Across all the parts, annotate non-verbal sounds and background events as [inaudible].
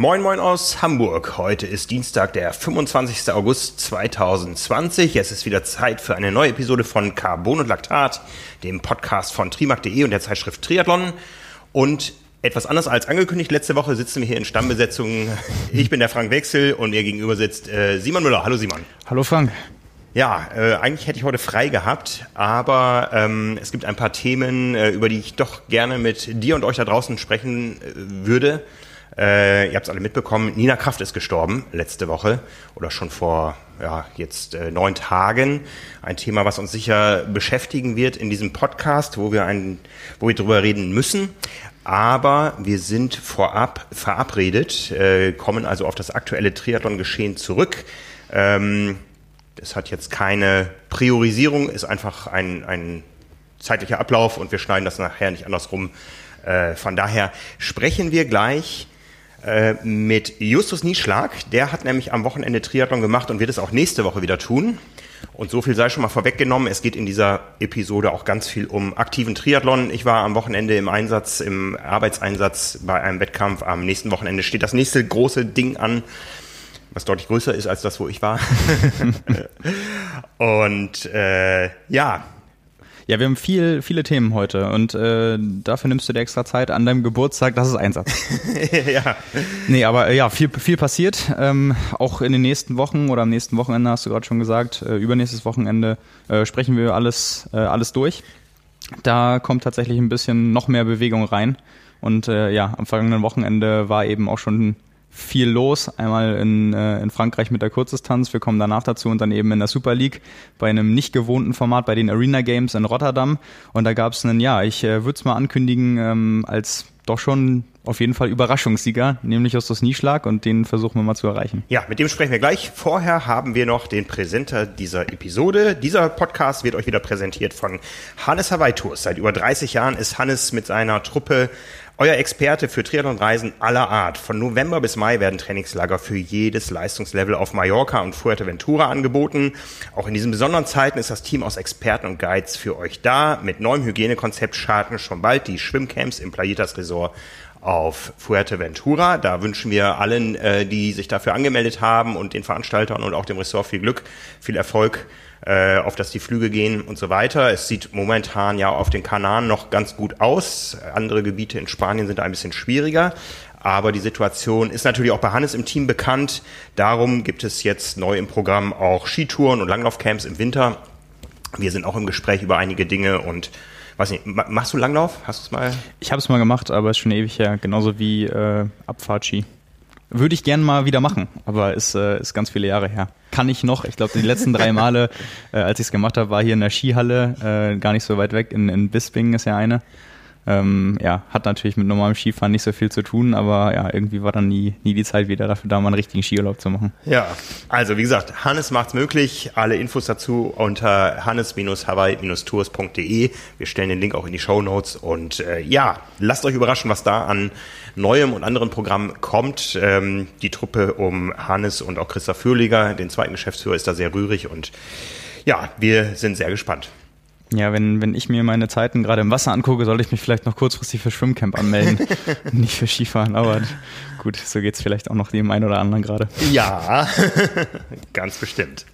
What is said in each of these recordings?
Moin Moin aus Hamburg. Heute ist Dienstag, der 25. August 2020. Es ist wieder Zeit für eine neue Episode von Carbon und Laktat, dem Podcast von trimark.de und der Zeitschrift Triathlon. Und etwas anders als angekündigt, letzte Woche sitzen wir hier in Stammbesetzung. Ich bin der Frank Wechsel und mir gegenüber sitzt äh, Simon Müller. Hallo Simon. Hallo Frank. Ja, äh, eigentlich hätte ich heute frei gehabt, aber ähm, es gibt ein paar Themen, äh, über die ich doch gerne mit dir und euch da draußen sprechen äh, würde. Äh, ihr habt es alle mitbekommen, Nina Kraft ist gestorben letzte Woche oder schon vor ja, jetzt äh, neun Tagen. Ein Thema, was uns sicher beschäftigen wird in diesem Podcast, wo wir, ein, wo wir drüber reden müssen. Aber wir sind vorab verabredet, äh, kommen also auf das aktuelle Triathlon-Geschehen zurück. Ähm, es hat jetzt keine Priorisierung, ist einfach ein, ein zeitlicher Ablauf und wir schneiden das nachher nicht andersrum. Äh, von daher sprechen wir gleich äh, mit Justus Nieschlag. Der hat nämlich am Wochenende Triathlon gemacht und wird es auch nächste Woche wieder tun. Und so viel sei schon mal vorweggenommen. Es geht in dieser Episode auch ganz viel um aktiven Triathlon. Ich war am Wochenende im Einsatz, im Arbeitseinsatz bei einem Wettkampf. Am nächsten Wochenende steht das nächste große Ding an was deutlich größer ist als das, wo ich war. [laughs] [laughs] und äh, ja. Ja, wir haben viel, viele Themen heute und äh, dafür nimmst du dir extra Zeit an deinem Geburtstag. Das ist Einsatz. [laughs] ja. Nee, aber äh, ja, viel, viel passiert. Ähm, auch in den nächsten Wochen oder am nächsten Wochenende hast du gerade schon gesagt, äh, übernächstes Wochenende äh, sprechen wir alles, äh, alles durch. Da kommt tatsächlich ein bisschen noch mehr Bewegung rein. Und äh, ja, am vergangenen Wochenende war eben auch schon viel los. Einmal in, äh, in Frankreich mit der Kurzdistanz, wir kommen danach dazu und dann eben in der Super League bei einem nicht gewohnten Format bei den Arena Games in Rotterdam. Und da gab es einen, ja, ich äh, würde es mal ankündigen, ähm, als doch schon auf jeden Fall Überraschungssieger, nämlich Justus Nieschlag und den versuchen wir mal zu erreichen. Ja, mit dem sprechen wir gleich. Vorher haben wir noch den Präsenter dieser Episode. Dieser Podcast wird euch wieder präsentiert von Hannes Hawaii Tours. Seit über 30 Jahren ist Hannes mit seiner Truppe euer Experte für Triathlon-Reisen aller Art. Von November bis Mai werden Trainingslager für jedes Leistungslevel auf Mallorca und Fuerteventura angeboten. Auch in diesen besonderen Zeiten ist das Team aus Experten und Guides für euch da. Mit neuem Hygienekonzept starten schon bald die Schwimmcamps im Playitas Resort auf Fuerteventura. Da wünschen wir allen, äh, die sich dafür angemeldet haben und den Veranstaltern und auch dem Ressort viel Glück, viel Erfolg äh, auf das die Flüge gehen und so weiter. Es sieht momentan ja auf den Kanaren noch ganz gut aus. Andere Gebiete in Spanien sind ein bisschen schwieriger. Aber die Situation ist natürlich auch bei Hannes im Team bekannt. Darum gibt es jetzt neu im Programm auch Skitouren und Langlaufcamps im Winter. Wir sind auch im Gespräch über einige Dinge und weiß nicht, machst du Langlauf? Hast du es mal? Ich habe es mal gemacht, aber ist schon ewig her, genauso wie äh, Abfahrtski. Würde ich gern mal wieder machen, aber ist, äh, ist ganz viele Jahre her. Kann ich noch. Ich glaube, die letzten drei Male, [laughs] äh, als ich es gemacht habe, war hier in der Skihalle, äh, gar nicht so weit weg. In, in Bisping ist ja eine. Ähm, ja, hat natürlich mit normalem Skifahren nicht so viel zu tun, aber ja, irgendwie war dann nie, nie die Zeit wieder dafür da, mal einen richtigen Skiurlaub zu machen. Ja, also wie gesagt, Hannes macht's möglich. Alle Infos dazu unter hannes-hawaii-tours.de. Wir stellen den Link auch in die Show Notes und äh, ja, lasst euch überraschen, was da an neuem und anderen Programm kommt. Ähm, die Truppe um Hannes und auch Christa Fürliger, den zweiten Geschäftsführer, ist da sehr rührig und ja, wir sind sehr gespannt. Ja, wenn, wenn ich mir meine Zeiten gerade im Wasser angucke, soll ich mich vielleicht noch kurzfristig für Schwimmcamp anmelden. [laughs] Nicht für Skifahren, aber gut, so geht's vielleicht auch noch dem einen oder anderen gerade. Ja, [laughs] ganz bestimmt.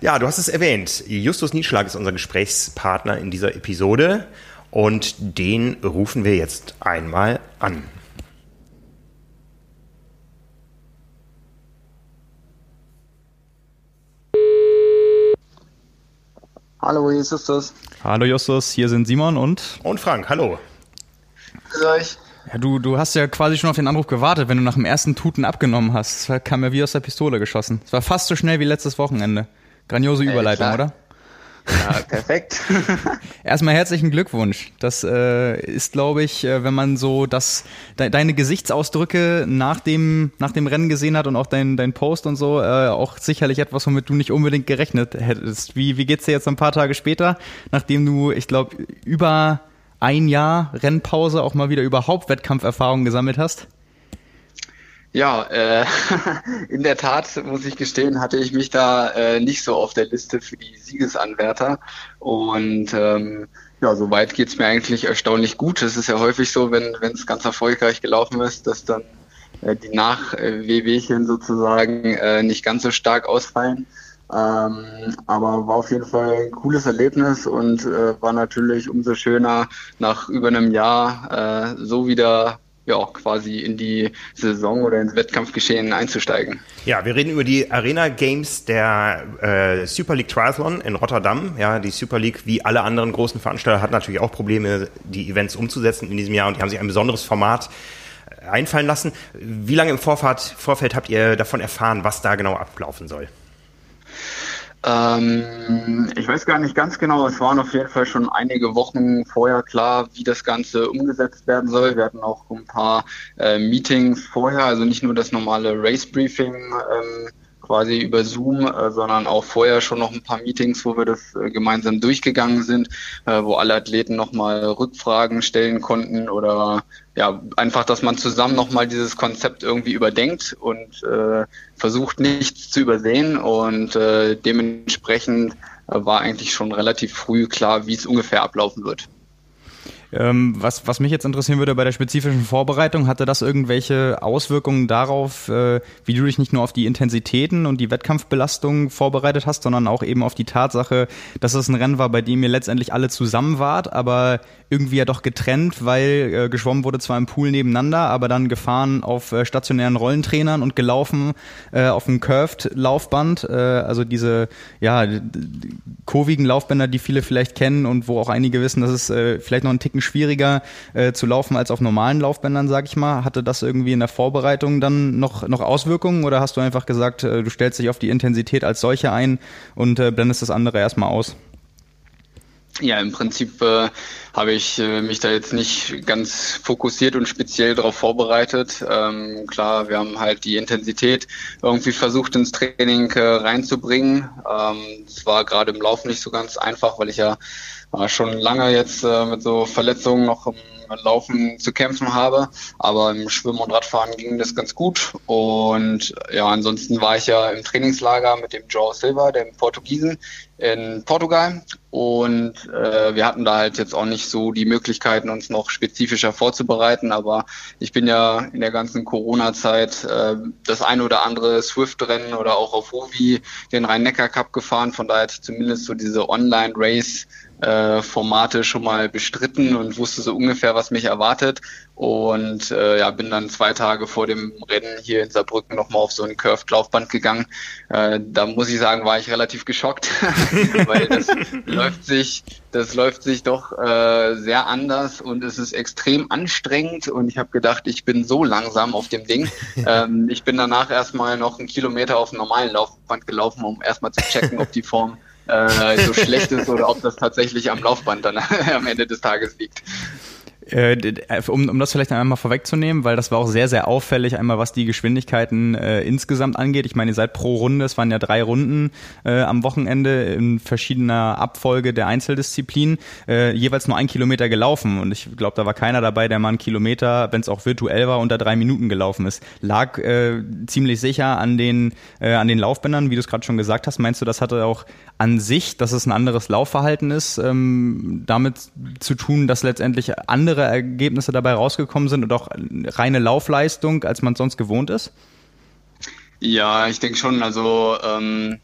Ja, du hast es erwähnt. Justus Nieschlag ist unser Gesprächspartner in dieser Episode und den rufen wir jetzt einmal an. Hallo, hier ist Justus. Hallo Justus, hier sind Simon und... Und Frank, hallo. Grüß euch. Ja, du, du hast ja quasi schon auf den Anruf gewartet, wenn du nach dem ersten Tuten abgenommen hast. Das kam ja wie aus der Pistole geschossen. Es war fast so schnell wie letztes Wochenende. Grandiose Überleitung, Ey, oder? Ja, [laughs] perfekt. Erstmal herzlichen Glückwunsch. Das äh, ist, glaube ich, äh, wenn man so das de deine Gesichtsausdrücke nach dem nach dem Rennen gesehen hat und auch dein dein Post und so, äh, auch sicherlich etwas, womit du nicht unbedingt gerechnet hättest. Wie wie geht's dir jetzt ein paar Tage später, nachdem du, ich glaube, über ein Jahr Rennpause auch mal wieder überhaupt Wettkampferfahrung gesammelt hast? Ja, äh, [laughs] in der Tat muss ich gestehen, hatte ich mich da äh, nicht so auf der Liste für die Siegesanwärter. Und ähm, ja, soweit geht's mir eigentlich erstaunlich gut. Es ist ja häufig so, wenn wenn es ganz erfolgreich gelaufen ist, dass dann äh, die Nachwehwehchen sozusagen äh, nicht ganz so stark ausfallen. Ähm, aber war auf jeden Fall ein cooles Erlebnis und äh, war natürlich umso schöner, nach über einem Jahr äh, so wieder ja, quasi in die Saison oder ins Wettkampfgeschehen einzusteigen. Ja, wir reden über die Arena Games der äh, Super League Triathlon in Rotterdam. Ja, die Super League, wie alle anderen großen Veranstalter, hat natürlich auch Probleme, die Events umzusetzen in diesem Jahr und die haben sich ein besonderes Format einfallen lassen. Wie lange im Vorfahrt, Vorfeld habt ihr davon erfahren, was da genau ablaufen soll? Ähm, ich weiß gar nicht ganz genau. Es waren auf jeden Fall schon einige Wochen vorher klar, wie das Ganze umgesetzt werden soll. Wir hatten auch ein paar äh, Meetings vorher, also nicht nur das normale Race Briefing. Ähm, quasi über Zoom, äh, sondern auch vorher schon noch ein paar Meetings, wo wir das äh, gemeinsam durchgegangen sind, äh, wo alle Athleten nochmal Rückfragen stellen konnten oder ja, einfach, dass man zusammen nochmal dieses Konzept irgendwie überdenkt und äh, versucht nichts zu übersehen und äh, dementsprechend äh, war eigentlich schon relativ früh klar, wie es ungefähr ablaufen wird. Ähm, was, was mich jetzt interessieren würde bei der spezifischen Vorbereitung, hatte das irgendwelche Auswirkungen darauf, äh, wie du dich nicht nur auf die Intensitäten und die Wettkampfbelastung vorbereitet hast, sondern auch eben auf die Tatsache, dass es ein Rennen war, bei dem ihr letztendlich alle zusammen wart, aber irgendwie ja doch getrennt, weil äh, geschwommen wurde zwar im Pool nebeneinander, aber dann gefahren auf äh, stationären Rollentrainern und gelaufen äh, auf einem Curved-Laufband, äh, also diese ja kurvigen Laufbänder, die viele vielleicht kennen und wo auch einige wissen, dass es äh, vielleicht noch ein Ticken schwieriger äh, zu laufen als auf normalen Laufbändern, sag ich mal. Hatte das irgendwie in der Vorbereitung dann noch, noch Auswirkungen oder hast du einfach gesagt, äh, du stellst dich auf die Intensität als solche ein und äh, blendest das andere erstmal aus? Ja, im Prinzip äh, habe ich äh, mich da jetzt nicht ganz fokussiert und speziell darauf vorbereitet. Ähm, klar, wir haben halt die Intensität irgendwie versucht ins Training äh, reinzubringen. Ähm, das war gerade im Lauf nicht so ganz einfach, weil ich ja äh, schon lange jetzt äh, mit so Verletzungen noch im Laufen zu kämpfen habe. Aber im Schwimmen und Radfahren ging das ganz gut. Und ja, ansonsten war ich ja im Trainingslager mit dem Joe Silva, dem Portugiesen, in Portugal. Und äh, wir hatten da halt jetzt auch nicht so die Möglichkeiten, uns noch spezifischer vorzubereiten. Aber ich bin ja in der ganzen Corona-Zeit äh, das eine oder andere Swift-Rennen oder auch auf Hovi den Rhein-Neckar-Cup gefahren. Von daher hatte ich zumindest so diese Online-Race äh, Formate schon mal bestritten und wusste so ungefähr, was mich erwartet. Und äh, ja, bin dann zwei Tage vor dem Rennen hier in Saarbrücken nochmal auf so ein Curved-Laufband gegangen. Äh, da muss ich sagen, war ich relativ geschockt, [laughs] weil das [laughs] läuft sich, das läuft sich doch äh, sehr anders und es ist extrem anstrengend. Und ich habe gedacht, ich bin so langsam auf dem Ding. [laughs] Ähm, ich bin danach erstmal noch einen Kilometer auf dem normalen Laufband gelaufen, um erstmal zu checken, ob die Form äh, so schlecht ist oder ob das tatsächlich am Laufband dann [laughs] am Ende des Tages liegt. Äh, um, um das vielleicht einmal vorwegzunehmen, weil das war auch sehr, sehr auffällig, einmal was die Geschwindigkeiten äh, insgesamt angeht. Ich meine, ihr seid pro Runde, es waren ja drei Runden äh, am Wochenende in verschiedener Abfolge der Einzeldisziplinen, äh, jeweils nur ein Kilometer gelaufen. Und ich glaube, da war keiner dabei, der mal einen Kilometer, wenn es auch virtuell war, unter drei Minuten gelaufen ist. Lag äh, ziemlich sicher an den, äh, an den Laufbändern, wie du es gerade schon gesagt hast. Meinst du, das hatte auch an sich, dass es ein anderes Laufverhalten ist, ähm, damit zu tun, dass letztendlich andere Ergebnisse dabei rausgekommen sind und auch reine Laufleistung, als man sonst gewohnt ist? Ja, ich denke schon. Also ähm,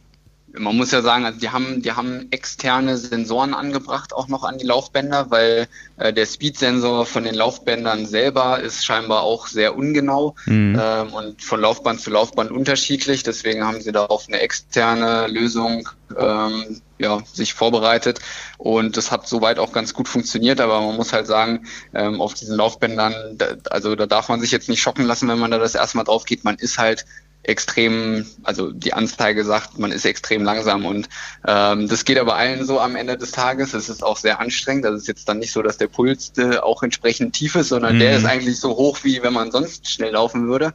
man muss ja sagen, also die haben, die haben externe Sensoren angebracht, auch noch an die Laufbänder, weil äh, der Speed-Sensor von den Laufbändern selber ist scheinbar auch sehr ungenau mhm. ähm, und von Laufband zu Laufband unterschiedlich. Deswegen haben sie da auf eine externe Lösung ähm, ja, sich vorbereitet und das hat soweit auch ganz gut funktioniert, aber man muss halt sagen, ähm, auf diesen Laufbändern, da, also da darf man sich jetzt nicht schocken lassen, wenn man da das erstmal drauf geht. Man ist halt extrem, also die Anzeige sagt, man ist extrem langsam und ähm, das geht aber allen so am Ende des Tages. Es ist auch sehr anstrengend. Das ist jetzt dann nicht so, dass der Puls äh, auch entsprechend tief ist, sondern mhm. der ist eigentlich so hoch, wie wenn man sonst schnell laufen würde.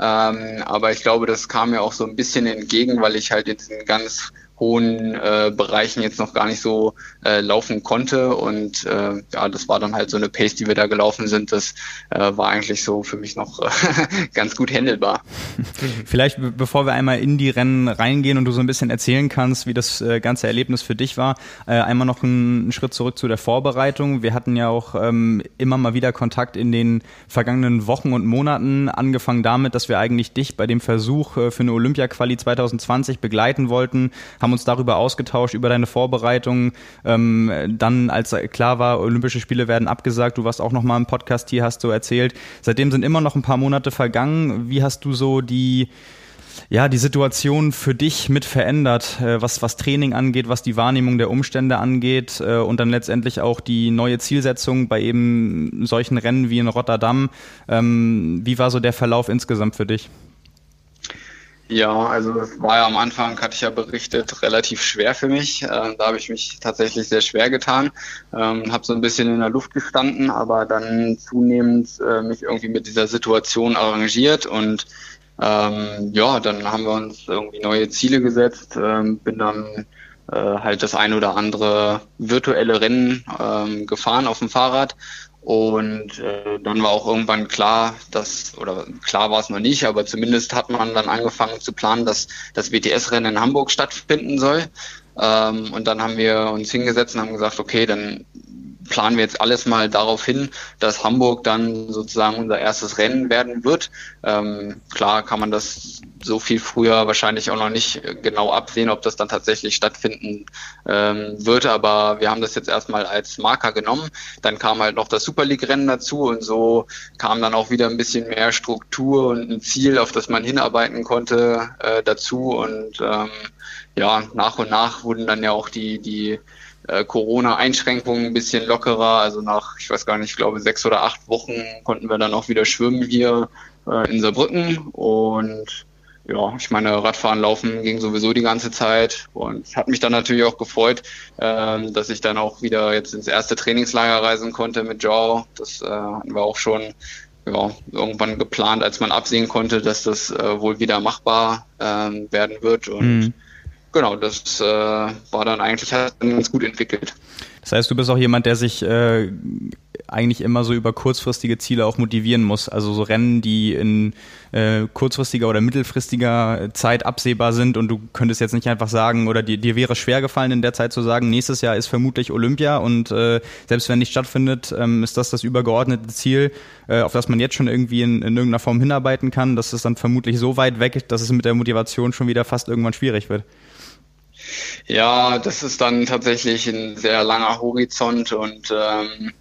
Ähm, aber ich glaube, das kam mir auch so ein bisschen entgegen, weil ich halt in diesen ganz hohen äh, Bereichen jetzt noch gar nicht so äh, laufen konnte. Und äh, ja, das war dann halt so eine Pace, die wir da gelaufen sind. Das äh, war eigentlich so für mich noch [laughs] ganz gut handelbar. [laughs] Vielleicht bevor wir einmal in die Rennen reingehen und du so ein bisschen erzählen kannst, wie das äh, ganze Erlebnis für dich war, äh, einmal noch einen Schritt zurück zu der Vorbereitung. Wir hatten ja auch ähm, immer mal wieder Kontakt in den vergangenen Wochen und Monaten, angefangen damit, dass wir eigentlich dich bei dem Versuch äh, für eine Olympia-Quali 2020 begleiten wollten, haben haben uns darüber ausgetauscht, über deine Vorbereitungen. Ähm, dann, als klar war, Olympische Spiele werden abgesagt, du warst auch noch mal im Podcast hier, hast du erzählt. Seitdem sind immer noch ein paar Monate vergangen. Wie hast du so die ja, die Situation für dich mit verändert, äh, was, was Training angeht, was die Wahrnehmung der Umstände angeht äh, und dann letztendlich auch die neue Zielsetzung bei eben solchen Rennen wie in Rotterdam. Ähm, wie war so der Verlauf insgesamt für dich? Ja, also es war ja am Anfang, hatte ich ja berichtet, relativ schwer für mich. Ähm, da habe ich mich tatsächlich sehr schwer getan, ähm, habe so ein bisschen in der Luft gestanden, aber dann zunehmend äh, mich irgendwie mit dieser Situation arrangiert und ähm, ja, dann haben wir uns irgendwie neue Ziele gesetzt, ähm, bin dann äh, halt das ein oder andere virtuelle Rennen ähm, gefahren auf dem Fahrrad und äh, dann war auch irgendwann klar, dass, oder klar war es noch nicht, aber zumindest hat man dann angefangen zu planen, dass das WTS-Rennen in Hamburg stattfinden soll. Ähm, und dann haben wir uns hingesetzt und haben gesagt, okay, dann planen wir jetzt alles mal darauf hin, dass Hamburg dann sozusagen unser erstes Rennen werden wird. Ähm, klar kann man das so viel früher wahrscheinlich auch noch nicht genau absehen, ob das dann tatsächlich stattfinden ähm, wird, aber wir haben das jetzt erstmal als Marker genommen. Dann kam halt noch das Super League-Rennen dazu und so kam dann auch wieder ein bisschen mehr Struktur und ein Ziel, auf das man hinarbeiten konnte, äh, dazu und ähm, ja, nach und nach wurden dann ja auch die, die äh, Corona-Einschränkungen ein bisschen lockerer. Also nach, ich weiß gar nicht, ich glaube sechs oder acht Wochen konnten wir dann auch wieder schwimmen hier äh, in Saarbrücken. Und ja, ich meine, Radfahren, Laufen ging sowieso die ganze Zeit und hat mich dann natürlich auch gefreut, äh, dass ich dann auch wieder jetzt ins erste Trainingslager reisen konnte mit Joe. Das äh, hatten wir auch schon ja, irgendwann geplant, als man absehen konnte, dass das äh, wohl wieder machbar äh, werden wird. Und mhm genau, das äh, war dann eigentlich hat dann ganz gut entwickelt. Das heißt, du bist auch jemand, der sich äh, eigentlich immer so über kurzfristige Ziele auch motivieren muss. Also so Rennen, die in äh, kurzfristiger oder mittelfristiger Zeit absehbar sind und du könntest jetzt nicht einfach sagen, oder dir, dir wäre schwer gefallen in der Zeit zu sagen, nächstes Jahr ist vermutlich Olympia und äh, selbst wenn nicht stattfindet, ähm, ist das das übergeordnete Ziel, äh, auf das man jetzt schon irgendwie in, in irgendeiner Form hinarbeiten kann. Das ist dann vermutlich so weit weg, dass es mit der Motivation schon wieder fast irgendwann schwierig wird. Ja, das ist dann tatsächlich ein sehr langer Horizont und ähm,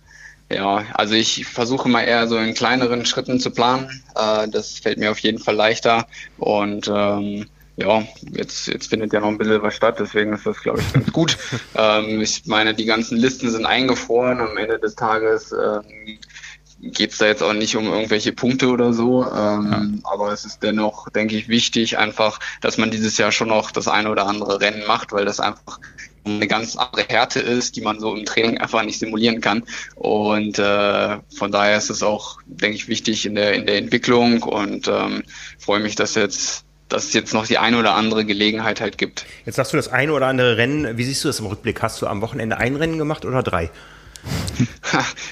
ja, also ich versuche mal eher so in kleineren Schritten zu planen. Äh, das fällt mir auf jeden Fall leichter und ähm, ja, jetzt, jetzt findet ja noch ein bisschen was statt, deswegen ist das, glaube ich, ganz gut. [laughs] ähm, ich meine, die ganzen Listen sind eingefroren. Am Ende des Tages ähm, geht es da jetzt auch nicht um irgendwelche Punkte oder so. Ähm, ja. Aber es ist dennoch, denke ich, wichtig einfach, dass man dieses Jahr schon noch das eine oder andere Rennen macht, weil das einfach eine ganz andere Härte ist, die man so im Training einfach nicht simulieren kann. Und äh, von daher ist es auch, denke ich, wichtig in der in der Entwicklung und ähm, freue mich, dass jetzt dass es jetzt noch die eine oder andere Gelegenheit halt gibt. Jetzt sagst du das eine oder andere Rennen. Wie siehst du das im Rückblick? Hast du am Wochenende ein Rennen gemacht oder drei?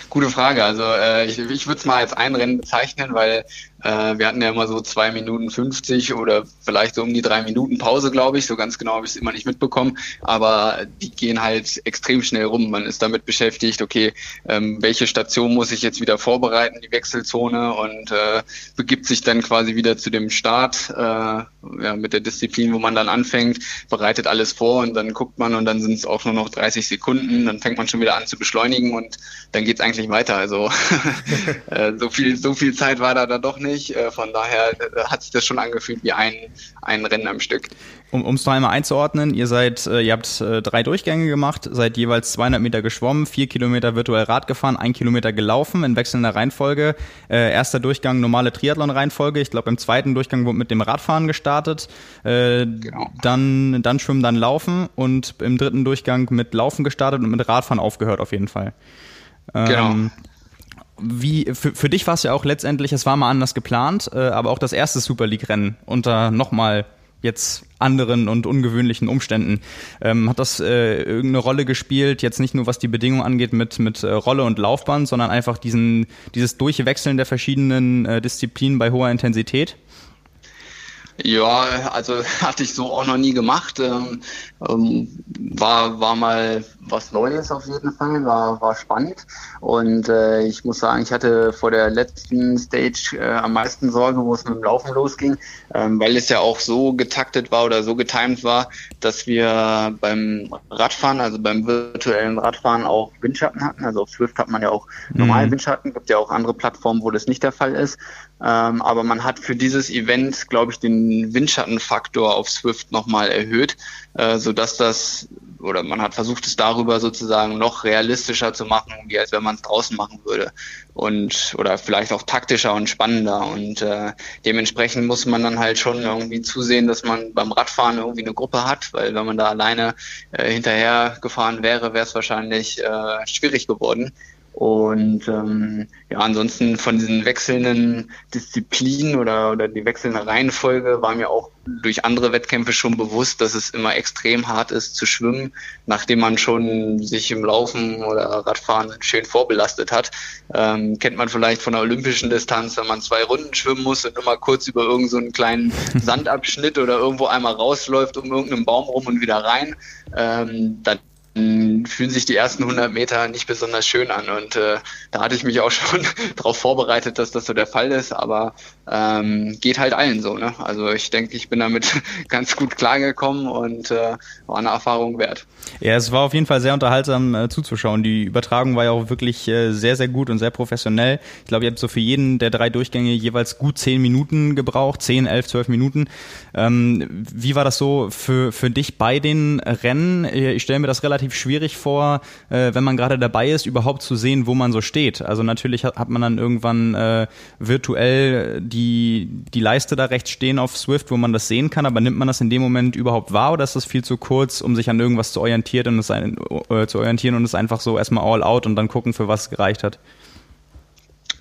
Gute Frage. Also äh, ich, ich würde es mal als ein Rennen bezeichnen, weil äh, wir hatten ja immer so zwei Minuten 50 oder vielleicht so um die drei Minuten Pause, glaube ich. So ganz genau habe ich es immer nicht mitbekommen. Aber die gehen halt extrem schnell rum. Man ist damit beschäftigt, okay, ähm, welche Station muss ich jetzt wieder vorbereiten, die Wechselzone und äh, begibt sich dann quasi wieder zu dem Start äh, ja, mit der Disziplin, wo man dann anfängt, bereitet alles vor und dann guckt man und dann sind es auch nur noch 30 Sekunden. Dann fängt man schon wieder an zu beschleunigen und dann geht es eigentlich weiter. Also [laughs] äh, so viel so viel Zeit war da dann doch nicht nicht. Äh, von daher äh, hat sich das schon angefühlt wie ein, ein Rennen am Stück. Um es noch einmal einzuordnen, ihr seid, äh, ihr habt drei Durchgänge gemacht, seid jeweils 200 Meter geschwommen, vier Kilometer virtuell Rad gefahren, ein Kilometer gelaufen in wechselnder Reihenfolge. Äh, erster Durchgang normale Triathlon-Reihenfolge. Ich glaube, im zweiten Durchgang wurde mit dem Radfahren gestartet. Äh, genau. Dann, dann Schwimmen, dann Laufen und im dritten Durchgang mit Laufen gestartet und mit Radfahren aufgehört auf jeden Fall. Genau. Wie für, für dich war es ja auch letztendlich, es war mal anders geplant, äh, aber auch das erste Super League-Rennen unter nochmal jetzt anderen und ungewöhnlichen Umständen. Ähm, hat das äh, irgendeine Rolle gespielt, jetzt nicht nur was die Bedingungen angeht mit, mit äh, Rolle und Laufbahn, sondern einfach diesen, dieses Durchwechseln der verschiedenen äh, Disziplinen bei hoher Intensität? Ja, also [laughs] hatte ich so auch noch nie gemacht. Ähm, ähm, war, war mal was Neues auf jeden Fall, war, war spannend. Und äh, ich muss sagen, ich hatte vor der letzten Stage äh, am meisten Sorge, wo es mit dem Laufen losging, ähm, weil es ja auch so getaktet war oder so getimt war, dass wir beim Radfahren, also beim virtuellen Radfahren auch Windschatten hatten. Also auf Swift hat man ja auch mhm. normal Windschatten, gibt ja auch andere Plattformen, wo das nicht der Fall ist. Ähm, aber man hat für dieses Event, glaube ich, den Windschattenfaktor auf Swift nochmal erhöht, äh, sodass das, oder man hat versucht, es darüber sozusagen noch realistischer zu machen, wie als wenn man es draußen machen würde. Und, oder vielleicht auch taktischer und spannender. Und äh, dementsprechend muss man dann halt schon irgendwie zusehen, dass man beim Radfahren irgendwie eine Gruppe hat, weil wenn man da alleine äh, hinterher gefahren wäre, wäre es wahrscheinlich äh, schwierig geworden. Und ähm, ja, ansonsten von diesen wechselnden Disziplinen oder, oder die wechselnde Reihenfolge war mir auch durch andere Wettkämpfe schon bewusst, dass es immer extrem hart ist zu schwimmen, nachdem man schon sich im Laufen oder Radfahren schön vorbelastet hat. Ähm, kennt man vielleicht von der olympischen Distanz, wenn man zwei Runden schwimmen muss und immer kurz über irgendeinen so kleinen [laughs] Sandabschnitt oder irgendwo einmal rausläuft um irgendeinen Baum rum und wieder rein. Ähm, dann fühlen sich die ersten 100 Meter nicht besonders schön an. Und äh, da hatte ich mich auch schon [laughs] darauf vorbereitet, dass das so der Fall ist. Aber ähm, geht halt allen so. Ne? Also ich denke, ich bin damit [laughs] ganz gut klargekommen und äh, war eine Erfahrung wert. Ja, es war auf jeden Fall sehr unterhaltsam äh, zuzuschauen. Die Übertragung war ja auch wirklich äh, sehr, sehr gut und sehr professionell. Ich glaube, ihr habt so für jeden der drei Durchgänge jeweils gut zehn Minuten gebraucht, zehn, elf, zwölf Minuten. Ähm, wie war das so für, für dich bei den Rennen? Ich stelle mir das relativ schwierig vor, äh, wenn man gerade dabei ist, überhaupt zu sehen, wo man so steht. Also natürlich hat, hat man dann irgendwann äh, virtuell die, die Leiste da rechts stehen auf Swift, wo man das sehen kann, aber nimmt man das in dem Moment überhaupt wahr oder ist das viel zu kurz, um sich an irgendwas zu orientieren und es, äh, zu orientieren und es einfach so erstmal all out und dann gucken, für was es gereicht hat?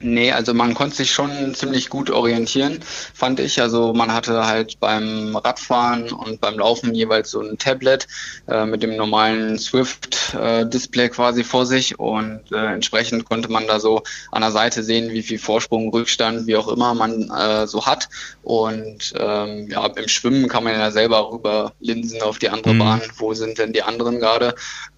Nee, also man konnte sich schon ziemlich gut orientieren, fand ich. Also man hatte halt beim Radfahren und beim Laufen jeweils so ein Tablet äh, mit dem normalen Swift-Display äh, quasi vor sich und äh, entsprechend konnte man da so an der Seite sehen, wie viel Vorsprung, Rückstand, wie auch immer man äh, so hat. Und ähm, ja, im Schwimmen kann man ja selber rüber linsen auf die andere mhm. Bahn, wo sind denn die anderen gerade.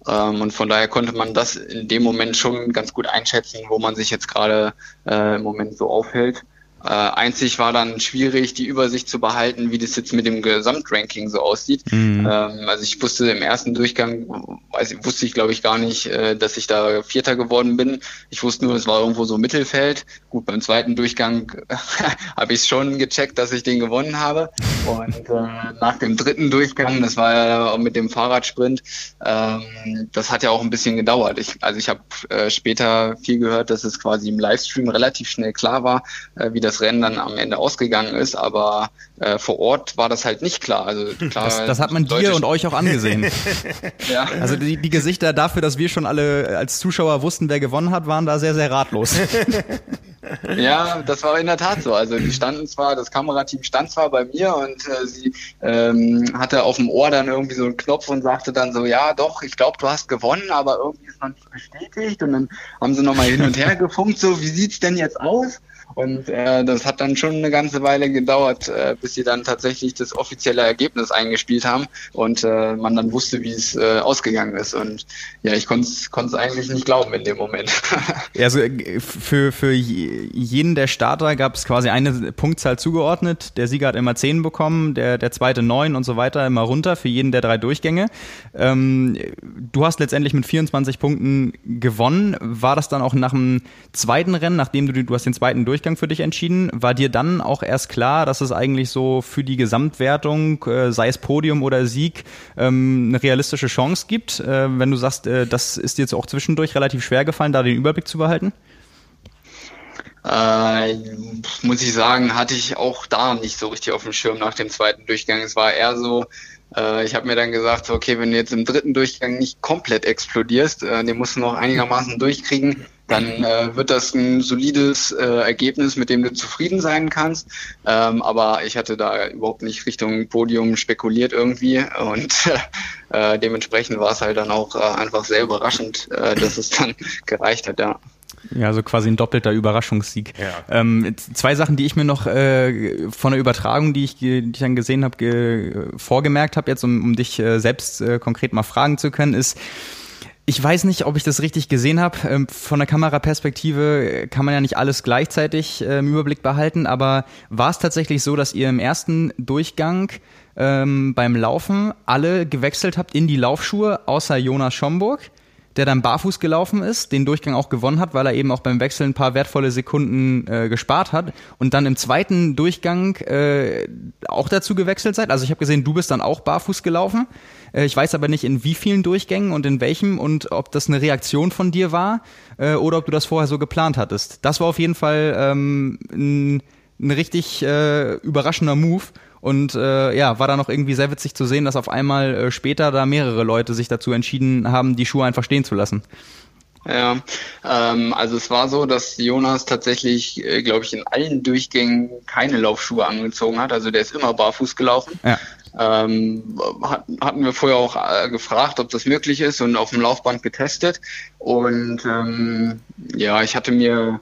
Ähm, und von daher konnte man das in dem Moment schon ganz gut einschätzen, wo man sich jetzt gerade äh, im Moment so aufhält. Äh, einzig war dann schwierig, die Übersicht zu behalten, wie das jetzt mit dem Gesamtranking so aussieht. Mhm. Ähm, also ich wusste im ersten Durchgang, weiß, wusste ich glaube ich gar nicht, äh, dass ich da Vierter geworden bin. Ich wusste nur, es war irgendwo so Mittelfeld. Gut, beim zweiten Durchgang [laughs] habe ich schon gecheckt, dass ich den gewonnen habe. Und äh, nach dem dritten Durchgang, das war ja auch mit dem Fahrradsprint, ähm, das hat ja auch ein bisschen gedauert. Ich, also ich habe äh, später viel gehört, dass es quasi im Livestream relativ schnell klar war, äh, wie das das Rennen dann am Ende ausgegangen ist, aber äh, vor Ort war das halt nicht klar. Also klar, das, das hat man dir und euch auch angesehen. [laughs] ja. Also die, die Gesichter dafür, dass wir schon alle als Zuschauer wussten, wer gewonnen hat, waren da sehr, sehr ratlos. [laughs] Ja, das war in der Tat so. Also die standen zwar, das Kamerateam stand zwar bei mir und äh, sie ähm, hatte auf dem Ohr dann irgendwie so einen Knopf und sagte dann so, ja doch, ich glaube, du hast gewonnen, aber irgendwie ist noch nicht bestätigt. Und dann haben sie nochmal hin und her [laughs] gefunkt, so, wie sieht's denn jetzt aus? Und äh, das hat dann schon eine ganze Weile gedauert, äh, bis sie dann tatsächlich das offizielle Ergebnis eingespielt haben und äh, man dann wusste, wie es äh, ausgegangen ist. Und ja, ich konnte es eigentlich nicht glauben in dem Moment. [laughs] also äh, für, für jeden der Starter gab es quasi eine Punktzahl zugeordnet. Der Sieger hat immer zehn bekommen, der, der zweite neun und so weiter immer runter für jeden der drei Durchgänge. Ähm, du hast letztendlich mit 24 Punkten gewonnen. War das dann auch nach dem zweiten Rennen, nachdem du, du hast den zweiten Durchgang Durchgang für dich entschieden. War dir dann auch erst klar, dass es eigentlich so für die Gesamtwertung, äh, sei es Podium oder Sieg, ähm, eine realistische Chance gibt? Äh, wenn du sagst, äh, das ist dir jetzt auch zwischendurch relativ schwer gefallen, da den Überblick zu behalten? Äh, muss ich sagen, hatte ich auch da nicht so richtig auf dem Schirm nach dem zweiten Durchgang. Es war eher so, äh, ich habe mir dann gesagt, okay, wenn du jetzt im dritten Durchgang nicht komplett explodierst, äh, den musst du noch einigermaßen durchkriegen, dann äh, wird das ein solides äh, Ergebnis, mit dem du zufrieden sein kannst. Ähm, aber ich hatte da überhaupt nicht Richtung Podium spekuliert irgendwie und [laughs] äh, dementsprechend war es halt dann auch äh, einfach sehr überraschend, äh, dass es dann [laughs] gereicht hat, ja. Ja, so quasi ein doppelter Überraschungssieg. Ja. Ähm, zwei Sachen, die ich mir noch äh, von der Übertragung, die ich, die ich dann gesehen habe, vorgemerkt habe, jetzt um, um dich äh, selbst äh, konkret mal fragen zu können, ist, ich weiß nicht, ob ich das richtig gesehen habe. Ähm, von der Kameraperspektive kann man ja nicht alles gleichzeitig äh, im Überblick behalten, aber war es tatsächlich so, dass ihr im ersten Durchgang ähm, beim Laufen alle gewechselt habt in die Laufschuhe, außer Jonas Schomburg? Der dann barfuß gelaufen ist, den Durchgang auch gewonnen hat, weil er eben auch beim Wechsel ein paar wertvolle Sekunden äh, gespart hat und dann im zweiten Durchgang äh, auch dazu gewechselt seid. Also ich habe gesehen, du bist dann auch barfuß gelaufen. Äh, ich weiß aber nicht, in wie vielen Durchgängen und in welchem und ob das eine Reaktion von dir war äh, oder ob du das vorher so geplant hattest. Das war auf jeden Fall ähm, ein, ein richtig äh, überraschender Move und äh, ja, war da noch irgendwie sehr witzig zu sehen, dass auf einmal äh, später da mehrere Leute sich dazu entschieden haben, die Schuhe einfach stehen zu lassen. Ja, ähm, also es war so, dass Jonas tatsächlich, äh, glaube ich, in allen Durchgängen keine Laufschuhe angezogen hat. Also der ist immer barfuß gelaufen. Ja. Ähm, hat, hatten wir vorher auch äh, gefragt, ob das möglich ist und auf dem Laufband getestet. Und ähm, ja, ich hatte mir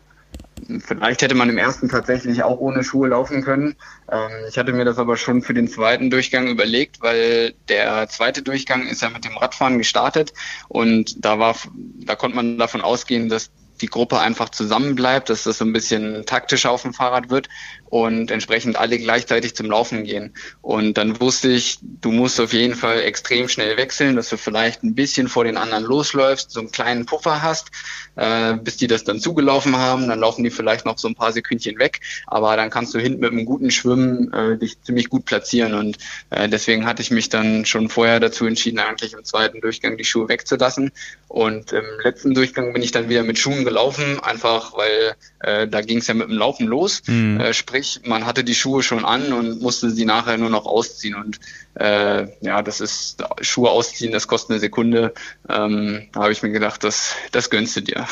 Vielleicht hätte man im ersten tatsächlich auch ohne Schuhe laufen können. Ähm, ich hatte mir das aber schon für den zweiten Durchgang überlegt, weil der zweite Durchgang ist ja mit dem Radfahren gestartet und da war, da konnte man davon ausgehen, dass die Gruppe einfach zusammenbleibt, dass das so ein bisschen taktischer auf dem Fahrrad wird und entsprechend alle gleichzeitig zum Laufen gehen. Und dann wusste ich, du musst auf jeden Fall extrem schnell wechseln, dass du vielleicht ein bisschen vor den anderen losläufst, so einen kleinen Puffer hast, äh, bis die das dann zugelaufen haben. Dann laufen die vielleicht noch so ein paar Sekündchen weg, aber dann kannst du hinten mit einem guten Schwimmen äh, dich ziemlich gut platzieren. Und äh, deswegen hatte ich mich dann schon vorher dazu entschieden, eigentlich im zweiten Durchgang die Schuhe wegzulassen. Und im letzten Durchgang bin ich dann wieder mit Schuhen gelaufen, einfach weil äh, da ging es ja mit dem Laufen los. Mhm. Äh, sprich, man hatte die Schuhe schon an und musste sie nachher nur noch ausziehen. Und äh, ja, das ist Schuhe ausziehen, das kostet eine Sekunde. Ähm, da habe ich mir gedacht, das, das gönnst du dir.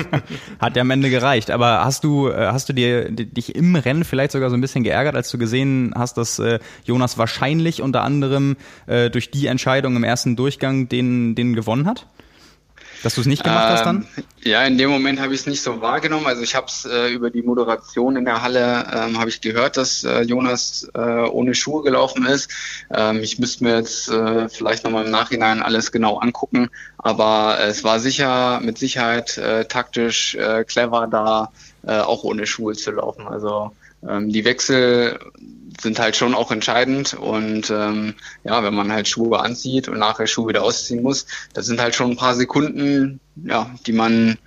[laughs] Hat ja am Ende gereicht. Aber hast du, äh, hast du dir dich im Rennen vielleicht sogar so ein bisschen geärgert, als du gesehen hast, dass äh, Jonas wahrscheinlich unter anderem äh, durch die Entscheidung im ersten Durchgang den, den gewonnen hat? Dass du es nicht gemacht ähm, hast dann? Ähm, ja, in dem Moment habe ich es nicht so wahrgenommen. Also ich habe es äh, über die Moderation in der Halle ähm, habe ich gehört, dass äh, Jonas äh, ohne Schuhe gelaufen ist. Ähm, ich müsste mir jetzt äh, vielleicht nochmal im Nachhinein alles genau angucken, aber es war sicher mit Sicherheit äh, taktisch äh, clever, da äh, auch ohne Schuhe zu laufen. Also ähm, die Wechsel sind halt schon auch entscheidend. Und ähm, ja, wenn man halt Schuhe anzieht und nachher Schuhe wieder ausziehen muss, das sind halt schon ein paar Sekunden, ja, die man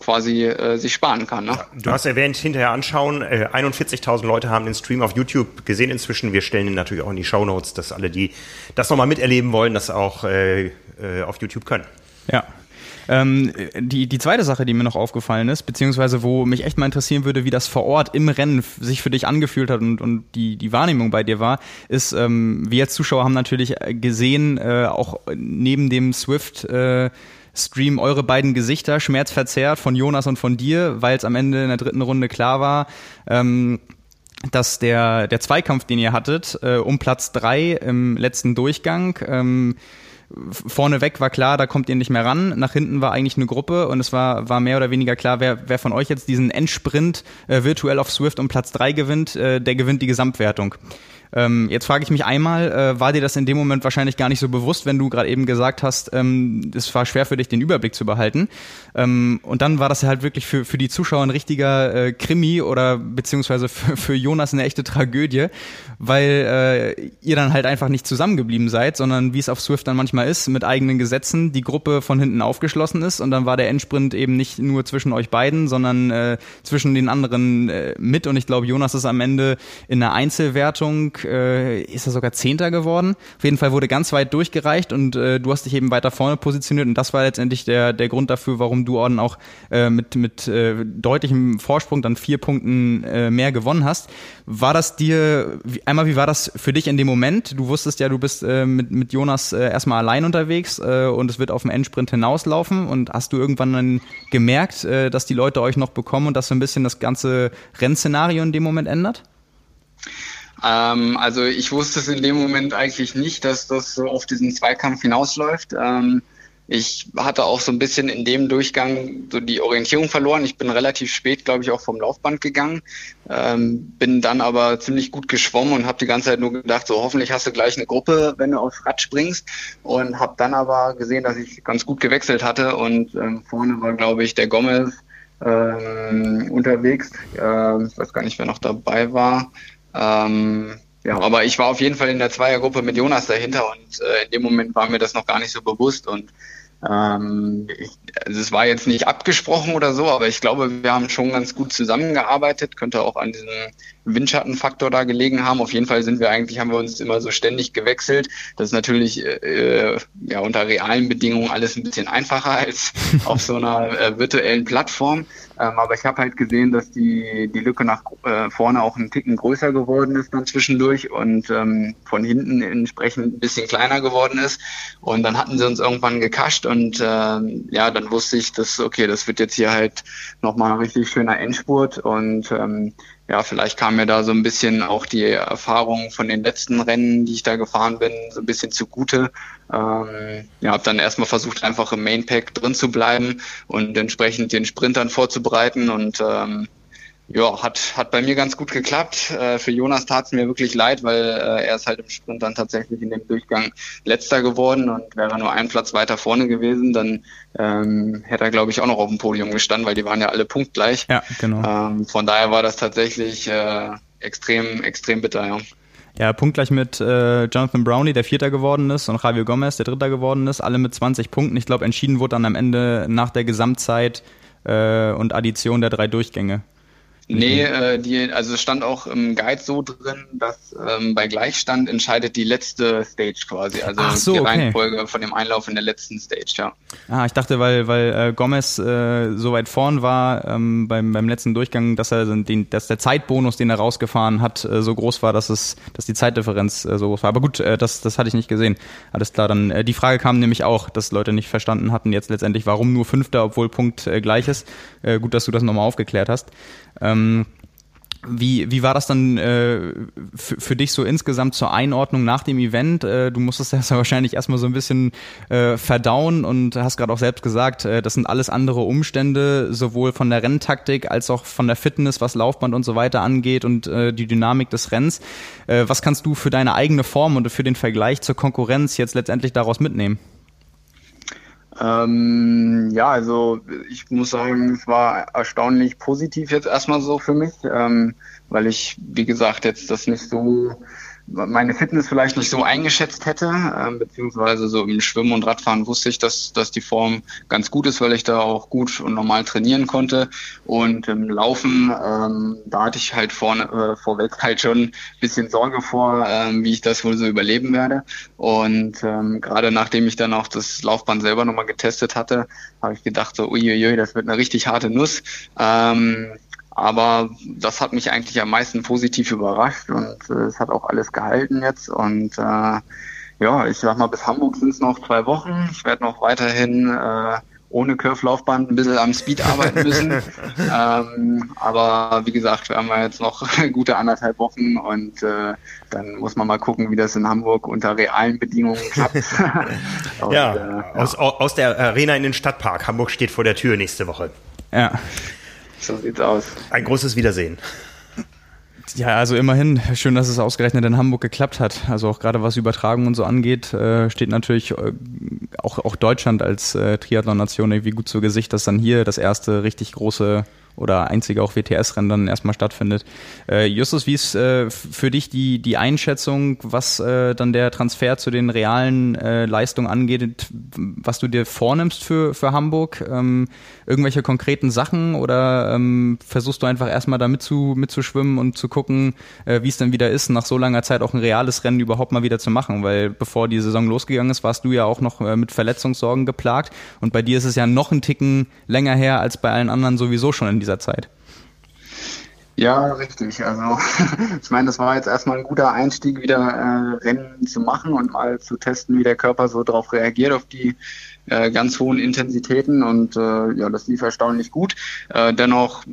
quasi äh, sich sparen kann. Ne? Du hast erwähnt, hinterher anschauen. Äh, 41.000 Leute haben den Stream auf YouTube gesehen inzwischen. Wir stellen ihn natürlich auch in die Show Notes, dass alle, die das nochmal miterleben wollen, das auch äh, äh, auf YouTube können. Ja, ähm, die, die zweite Sache, die mir noch aufgefallen ist, beziehungsweise wo mich echt mal interessieren würde, wie das vor Ort im Rennen sich für dich angefühlt hat und, und die, die Wahrnehmung bei dir war, ist, ähm, wir als Zuschauer haben natürlich gesehen, äh, auch neben dem Swift, äh, Stream eure beiden Gesichter schmerzverzerrt von Jonas und von dir, weil es am Ende in der dritten Runde klar war, ähm, dass der, der Zweikampf, den ihr hattet, äh, um Platz drei im letzten Durchgang, ähm, vorneweg war klar, da kommt ihr nicht mehr ran. Nach hinten war eigentlich eine Gruppe und es war, war mehr oder weniger klar, wer, wer von euch jetzt diesen Endsprint äh, virtuell auf Swift um Platz drei gewinnt, äh, der gewinnt die Gesamtwertung. Ähm, jetzt frage ich mich einmal, äh, war dir das in dem Moment wahrscheinlich gar nicht so bewusst, wenn du gerade eben gesagt hast, ähm, es war schwer für dich, den Überblick zu behalten. Ähm, und dann war das halt wirklich für, für die Zuschauer ein richtiger äh, Krimi oder beziehungsweise [laughs] für, für Jonas eine echte Tragödie, weil äh, ihr dann halt einfach nicht zusammengeblieben seid, sondern wie es auf Swift dann manchmal ist, mit eigenen Gesetzen die Gruppe von hinten aufgeschlossen ist und dann war der Endsprint eben nicht nur zwischen euch beiden, sondern äh, zwischen den anderen äh, mit und ich glaube, Jonas ist am Ende in der Einzelwertung äh, ist er sogar Zehnter geworden. Auf jeden Fall wurde ganz weit durchgereicht und äh, du hast dich eben weiter vorne positioniert und das war letztendlich der, der Grund dafür, warum du Orden auch äh, mit, mit äh, deutlichem Vorsprung dann vier Punkten äh, mehr gewonnen hast. War das dir, einmal wie war das für dich in dem Moment? Du wusstest ja, du bist äh, mit, mit Jonas äh, erstmal allein unterwegs äh, und es wird auf dem Endsprint hinauslaufen und hast du irgendwann dann gemerkt, äh, dass die Leute euch noch bekommen und dass so ein bisschen das ganze Rennszenario in dem Moment ändert? Ähm, also ich wusste es in dem Moment eigentlich nicht, dass das so auf diesen Zweikampf hinausläuft. Ähm, ich hatte auch so ein bisschen in dem Durchgang so die Orientierung verloren. Ich bin relativ spät, glaube ich, auch vom Laufband gegangen, ähm, bin dann aber ziemlich gut geschwommen und habe die ganze Zeit nur gedacht, so hoffentlich hast du gleich eine Gruppe, wenn du aufs Rad springst. Und habe dann aber gesehen, dass ich ganz gut gewechselt hatte und ähm, vorne war, glaube ich, der Gomez ähm, unterwegs. Äh, ich weiß gar nicht, wer noch dabei war. Ähm, ja, aber ich war auf jeden Fall in der Zweiergruppe mit Jonas dahinter und äh, in dem Moment war mir das noch gar nicht so bewusst und ähm, ich, also es war jetzt nicht abgesprochen oder so, aber ich glaube, wir haben schon ganz gut zusammengearbeitet, könnte auch an diesem Windschattenfaktor da gelegen haben. Auf jeden Fall sind wir eigentlich, haben wir uns immer so ständig gewechselt. Das ist natürlich äh, ja unter realen Bedingungen alles ein bisschen einfacher als [laughs] auf so einer äh, virtuellen Plattform. Ähm, aber ich habe halt gesehen, dass die, die Lücke nach äh, vorne auch ein Ticken größer geworden ist dann zwischendurch und ähm, von hinten entsprechend ein bisschen kleiner geworden ist. Und dann hatten sie uns irgendwann gekascht und ähm, ja, dann wusste ich, dass, okay, das wird jetzt hier halt nochmal ein richtig schöner Endspurt und ähm, ja, vielleicht kam mir da so ein bisschen auch die Erfahrung von den letzten Rennen, die ich da gefahren bin, so ein bisschen zugute. Ähm, ja, habe dann erstmal versucht, einfach im Mainpack drin zu bleiben und entsprechend den Sprintern vorzubereiten und ähm, ja, hat, hat bei mir ganz gut geklappt. Äh, für Jonas tat es mir wirklich leid, weil äh, er ist halt im Sprint dann tatsächlich in dem Durchgang letzter geworden und wäre nur ein Platz weiter vorne gewesen, dann ähm, hätte er, glaube ich, auch noch auf dem Podium gestanden, weil die waren ja alle punktgleich. Ja, genau. Ähm, von daher war das tatsächlich äh, extrem, extrem bitter, ja. Ja, punktgleich mit äh, Jonathan Brownie, der Vierter geworden ist, und Javier Gomez, der Dritter geworden ist, alle mit 20 Punkten. Ich glaube, entschieden wurde dann am Ende nach der Gesamtzeit äh, und Addition der drei Durchgänge. Nee, mhm. äh, die, also es stand auch im Guide so drin, dass ähm, bei Gleichstand entscheidet die letzte Stage quasi, also so, die Reihenfolge okay. von dem Einlauf in der letzten Stage, ja. Ah, ich dachte, weil, weil äh, Gomez äh, so weit vorn war ähm, beim, beim letzten Durchgang, dass er den, dass der Zeitbonus, den er rausgefahren hat, äh, so groß war, dass es, dass die Zeitdifferenz äh, so groß war. Aber gut, äh, das, das hatte ich nicht gesehen. Alles klar, dann äh, die Frage kam nämlich auch, dass Leute nicht verstanden hatten jetzt letztendlich, warum nur Fünfter, obwohl Punkt äh, gleich ist. Äh, gut, dass du das nochmal aufgeklärt hast. Ähm, wie, wie war das dann äh, für dich so insgesamt zur Einordnung nach dem Event? Äh, du musstest das ja wahrscheinlich erstmal so ein bisschen äh, verdauen und hast gerade auch selbst gesagt, äh, das sind alles andere Umstände, sowohl von der Renntaktik als auch von der Fitness, was Laufband und so weiter angeht und äh, die Dynamik des Rennens. Äh, was kannst du für deine eigene Form und für den Vergleich zur Konkurrenz jetzt letztendlich daraus mitnehmen? Ähm, ja, also ich muss sagen, es war erstaunlich positiv jetzt erstmal so für mich, ähm, weil ich, wie gesagt, jetzt das nicht so meine Fitness vielleicht nicht so eingeschätzt hätte, ähm, beziehungsweise so im Schwimmen und Radfahren wusste ich, dass, dass die Form ganz gut ist, weil ich da auch gut und normal trainieren konnte. Und im Laufen, ähm, da hatte ich halt vorne, äh, vorweg halt schon ein bisschen Sorge vor, ähm, wie ich das wohl so überleben werde. Und ähm, gerade nachdem ich dann auch das Laufband selber nochmal getestet hatte, habe ich gedacht, so uiuiui, das wird eine richtig harte Nuss. Ähm, aber das hat mich eigentlich am meisten positiv überrascht und äh, es hat auch alles gehalten jetzt. Und äh, ja, ich sag mal, bis Hamburg sind es noch zwei Wochen. Ich werde noch weiterhin äh, ohne Curve-Laufband ein bisschen am Speed arbeiten müssen. [laughs] ähm, aber wie gesagt, wir haben ja jetzt noch [laughs] gute anderthalb Wochen und äh, dann muss man mal gucken, wie das in Hamburg unter realen Bedingungen klappt. [laughs] und, ja, äh, aus, aus der Arena in den Stadtpark. Hamburg steht vor der Tür nächste Woche. Ja. So sieht's aus. Ein großes Wiedersehen. Ja, also immerhin schön, dass es ausgerechnet in Hamburg geklappt hat. Also auch gerade was Übertragung und so angeht, äh, steht natürlich äh, auch, auch Deutschland als äh, Triathlon-Nation irgendwie gut zu Gesicht, dass dann hier das erste richtig große oder einzige auch WTS-Rennen dann erstmal stattfindet. Äh, Justus, wie ist äh, für dich die, die Einschätzung, was äh, dann der Transfer zu den realen äh, Leistungen angeht, was du dir vornimmst für, für Hamburg? Ähm, irgendwelche konkreten Sachen oder ähm, versuchst du einfach erstmal da mitzu, mitzuschwimmen und zu gucken, äh, wie es dann wieder ist, nach so langer Zeit auch ein reales Rennen überhaupt mal wieder zu machen? Weil bevor die Saison losgegangen ist, warst du ja auch noch äh, mit Verletzungssorgen geplagt und bei dir ist es ja noch ein Ticken länger her als bei allen anderen sowieso schon in dieser Zeit. Ja, richtig. Also [laughs] ich meine, das war jetzt erstmal ein guter Einstieg, wieder äh, Rennen zu machen und mal zu testen, wie der Körper so darauf reagiert, auf die äh, ganz hohen Intensitäten und äh, ja, das lief erstaunlich gut. Äh, dennoch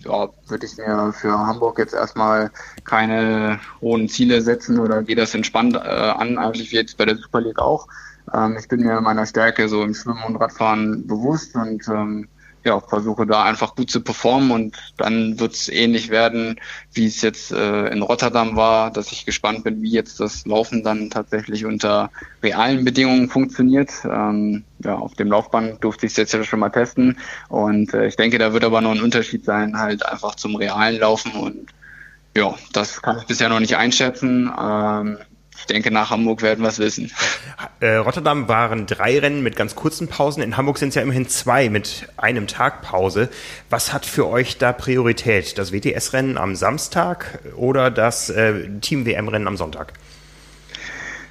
ja, würde ich mir für Hamburg jetzt erstmal keine hohen Ziele setzen oder gehe das entspannt äh, an, eigentlich wie jetzt bei der Super League auch. Ähm, ich bin mir meiner Stärke so im Schwimmen und Radfahren bewusst und ähm, ja, versuche da einfach gut zu performen und dann wird es ähnlich werden, wie es jetzt äh, in Rotterdam war, dass ich gespannt bin, wie jetzt das Laufen dann tatsächlich unter realen Bedingungen funktioniert. Ähm, ja, auf dem Laufband durfte ich es jetzt ja schon mal testen und äh, ich denke, da wird aber noch ein Unterschied sein, halt einfach zum realen Laufen und ja, das kann ich bisher noch nicht einschätzen. Ähm, ich denke, nach Hamburg werden wir es wissen. Äh, Rotterdam waren drei Rennen mit ganz kurzen Pausen. In Hamburg sind es ja immerhin zwei mit einem Tag Pause. Was hat für euch da Priorität? Das WTS-Rennen am Samstag oder das äh, Team-WM-Rennen am Sonntag?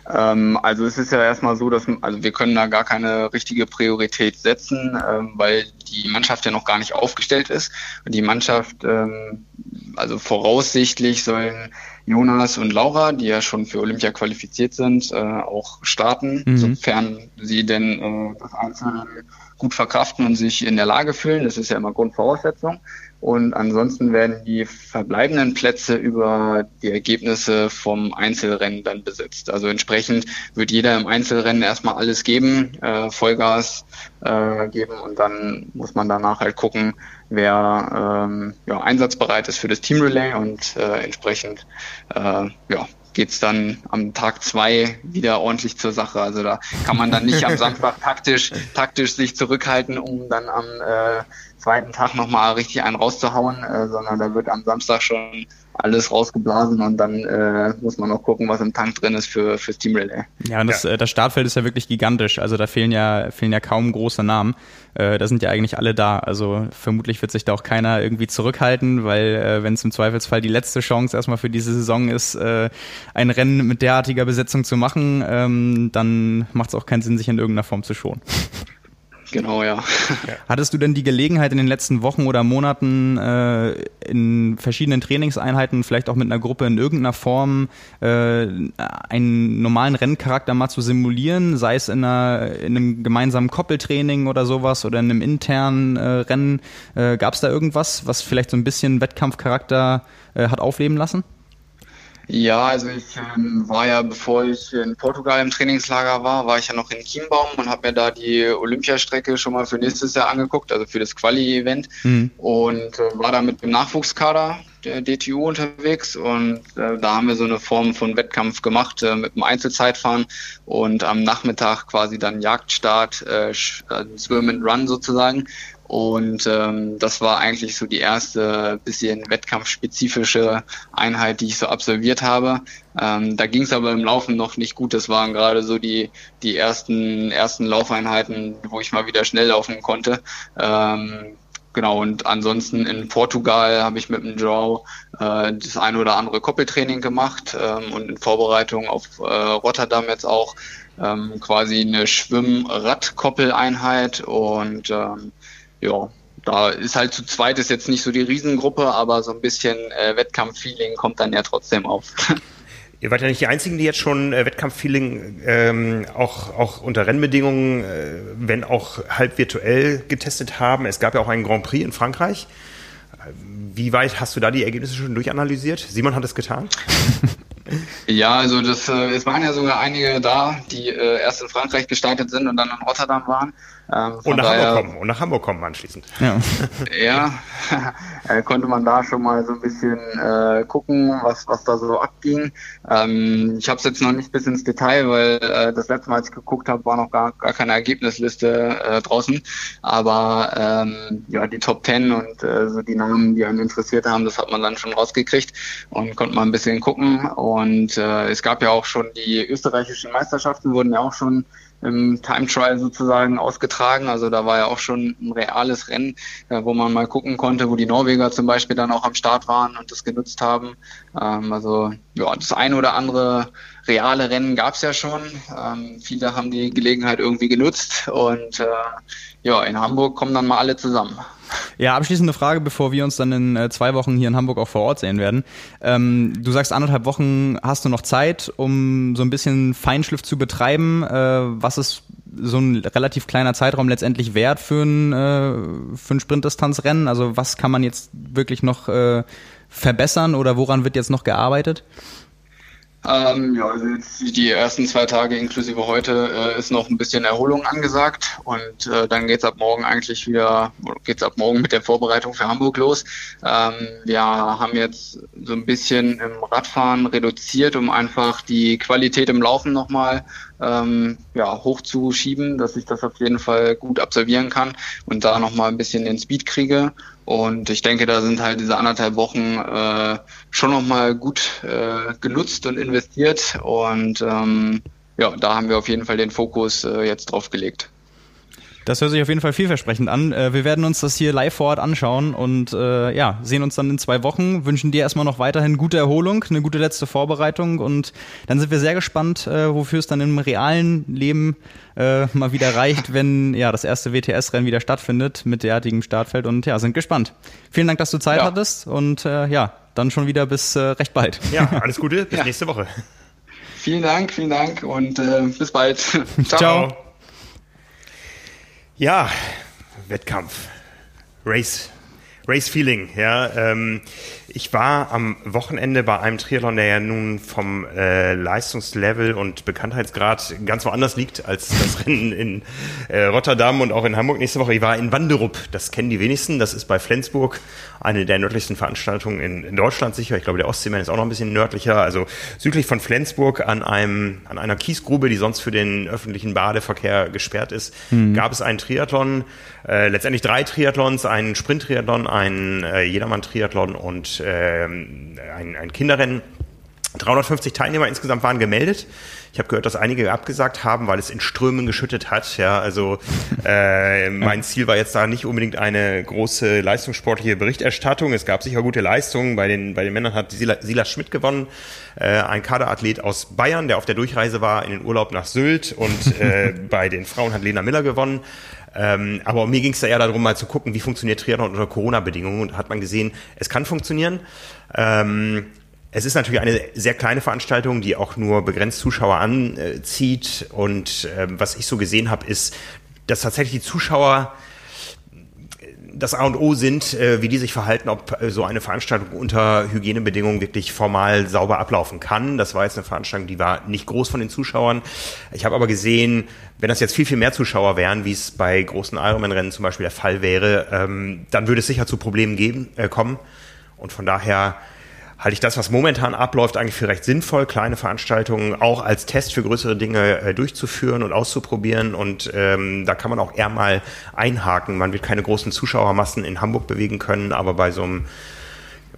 Ähm, also es ist ja erstmal so, dass also wir können da gar keine richtige Priorität setzen, ähm, weil die Mannschaft ja noch gar nicht aufgestellt ist. Die Mannschaft, ähm, also voraussichtlich sollen Jonas und Laura, die ja schon für Olympia qualifiziert sind, äh, auch starten, mhm. sofern sie denn äh, das Einzelne gut verkraften und sich in der Lage fühlen. Das ist ja immer Grundvoraussetzung. Und ansonsten werden die verbleibenden Plätze über die Ergebnisse vom Einzelrennen dann besetzt. Also entsprechend wird jeder im Einzelrennen erstmal alles geben, äh, Vollgas äh, geben und dann muss man danach halt gucken, wer ähm, ja, einsatzbereit ist für das Team Relay und äh, entsprechend äh, ja, geht's dann am Tag zwei wieder ordentlich zur Sache. Also da kann man dann nicht am [laughs] Samstag taktisch, taktisch sich zurückhalten, um dann am äh, zweiten Tag nochmal richtig einen rauszuhauen, äh, sondern da wird am Samstag schon alles rausgeblasen und dann äh, muss man noch gucken, was im Tank drin ist für fürs Team Relay. Ja, und das, ja. Äh, das Startfeld ist ja wirklich gigantisch. Also da fehlen ja fehlen ja kaum große Namen. Äh, da sind ja eigentlich alle da. Also vermutlich wird sich da auch keiner irgendwie zurückhalten, weil äh, wenn es im Zweifelsfall die letzte Chance erstmal für diese Saison ist, äh, ein Rennen mit derartiger Besetzung zu machen, ähm, dann macht es auch keinen Sinn, sich in irgendeiner Form zu schonen. [laughs] Genau, ja. Hattest du denn die Gelegenheit in den letzten Wochen oder Monaten äh, in verschiedenen Trainingseinheiten, vielleicht auch mit einer Gruppe in irgendeiner Form, äh, einen normalen Renncharakter mal zu simulieren, sei es in, einer, in einem gemeinsamen Koppeltraining oder sowas oder in einem internen äh, Rennen? Äh, Gab es da irgendwas, was vielleicht so ein bisschen Wettkampfcharakter äh, hat aufleben lassen? Ja, also ich ähm, war ja, bevor ich in Portugal im Trainingslager war, war ich ja noch in Chiembaum und habe mir da die Olympiastrecke schon mal für nächstes Jahr angeguckt, also für das Quali-Event mhm. und äh, war da mit dem Nachwuchskader der DTU unterwegs und äh, da haben wir so eine Form von Wettkampf gemacht äh, mit dem Einzelzeitfahren und am Nachmittag quasi dann Jagdstart, äh, Swim and Run sozusagen und ähm, das war eigentlich so die erste bisschen wettkampfspezifische Einheit, die ich so absolviert habe. Ähm, da ging es aber im Laufen noch nicht gut. Das waren gerade so die, die ersten, ersten Laufeinheiten, wo ich mal wieder schnell laufen konnte. Ähm, genau, und ansonsten in Portugal habe ich mit dem Joe äh, das eine oder andere Koppeltraining gemacht ähm, und in Vorbereitung auf äh, Rotterdam jetzt auch ähm, quasi eine Schwimm-Rad-Koppeleinheit und ähm, ja, da ist halt zu zweit ist jetzt nicht so die Riesengruppe, aber so ein bisschen äh, Wettkampffeeling kommt dann ja trotzdem auf. [laughs] Ihr wart ja nicht die Einzigen, die jetzt schon äh, Wettkampffeeling ähm, auch, auch unter Rennbedingungen, äh, wenn auch halb virtuell getestet haben. Es gab ja auch einen Grand Prix in Frankreich. Wie weit hast du da die Ergebnisse schon durchanalysiert? Simon hat es getan. [laughs] Ja, also das, äh, es waren ja sogar einige da, die äh, erst in Frankreich gestartet sind und dann in Rotterdam waren. Ähm, und nach daher, Hamburg kommen und nach Hamburg kommen anschließend. Ja, [laughs] ja [laughs] äh, konnte man da schon mal so ein bisschen äh, gucken, was was da so abging. Ähm, ich habe es jetzt noch nicht bis ins Detail, weil äh, das letzte Mal, als ich geguckt habe, war noch gar, gar keine Ergebnisliste äh, draußen. Aber ähm, ja, die Top Ten und äh, so die Namen, die einen interessiert haben, das hat man dann schon rausgekriegt und konnte mal ein bisschen gucken. Und äh, es gab ja auch schon die österreichischen Meisterschaften, wurden ja auch schon im Time Trial sozusagen ausgetragen. Also da war ja auch schon ein reales Rennen, äh, wo man mal gucken konnte, wo die Norweger zum Beispiel dann auch am Start waren und das genutzt haben. Ähm, also ja, das eine oder andere reale Rennen gab es ja schon. Ähm, viele haben die Gelegenheit irgendwie genutzt und äh, ja, in Hamburg kommen dann mal alle zusammen. Ja, abschließende Frage, bevor wir uns dann in äh, zwei Wochen hier in Hamburg auch vor Ort sehen werden. Ähm, du sagst, anderthalb Wochen hast du noch Zeit, um so ein bisschen Feinschliff zu betreiben. Äh, was ist so ein relativ kleiner Zeitraum letztendlich wert für ein, äh, für ein Sprintdistanzrennen? Also was kann man jetzt wirklich noch äh, verbessern oder woran wird jetzt noch gearbeitet? Ähm, ja, also jetzt die ersten zwei Tage inklusive heute äh, ist noch ein bisschen Erholung angesagt und äh, dann geht's ab morgen eigentlich wieder, geht's ab morgen mit der Vorbereitung für Hamburg los. Ähm, wir haben jetzt so ein bisschen im Radfahren reduziert, um einfach die Qualität im Laufen nochmal ähm, ja, hochzuschieben, dass ich das auf jeden Fall gut absolvieren kann und da nochmal ein bisschen den Speed kriege. Und ich denke, da sind halt diese anderthalb Wochen äh, schon nochmal gut äh, genutzt und investiert. Und ähm, ja, da haben wir auf jeden Fall den Fokus äh, jetzt drauf gelegt. Das hört sich auf jeden Fall vielversprechend an. Äh, wir werden uns das hier live vor Ort anschauen und äh, ja, sehen uns dann in zwei Wochen. Wünschen dir erstmal noch weiterhin gute Erholung, eine gute letzte Vorbereitung und dann sind wir sehr gespannt, äh, wofür es dann im realen Leben äh, mal wieder reicht, wenn ja das erste WTS-Rennen wieder stattfindet mit derartigem Startfeld und ja, sind gespannt. Vielen Dank, dass du Zeit ja. hattest und äh, ja, dann schon wieder bis äh, recht bald. Ja, alles Gute, bis [laughs] ja. nächste Woche. Vielen Dank, vielen Dank und äh, bis bald. [laughs] Ciao. Ciao. Ja, Wettkampf. Race. Race Feeling, ja. Ähm, ich war am Wochenende bei einem Triathlon, der ja nun vom äh, Leistungslevel und Bekanntheitsgrad ganz woanders liegt als das [laughs] Rennen in äh, Rotterdam und auch in Hamburg nächste Woche. Ich war in Wanderup, das kennen die wenigsten, das ist bei Flensburg eine der nördlichsten Veranstaltungen in, in Deutschland sicher. Ich glaube, der Ostseemann ist auch noch ein bisschen nördlicher, also südlich von Flensburg an einem an einer Kiesgrube, die sonst für den öffentlichen Badeverkehr gesperrt ist, mhm. gab es einen Triathlon, äh, letztendlich drei Triathlons, einen Sprint-Triathlon, einen äh, Jedermann-Triathlon und äh, ein, ein Kinderrennen. 350 Teilnehmer insgesamt waren gemeldet. Ich habe gehört, dass einige abgesagt haben, weil es in Strömen geschüttet hat. Ja, also äh, mein Ziel war jetzt da nicht unbedingt eine große leistungssportliche Berichterstattung. Es gab sicher gute Leistungen. Bei den bei den Männern hat Silas Schmidt gewonnen, äh, ein Kaderathlet aus Bayern, der auf der Durchreise war in den Urlaub nach Sylt. Und äh, [laughs] bei den Frauen hat Lena Miller gewonnen. Ähm, aber mir ging es da eher darum, mal zu gucken, wie funktioniert Triathlon unter Corona-Bedingungen. Und hat man gesehen, es kann funktionieren. Ähm, es ist natürlich eine sehr kleine Veranstaltung, die auch nur begrenzt Zuschauer anzieht. Und ähm, was ich so gesehen habe, ist, dass tatsächlich die Zuschauer das A und O sind, äh, wie die sich verhalten, ob äh, so eine Veranstaltung unter Hygienebedingungen wirklich formal sauber ablaufen kann. Das war jetzt eine Veranstaltung, die war nicht groß von den Zuschauern. Ich habe aber gesehen, wenn das jetzt viel, viel mehr Zuschauer wären, wie es bei großen Ironman-Rennen zum Beispiel der Fall wäre, ähm, dann würde es sicher zu Problemen geben, äh, kommen. Und von daher halte ich das, was momentan abläuft, eigentlich für recht sinnvoll, kleine Veranstaltungen auch als Test für größere Dinge äh, durchzuführen und auszuprobieren. Und ähm, da kann man auch eher mal einhaken. Man wird keine großen Zuschauermassen in Hamburg bewegen können, aber bei so einem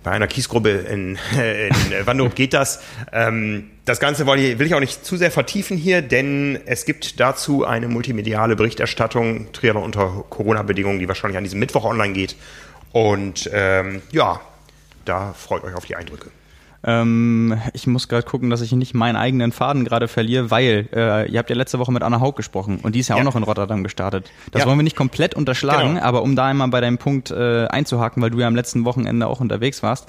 bei einer Kiesgruppe in, [laughs] in Wanderup [laughs] geht das. Ähm, das Ganze will ich, will ich auch nicht zu sehr vertiefen hier, denn es gibt dazu eine multimediale Berichterstattung, Triathlon unter Corona-Bedingungen, die wahrscheinlich an diesem Mittwoch online geht. Und ähm, ja, da freut euch auf die Eindrücke. Ähm, ich muss gerade gucken, dass ich nicht meinen eigenen Faden gerade verliere, weil äh, ihr habt ja letzte Woche mit Anna Haug gesprochen und die ist ja, ja. auch noch in Rotterdam gestartet. Das ja. wollen wir nicht komplett unterschlagen, genau. aber um da einmal bei deinem Punkt äh, einzuhaken, weil du ja am letzten Wochenende auch unterwegs warst.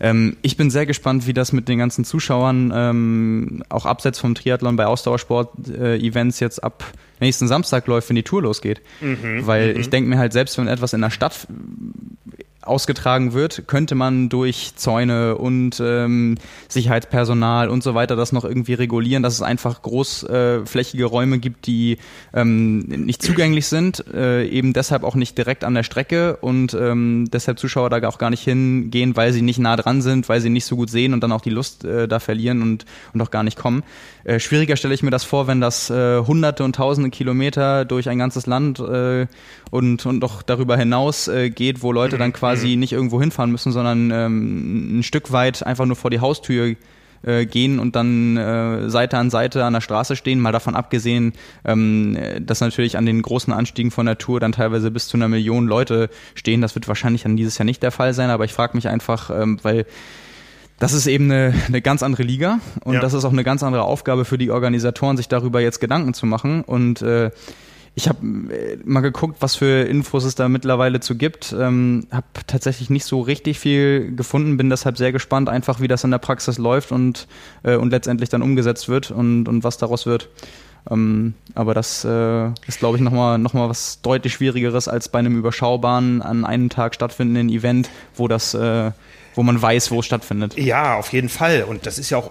Ähm, ich bin sehr gespannt, wie das mit den ganzen Zuschauern ähm, auch abseits vom Triathlon bei Ausdauersport-Events äh, jetzt ab nächsten Samstag läuft, wenn die Tour losgeht. Mhm, weil mhm. ich denke mir halt, selbst wenn etwas in der Stadt ausgetragen wird, könnte man durch Zäune und ähm, Sicherheitspersonal und so weiter das noch irgendwie regulieren, dass es einfach großflächige äh, Räume gibt, die ähm, nicht zugänglich sind, äh, eben deshalb auch nicht direkt an der Strecke und ähm, deshalb Zuschauer da auch gar nicht hingehen, weil sie nicht nah dran sind, weil sie nicht so gut sehen und dann auch die Lust äh, da verlieren und, und auch gar nicht kommen. Äh, schwieriger stelle ich mir das vor, wenn das äh, hunderte und tausende Kilometer durch ein ganzes Land äh, und, und auch darüber hinaus äh, geht, wo Leute dann quasi nicht irgendwo hinfahren müssen, sondern ähm, ein Stück weit einfach nur vor die Haustür äh, gehen und dann äh, Seite an Seite an der Straße stehen, mal davon abgesehen, ähm, dass natürlich an den großen Anstiegen von der Tour dann teilweise bis zu einer Million Leute stehen. Das wird wahrscheinlich dann dieses Jahr nicht der Fall sein, aber ich frage mich einfach, ähm, weil das ist eben eine, eine ganz andere Liga und ja. das ist auch eine ganz andere Aufgabe für die Organisatoren, sich darüber jetzt Gedanken zu machen. Und äh, ich habe äh, mal geguckt, was für Infos es da mittlerweile zu gibt. Ähm, habe tatsächlich nicht so richtig viel gefunden, bin deshalb sehr gespannt, einfach wie das in der Praxis läuft und, äh, und letztendlich dann umgesetzt wird und, und was daraus wird. Ähm, aber das äh, ist, glaube ich, nochmal noch mal was deutlich Schwierigeres als bei einem überschaubaren, an einem Tag stattfindenden Event, wo das äh, wo man weiß, wo es stattfindet. Ja, auf jeden Fall. Und das ist ja auch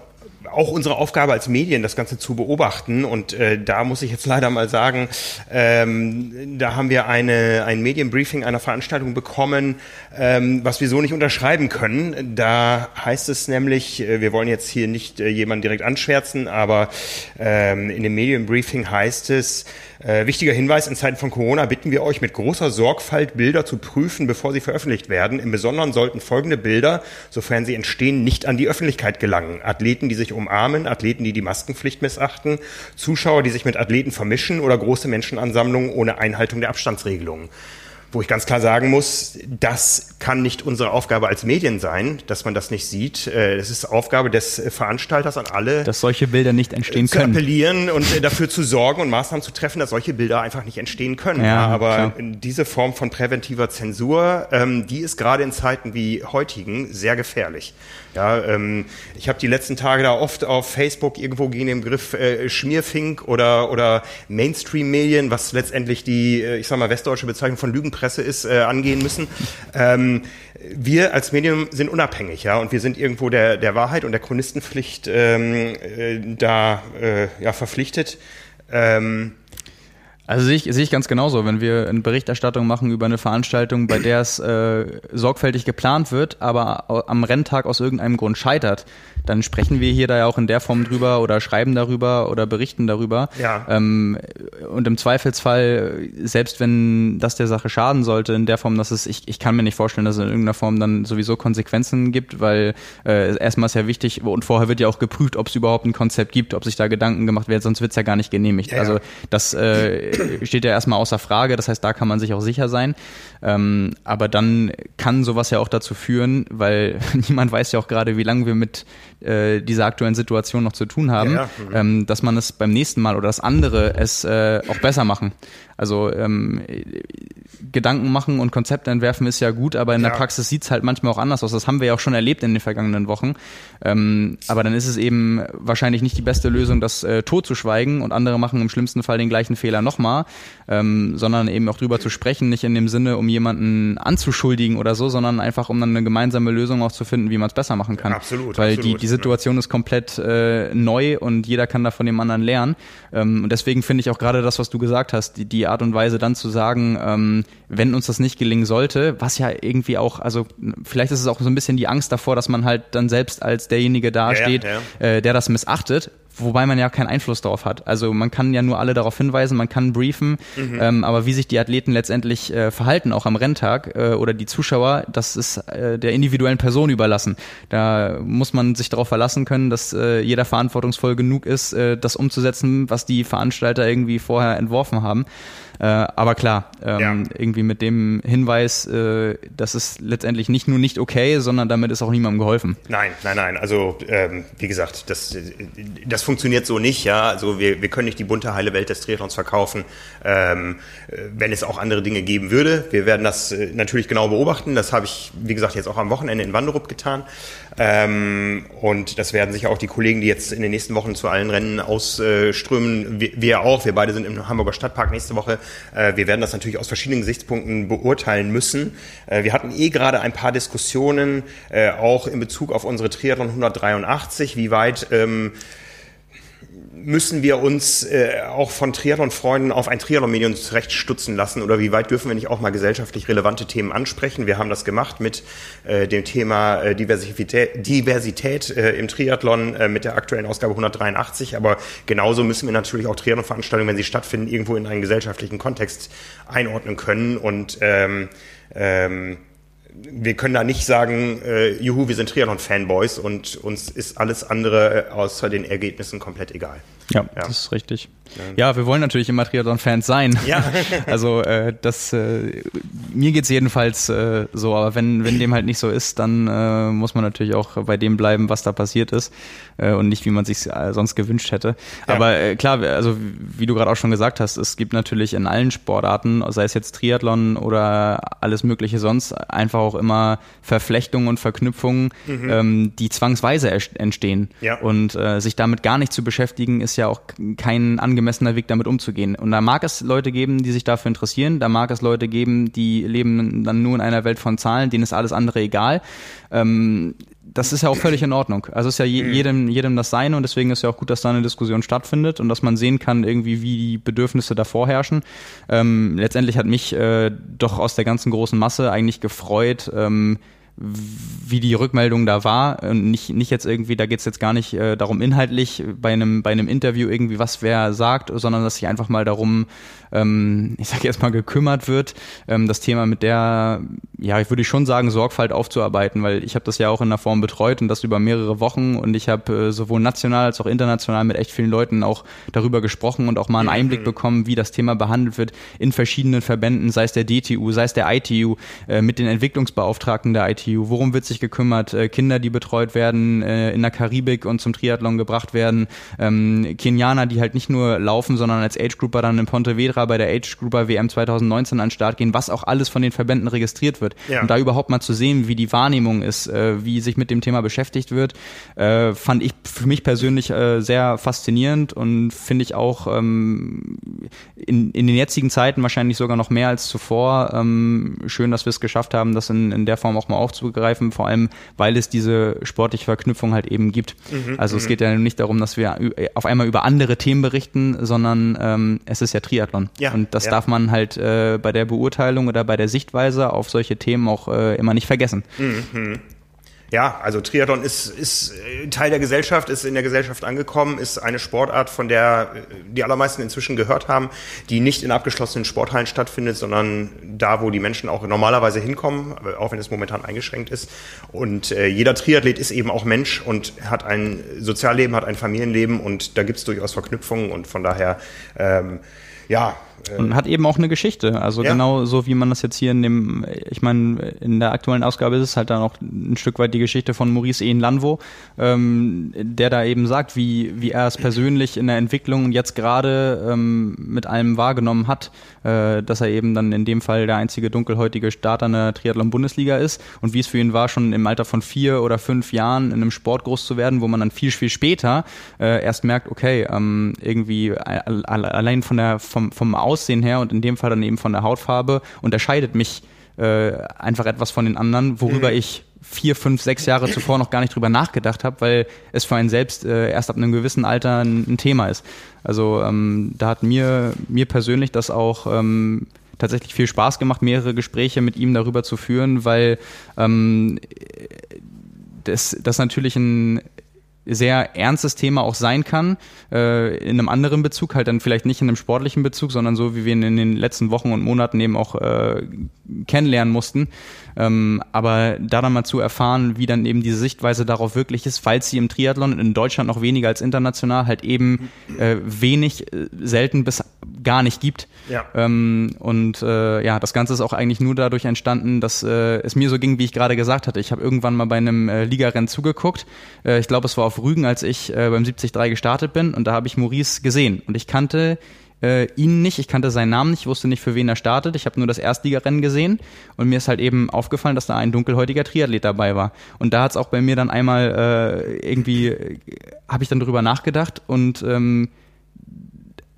auch unsere Aufgabe als Medien, das Ganze zu beobachten. Und äh, da muss ich jetzt [laughs] leider mal sagen, ähm, da haben wir eine, ein Medienbriefing einer Veranstaltung bekommen, ähm, was wir so nicht unterschreiben können. Da heißt es nämlich, äh, wir wollen jetzt hier nicht äh, jemanden direkt anschwärzen, aber ähm, in dem Medienbriefing heißt es, äh, wichtiger Hinweis, in Zeiten von Corona bitten wir euch mit großer Sorgfalt Bilder zu prüfen, bevor sie veröffentlicht werden. Im Besonderen sollten folgende Bilder, sofern sie entstehen, nicht an die Öffentlichkeit gelangen. Athleten, die sich umarmen, Athleten, die die Maskenpflicht missachten, Zuschauer, die sich mit Athleten vermischen oder große Menschenansammlungen ohne Einhaltung der Abstandsregelungen wo ich ganz klar sagen muss, das kann nicht unsere Aufgabe als Medien sein, dass man das nicht sieht. Äh, es ist Aufgabe des Veranstalters an alle, dass solche Bilder nicht entstehen zu können. Appellieren und äh, dafür zu sorgen und Maßnahmen zu treffen, dass solche Bilder einfach nicht entstehen können. Ja, aber klar. diese Form von präventiver Zensur, ähm, die ist gerade in Zeiten wie heutigen sehr gefährlich. Ja, ähm, ich habe die letzten Tage da oft auf Facebook irgendwo gegen den Begriff äh, Schmierfink oder, oder Mainstream-Medien, was letztendlich die, äh, ich sag mal, westdeutsche Bezeichnung von Lügenpresse ist, äh, angehen müssen. Ähm, wir als Medium sind unabhängig, ja, und wir sind irgendwo der, der Wahrheit und der Chronistenpflicht ähm, äh, da äh, ja, verpflichtet. Ähm, also sehe ich, sehe ich ganz genauso. Wenn wir eine Berichterstattung machen über eine Veranstaltung, bei der es äh, sorgfältig geplant wird, aber am Renntag aus irgendeinem Grund scheitert, dann sprechen wir hier da ja auch in der Form drüber oder schreiben darüber oder berichten darüber. Ja. Ähm, und im Zweifelsfall, selbst wenn das der Sache schaden sollte, in der Form, dass es, ich, ich kann mir nicht vorstellen, dass es in irgendeiner Form dann sowieso Konsequenzen gibt, weil äh, erstmal ist ja wichtig, und vorher wird ja auch geprüft, ob es überhaupt ein Konzept gibt, ob sich da Gedanken gemacht werden, sonst wird es ja gar nicht genehmigt. Ja, also das äh, steht ja erstmal außer Frage, das heißt, da kann man sich auch sicher sein. Ähm, aber dann kann sowas ja auch dazu führen, weil [laughs] niemand weiß ja auch gerade, wie lange wir mit äh, dieser aktuellen Situation noch zu tun haben, ja, ja. Mhm. Ähm, dass man es beim nächsten Mal oder das andere es äh, auch besser machen. Also ähm, Gedanken machen und Konzepte entwerfen ist ja gut, aber in ja. der Praxis sieht's halt manchmal auch anders aus. Das haben wir ja auch schon erlebt in den vergangenen Wochen. Ähm, aber dann ist es eben wahrscheinlich nicht die beste Lösung, das äh, totzuschweigen und andere machen im schlimmsten Fall den gleichen Fehler nochmal, ähm, sondern eben auch drüber zu sprechen, nicht in dem Sinne, um jemanden anzuschuldigen oder so, sondern einfach, um dann eine gemeinsame Lösung auch zu finden, wie man es besser machen kann. Absolut. Weil absolut, die, die Situation ja. ist komplett äh, neu und jeder kann da von dem anderen lernen. Ähm, und deswegen finde ich auch gerade das, was du gesagt hast, die, die Art und Weise dann zu sagen, ähm, wenn uns das nicht gelingen sollte, was ja irgendwie auch, also vielleicht ist es auch so ein bisschen die Angst davor, dass man halt dann selbst als derjenige dasteht, ja, ja. äh, der das missachtet, wobei man ja keinen Einfluss darauf hat. Also man kann ja nur alle darauf hinweisen, man kann briefen, mhm. ähm, aber wie sich die Athleten letztendlich äh, verhalten, auch am Renntag äh, oder die Zuschauer, das ist äh, der individuellen Person überlassen. Da muss man sich darauf verlassen können, dass äh, jeder verantwortungsvoll genug ist, äh, das umzusetzen, was die Veranstalter irgendwie vorher entworfen haben. Äh, aber klar, ähm, ja. irgendwie mit dem Hinweis, äh, das ist letztendlich nicht nur nicht okay, sondern damit ist auch niemandem geholfen. Nein, nein, nein. Also ähm, wie gesagt, das, das funktioniert so nicht, ja. Also wir, wir können nicht die bunte heile Welt des Triathlons verkaufen, ähm, wenn es auch andere Dinge geben würde. Wir werden das äh, natürlich genau beobachten. Das habe ich, wie gesagt, jetzt auch am Wochenende in Wanderup getan. Ähm, und das werden sicher auch die Kollegen, die jetzt in den nächsten Wochen zu allen Rennen ausströmen, wir, wir auch. Wir beide sind im Hamburger Stadtpark nächste Woche. Äh, wir werden das natürlich aus verschiedenen Gesichtspunkten beurteilen müssen. Äh, wir hatten eh gerade ein paar Diskussionen, äh, auch in Bezug auf unsere Triathlon 183, wie weit ähm, müssen wir uns äh, auch von Triathlon-Freunden auf ein Triathlon-Medium zurechtstutzen lassen? Oder wie weit dürfen wir nicht auch mal gesellschaftlich relevante Themen ansprechen? Wir haben das gemacht mit äh, dem Thema äh, Diversität, Diversität äh, im Triathlon äh, mit der aktuellen Ausgabe 183, aber genauso müssen wir natürlich auch Triathlon-Veranstaltungen, wenn sie stattfinden, irgendwo in einen gesellschaftlichen Kontext einordnen können. Und ähm, ähm, wir können da nicht sagen, äh, juhu, wir sind Triathlon-Fanboys und uns ist alles andere außer den Ergebnissen komplett egal. Ja, ja. das ist richtig. Ja, wir wollen natürlich immer Triathlon-Fans sein. Ja. [laughs] also äh, das äh, mir geht's jedenfalls äh, so, aber wenn, wenn dem halt nicht so ist, dann äh, muss man natürlich auch bei dem bleiben, was da passiert ist äh, und nicht, wie man sich äh, sonst gewünscht hätte. Ja. Aber klar, also wie du gerade auch schon gesagt hast, es gibt natürlich in allen Sportarten, sei es jetzt Triathlon oder alles mögliche sonst, einfach auch immer Verflechtungen und Verknüpfungen, mhm. ähm, die zwangsweise entstehen. Ja. Und sich damit gar nicht zu beschäftigen, ist ja auch kein angemessener Weg, damit umzugehen. Und da mag es Leute geben, die sich dafür interessieren, da mag es Leute geben, die leben dann nur in einer Welt von Zahlen, denen ist alles andere egal. Ähm, das ist ja auch völlig in Ordnung. Also ist ja je, mhm. jedem, jedem das Seine und deswegen ist ja auch gut, dass da eine Diskussion stattfindet und dass man sehen kann, irgendwie, wie die Bedürfnisse da vorherrschen. Ähm, letztendlich hat mich äh, doch aus der ganzen großen Masse eigentlich gefreut, ähm, wie die Rückmeldung da war. Und nicht, nicht jetzt irgendwie, da geht es jetzt gar nicht äh, darum, inhaltlich bei einem, bei einem Interview irgendwie, was wer sagt, sondern dass sich einfach mal darum ähm, ich sage jetzt mal, gekümmert wird, ähm, das Thema mit der, ja, ich würde schon sagen, Sorgfalt aufzuarbeiten, weil ich habe das ja auch in der Form betreut und das über mehrere Wochen. Und ich habe äh, sowohl national als auch international mit echt vielen Leuten auch darüber gesprochen und auch mal einen Einblick bekommen, wie das Thema behandelt wird in verschiedenen Verbänden, sei es der DTU, sei es der ITU, äh, mit den Entwicklungsbeauftragten der ITU, worum wird sich gekümmert, äh, Kinder, die betreut werden äh, in der Karibik und zum Triathlon gebracht werden, ähm, Kenianer, die halt nicht nur laufen, sondern als Age Grouper dann in Pontevedra bei der Age Grouper WM 2019 an den Start gehen, was auch alles von den Verbänden registriert wird. Ja. Und da überhaupt mal zu sehen, wie die Wahrnehmung ist, äh, wie sich mit dem Thema beschäftigt wird, äh, fand ich für mich persönlich äh, sehr faszinierend und finde ich auch ähm, in, in den jetzigen Zeiten wahrscheinlich sogar noch mehr als zuvor. Ähm, schön, dass wir es geschafft haben, das in, in der Form auch mal aufzugreifen, vor allem, weil es diese sportliche Verknüpfung halt eben gibt. Mhm, also es mhm. geht ja nicht darum, dass wir auf einmal über andere Themen berichten, sondern ähm, es ist ja Triathlon. Ja, und das ja. darf man halt äh, bei der Beurteilung oder bei der Sichtweise auf solche Themen auch äh, immer nicht vergessen. Mhm. Ja, also Triathlon ist, ist äh, Teil der Gesellschaft, ist in der Gesellschaft angekommen, ist eine Sportart, von der äh, die allermeisten inzwischen gehört haben, die nicht in abgeschlossenen Sporthallen stattfindet, sondern da, wo die Menschen auch normalerweise hinkommen, auch wenn es momentan eingeschränkt ist. Und äh, jeder Triathlet ist eben auch Mensch und hat ein Sozialleben, hat ein Familienleben und da gibt es durchaus Verknüpfungen und von daher ähm, ja, und hat eben auch eine Geschichte. Also ja. genau so wie man das jetzt hier in dem, ich meine, in der aktuellen Ausgabe ist es halt dann auch ein Stück weit die Geschichte von Maurice Ehen Lanvo, ähm, der da eben sagt, wie, wie er es persönlich in der Entwicklung und jetzt gerade ähm, mit allem wahrgenommen hat, äh, dass er eben dann in dem Fall der einzige dunkelhäutige Starter in der Triathlon-Bundesliga ist und wie es für ihn war, schon im Alter von vier oder fünf Jahren in einem Sport groß zu werden, wo man dann viel, viel später äh, erst merkt, okay, ähm, irgendwie allein von der, vom, vom Aus Aussehen her und in dem Fall dann eben von der Hautfarbe unterscheidet mich äh, einfach etwas von den anderen, worüber mhm. ich vier, fünf, sechs Jahre zuvor noch gar nicht drüber nachgedacht habe, weil es für einen selbst äh, erst ab einem gewissen Alter ein, ein Thema ist. Also ähm, da hat mir, mir persönlich das auch ähm, tatsächlich viel Spaß gemacht, mehrere Gespräche mit ihm darüber zu führen, weil ähm, das, das natürlich ein sehr ernstes Thema auch sein kann, äh, in einem anderen Bezug, halt dann vielleicht nicht in einem sportlichen Bezug, sondern so, wie wir ihn in den letzten Wochen und Monaten eben auch äh, kennenlernen mussten. Ähm, aber da dann mal zu erfahren, wie dann eben diese Sichtweise darauf wirklich ist, falls sie im Triathlon in Deutschland noch weniger als international halt eben äh, wenig, äh, selten bis gar nicht gibt. Ja. Ähm, und äh, ja, das Ganze ist auch eigentlich nur dadurch entstanden, dass äh, es mir so ging, wie ich gerade gesagt hatte. Ich habe irgendwann mal bei einem äh, Ligarennen zugeguckt. Äh, ich glaube, es war auf Rügen, als ich äh, beim 73 gestartet bin und da habe ich Maurice gesehen und ich kannte äh, ihn nicht, ich kannte seinen Namen nicht, wusste nicht, für wen er startet. Ich habe nur das Erstligarennen gesehen und mir ist halt eben aufgefallen, dass da ein dunkelhäutiger Triathlet dabei war. Und da hat es auch bei mir dann einmal äh, irgendwie, äh, habe ich dann drüber nachgedacht und ähm,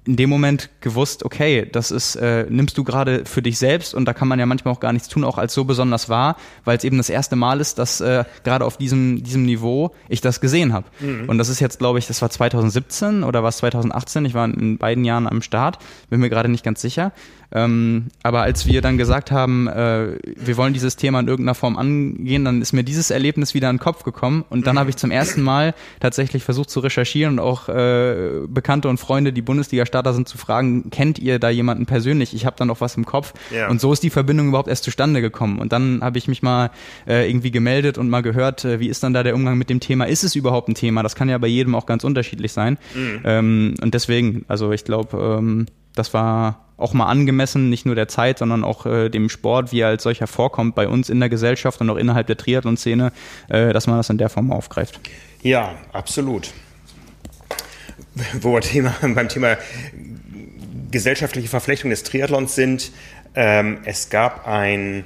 in dem Moment gewusst, okay, das ist, äh, nimmst du gerade für dich selbst und da kann man ja manchmal auch gar nichts tun, auch als so besonders wahr, weil es eben das erste Mal ist, dass äh, gerade auf diesem, diesem Niveau ich das gesehen habe. Mhm. Und das ist jetzt, glaube ich, das war 2017 oder war es 2018, ich war in beiden Jahren am Start, bin mir gerade nicht ganz sicher. Ähm, aber als wir dann gesagt haben, äh, wir wollen dieses Thema in irgendeiner Form angehen, dann ist mir dieses Erlebnis wieder in den Kopf gekommen und dann habe ich zum ersten Mal tatsächlich versucht zu recherchieren und auch äh, Bekannte und Freunde, die Bundesliga-Starter sind, zu fragen, kennt ihr da jemanden persönlich? Ich habe dann noch was im Kopf ja. und so ist die Verbindung überhaupt erst zustande gekommen und dann habe ich mich mal äh, irgendwie gemeldet und mal gehört, äh, wie ist dann da der Umgang mit dem Thema? Ist es überhaupt ein Thema? Das kann ja bei jedem auch ganz unterschiedlich sein mhm. ähm, und deswegen, also ich glaube, ähm, das war auch mal angemessen, nicht nur der Zeit, sondern auch äh, dem Sport, wie er als solcher vorkommt bei uns in der Gesellschaft und auch innerhalb der Triathlon-Szene, äh, dass man das in der Form aufgreift. Ja, absolut. [laughs] Wo wir Thema, beim Thema gesellschaftliche Verflechtung des Triathlons sind, ähm, es gab ein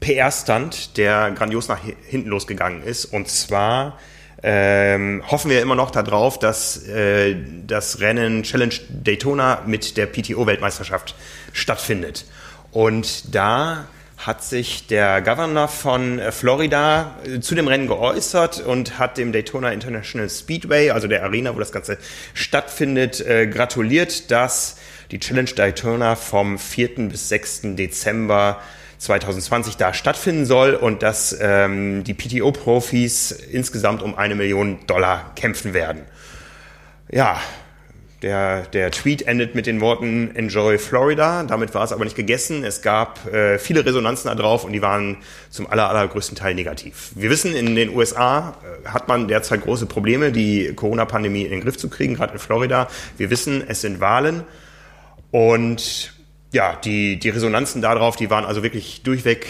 PR-Stand, der grandios nach hinten losgegangen ist, und zwar ähm, hoffen wir immer noch darauf, dass äh, das Rennen Challenge Daytona mit der PTO-Weltmeisterschaft stattfindet. Und da hat sich der Governor von äh, Florida äh, zu dem Rennen geäußert und hat dem Daytona International Speedway, also der Arena, wo das Ganze stattfindet, äh, gratuliert, dass die Challenge Daytona vom 4. bis 6. Dezember 2020 da stattfinden soll und dass ähm, die PTO-Profis insgesamt um eine Million Dollar kämpfen werden. Ja, der, der Tweet endet mit den Worten Enjoy Florida. Damit war es aber nicht gegessen. Es gab äh, viele Resonanzen darauf und die waren zum aller, allergrößten Teil negativ. Wir wissen, in den USA äh, hat man derzeit große Probleme, die Corona-Pandemie in den Griff zu kriegen, gerade in Florida. Wir wissen, es sind Wahlen und ja, die, die Resonanzen darauf, die waren also wirklich durchweg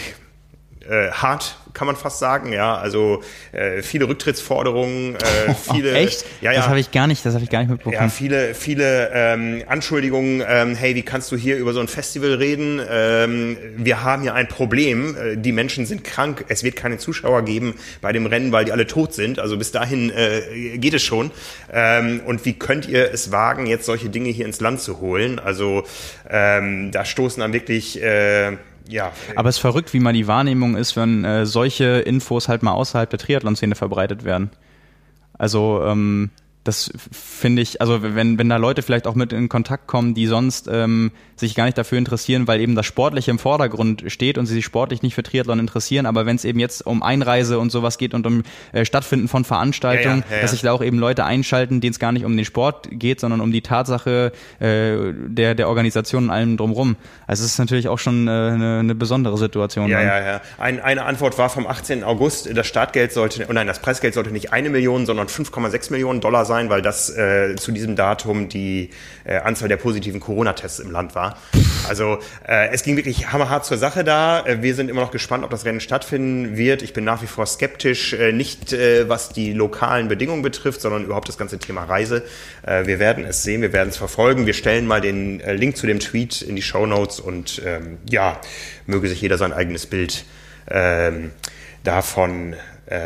äh, hart, kann man fast sagen. Ja, also äh, viele Rücktrittsforderungen, äh, [laughs] viele. Oh, echt? Ja, ja. Das habe ich gar nicht, das habe ich gar nicht mitbekommen. Ja, viele, viele ähm, Anschuldigungen. Ähm, hey, wie kannst du hier über so ein Festival reden? Ähm, wir haben hier ein Problem. Äh, die Menschen sind krank. Es wird keine Zuschauer geben bei dem Rennen, weil die alle tot sind. Also bis dahin äh, geht es schon. Ähm, und wie könnt ihr es wagen, jetzt solche Dinge hier ins Land zu holen? Also ähm, da stoßen dann wirklich äh, ja. Aber es ist verrückt, wie mal die Wahrnehmung ist, wenn äh, solche Infos halt mal außerhalb der Triathlon-Szene verbreitet werden. Also ähm, das finde ich, also wenn, wenn da Leute vielleicht auch mit in Kontakt kommen, die sonst ähm, sich gar nicht dafür interessieren, weil eben das Sportliche im Vordergrund steht und sie sich sportlich nicht für Triathlon interessieren, aber wenn es eben jetzt um Einreise und sowas geht und um äh, Stattfinden von Veranstaltungen, ja, ja, ja, dass sich da auch eben Leute einschalten, denen es gar nicht um den Sport geht, sondern um die Tatsache äh, der, der Organisation und allem drumrum. Also es ist natürlich auch schon äh, eine, eine besondere Situation. Ja, dann. ja, ja. Ein, eine Antwort war vom 18. August, das Startgeld sollte, oh nein, das Preisgeld sollte nicht eine Million, sondern 5,6 Millionen Dollar sein sein, weil das äh, zu diesem Datum die äh, Anzahl der positiven Corona-Tests im Land war. Also äh, es ging wirklich hammerhart zur Sache da. Äh, wir sind immer noch gespannt, ob das Rennen stattfinden wird. Ich bin nach wie vor skeptisch, äh, nicht äh, was die lokalen Bedingungen betrifft, sondern überhaupt das ganze Thema Reise. Wir werden es sehen, wir werden es verfolgen. Wir stellen mal den Link zu dem Tweet in die Show Notes und ähm, ja, möge sich jeder sein eigenes Bild ähm, davon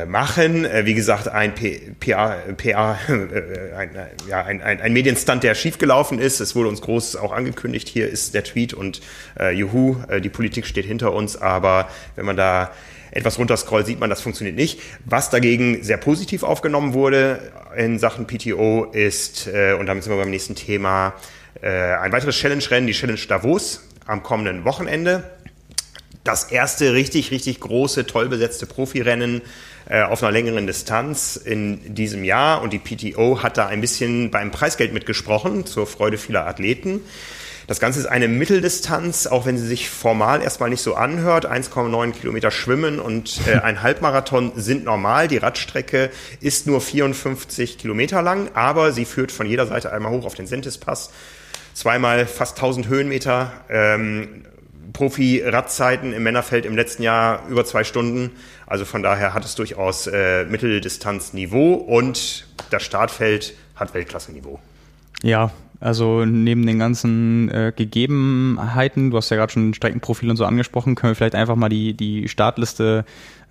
machen. Äh, wie gesagt, ein PA, PA [laughs] äh, ein, ja, ein, ein, ein Medienstand, der schiefgelaufen ist. Es wurde uns groß auch angekündigt. Hier ist der Tweet und äh, juhu, äh, die Politik steht hinter uns. Aber wenn man da etwas runterscrollt, sieht man, das funktioniert nicht. Was dagegen sehr positiv aufgenommen wurde in Sachen PTO ist, äh, und damit sind wir beim nächsten Thema, äh, ein weiteres Challenge-Rennen, die Challenge Davos am kommenden Wochenende. Das erste richtig, richtig große, toll besetzte Profirennen äh, auf einer längeren Distanz in diesem Jahr und die PTO hat da ein bisschen beim Preisgeld mitgesprochen, zur Freude vieler Athleten. Das Ganze ist eine Mitteldistanz, auch wenn sie sich formal erstmal nicht so anhört. 1,9 Kilometer Schwimmen und äh, ein Halbmarathon sind normal. Die Radstrecke ist nur 54 Kilometer lang, aber sie führt von jeder Seite einmal hoch auf den Sentispass zweimal fast 1000 Höhenmeter, ähm, Profi-Radzeiten im Männerfeld im letzten Jahr über zwei Stunden. Also von daher hat es durchaus äh, Mitteldistanzniveau und das Startfeld hat Weltklasse-Niveau. Ja, also neben den ganzen äh, Gegebenheiten, du hast ja gerade schon Streckenprofil und so angesprochen, können wir vielleicht einfach mal die, die Startliste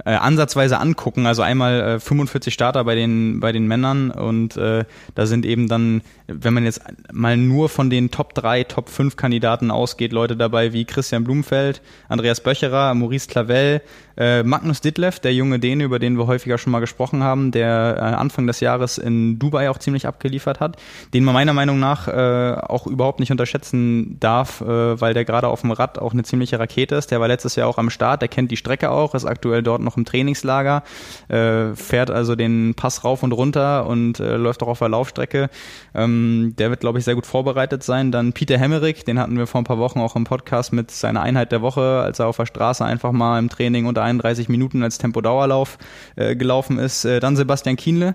äh, ansatzweise angucken. Also einmal äh, 45 Starter bei den, bei den Männern und äh, da sind eben dann, wenn man jetzt mal nur von den Top 3, Top 5 Kandidaten ausgeht, Leute dabei wie Christian Blumfeld, Andreas Böcherer, Maurice Clavel, äh, Magnus Ditlev, der junge Däne, über den wir häufiger schon mal gesprochen haben, der äh, Anfang des Jahres in Dubai auch ziemlich abgeliefert hat, den man meiner Meinung nach äh, auch überhaupt nicht unterschätzen darf, äh, weil der gerade auf dem Rad auch eine ziemliche Rakete ist. Der war letztes Jahr auch am Start, der kennt die Strecke auch, ist aktuell dort noch noch im Trainingslager, äh, fährt also den Pass rauf und runter und äh, läuft auch auf der Laufstrecke. Ähm, der wird, glaube ich, sehr gut vorbereitet sein. Dann Peter Hemmerich, den hatten wir vor ein paar Wochen auch im Podcast mit seiner Einheit der Woche, als er auf der Straße einfach mal im Training unter 31 Minuten als Tempodauerlauf äh, gelaufen ist. Äh, dann Sebastian Kienle,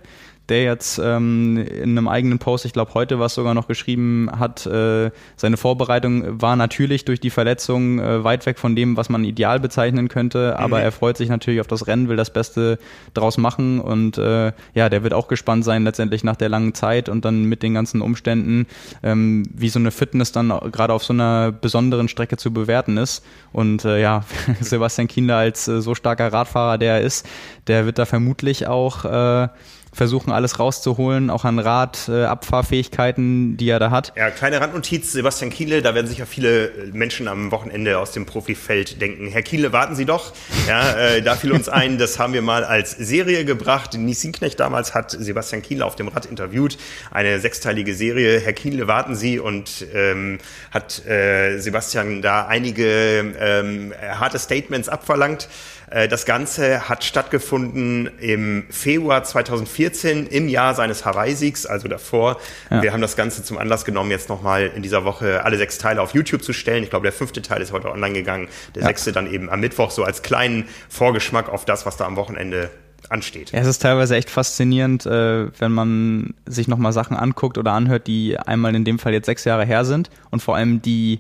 der jetzt ähm, in einem eigenen Post, ich glaube heute was sogar noch geschrieben hat, äh, seine Vorbereitung war natürlich durch die Verletzung äh, weit weg von dem, was man ideal bezeichnen könnte, aber mhm. er freut sich natürlich auf das Rennen, will das Beste draus machen. Und äh, ja, der wird auch gespannt sein letztendlich nach der langen Zeit und dann mit den ganzen Umständen, ähm, wie so eine Fitness dann gerade auf so einer besonderen Strecke zu bewerten ist. Und äh, ja, [laughs] Sebastian Kinder als äh, so starker Radfahrer, der er ist, der wird da vermutlich auch äh, versuchen alles rauszuholen, auch an Rad, äh, Abfahrfähigkeiten, die er da hat. Ja, kleine Randnotiz, Sebastian Kiele, da werden sicher viele Menschen am Wochenende aus dem Profifeld denken, Herr Kiele, warten Sie doch. Ja, äh, da fiel uns ein, das haben wir mal als Serie gebracht. Nies Knecht damals hat Sebastian Kiele auf dem Rad interviewt, eine sechsteilige Serie. Herr Kiele, warten Sie und ähm, hat äh, Sebastian da einige ähm, harte Statements abverlangt. Äh, das Ganze hat stattgefunden im Februar 2014, im Jahr seines Hawaii-Siegs, also davor. Ja. Wir haben das Ganze zum Anlass genommen, jetzt nochmal in dieser Woche alle sechs Teile auf YouTube zu stellen. Ich glaube, der fünfte Teil ist heute online gegangen, der ja. sechste dann eben am Mittwoch, so als kleinen Vorgeschmack auf das, was da am Wochenende ansteht. Ja, es ist teilweise echt faszinierend, äh, wenn man sich nochmal Sachen anguckt oder anhört, die einmal in dem Fall jetzt sechs Jahre her sind und vor allem die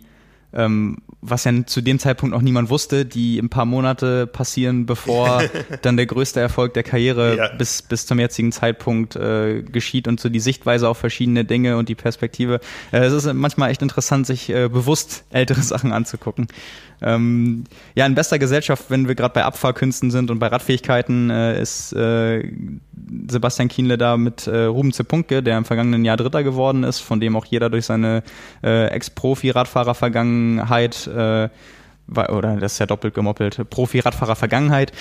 ähm, was ja zu dem Zeitpunkt noch niemand wusste, die ein paar Monate passieren, bevor [laughs] dann der größte Erfolg der Karriere ja. bis, bis zum jetzigen Zeitpunkt äh, geschieht und so die Sichtweise auf verschiedene Dinge und die Perspektive. Äh, es ist manchmal echt interessant, sich äh, bewusst ältere [laughs] Sachen anzugucken. Ähm, ja, in bester Gesellschaft, wenn wir gerade bei Abfahrkünsten sind und bei Radfähigkeiten, äh, ist äh, Sebastian Kienle da mit äh, Ruben Zepunke, der im vergangenen Jahr Dritter geworden ist, von dem auch jeder durch seine äh, Ex-Profi-Radfahrer-Vergangenheit äh, oder das ist ja doppelt gemoppelt, Profi-Radfahrer Vergangenheit,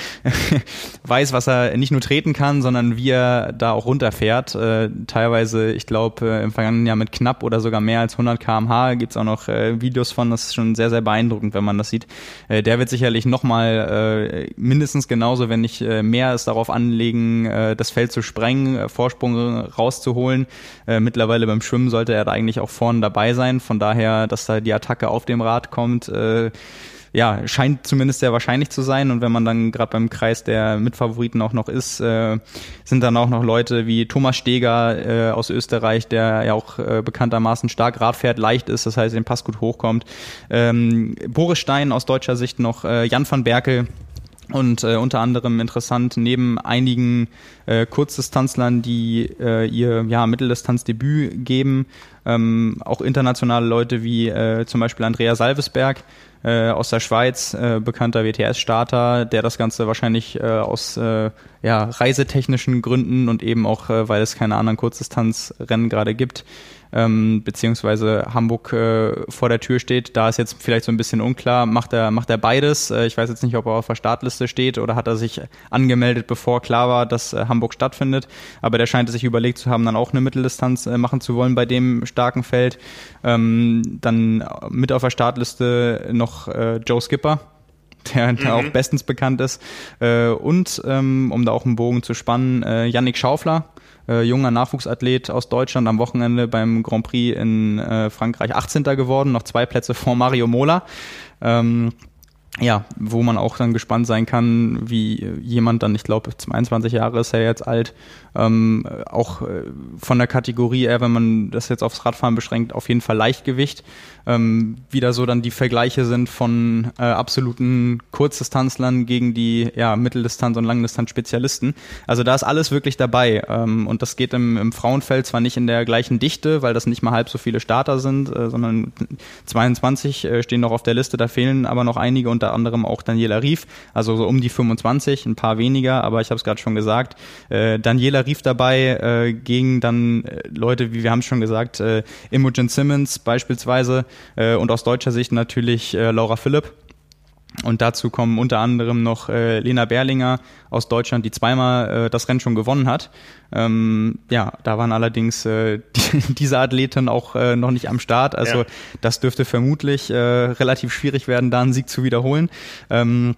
[laughs] weiß, was er nicht nur treten kann, sondern wie er da auch runterfährt. Äh, teilweise, ich glaube, äh, im vergangenen Jahr mit knapp oder sogar mehr als 100 kmh gibt's auch noch äh, Videos von, das ist schon sehr, sehr beeindruckend, wenn man das sieht. Der wird sicherlich nochmal mindestens genauso, wenn nicht mehr es darauf anlegen, das Feld zu sprengen, Vorsprung rauszuholen. Mittlerweile beim Schwimmen sollte er da eigentlich auch vorne dabei sein, von daher, dass da die Attacke auf dem Rad kommt, ja, scheint zumindest sehr wahrscheinlich zu sein. Und wenn man dann gerade beim Kreis der Mitfavoriten auch noch ist, äh, sind dann auch noch Leute wie Thomas Steger äh, aus Österreich, der ja auch äh, bekanntermaßen stark Rad fährt, leicht ist, das heißt den Pass gut hochkommt. Ähm, Boris Stein aus deutscher Sicht noch, äh, Jan van Berkel, und äh, unter anderem interessant, neben einigen äh, Kurzdistanzlern, die äh, ihr ja, Mitteldistanzdebüt geben, ähm, auch internationale Leute wie äh, zum Beispiel Andrea Salvesberg, äh, aus der Schweiz, äh, bekannter WTS-Starter, der das Ganze wahrscheinlich äh, aus äh, ja, reisetechnischen Gründen und eben auch, äh, weil es keine anderen Kurzdistanzrennen gerade gibt, ähm, beziehungsweise Hamburg äh, vor der Tür steht. Da ist jetzt vielleicht so ein bisschen unklar, macht er, macht er beides? Äh, ich weiß jetzt nicht, ob er auf der Startliste steht oder hat er sich angemeldet, bevor klar war, dass äh, Hamburg stattfindet. Aber der scheint sich überlegt zu haben, dann auch eine Mitteldistanz äh, machen zu wollen bei dem starken Feld. Ähm, dann mit auf der Startliste noch äh, Joe Skipper, [laughs] der, mhm. auch bestens bekannt ist. Äh, und ähm, um da auch einen Bogen zu spannen, Yannick Schaufler, äh, junger Nachwuchsathlet aus Deutschland am Wochenende beim Grand Prix in äh, Frankreich 18. geworden, noch zwei Plätze vor Mario Mola. Ähm, ja, wo man auch dann gespannt sein kann, wie jemand dann, ich glaube, 22 Jahre ist er jetzt alt, Ähm, auch äh, von der Kategorie eher, wenn man das jetzt aufs Radfahren beschränkt, auf jeden Fall Leichtgewicht. Ähm, wieder so dann die Vergleiche sind von äh, absoluten Kurzdistanzlern gegen die ja, Mitteldistanz- und Langdistanz-Spezialisten. Also da ist alles wirklich dabei. Ähm, und das geht im, im Frauenfeld zwar nicht in der gleichen Dichte, weil das nicht mal halb so viele Starter sind, äh, sondern 22 äh, stehen noch auf der Liste, da fehlen aber noch einige, unter anderem auch Daniela Rief, also so um die 25, ein paar weniger, aber ich habe es gerade schon gesagt. Äh, Daniela Rief dabei äh, gegen dann äh, Leute, wie wir haben schon gesagt, äh, Imogen Simmons beispielsweise äh, und aus deutscher Sicht natürlich äh, Laura Philipp. Und dazu kommen unter anderem noch Lena Berlinger aus Deutschland, die zweimal das Rennen schon gewonnen hat. Ähm, ja, da waren allerdings [laughs] die, diese Athleten auch noch nicht am Start. Also ja. das dürfte vermutlich relativ schwierig werden, da einen Sieg zu wiederholen. Ähm,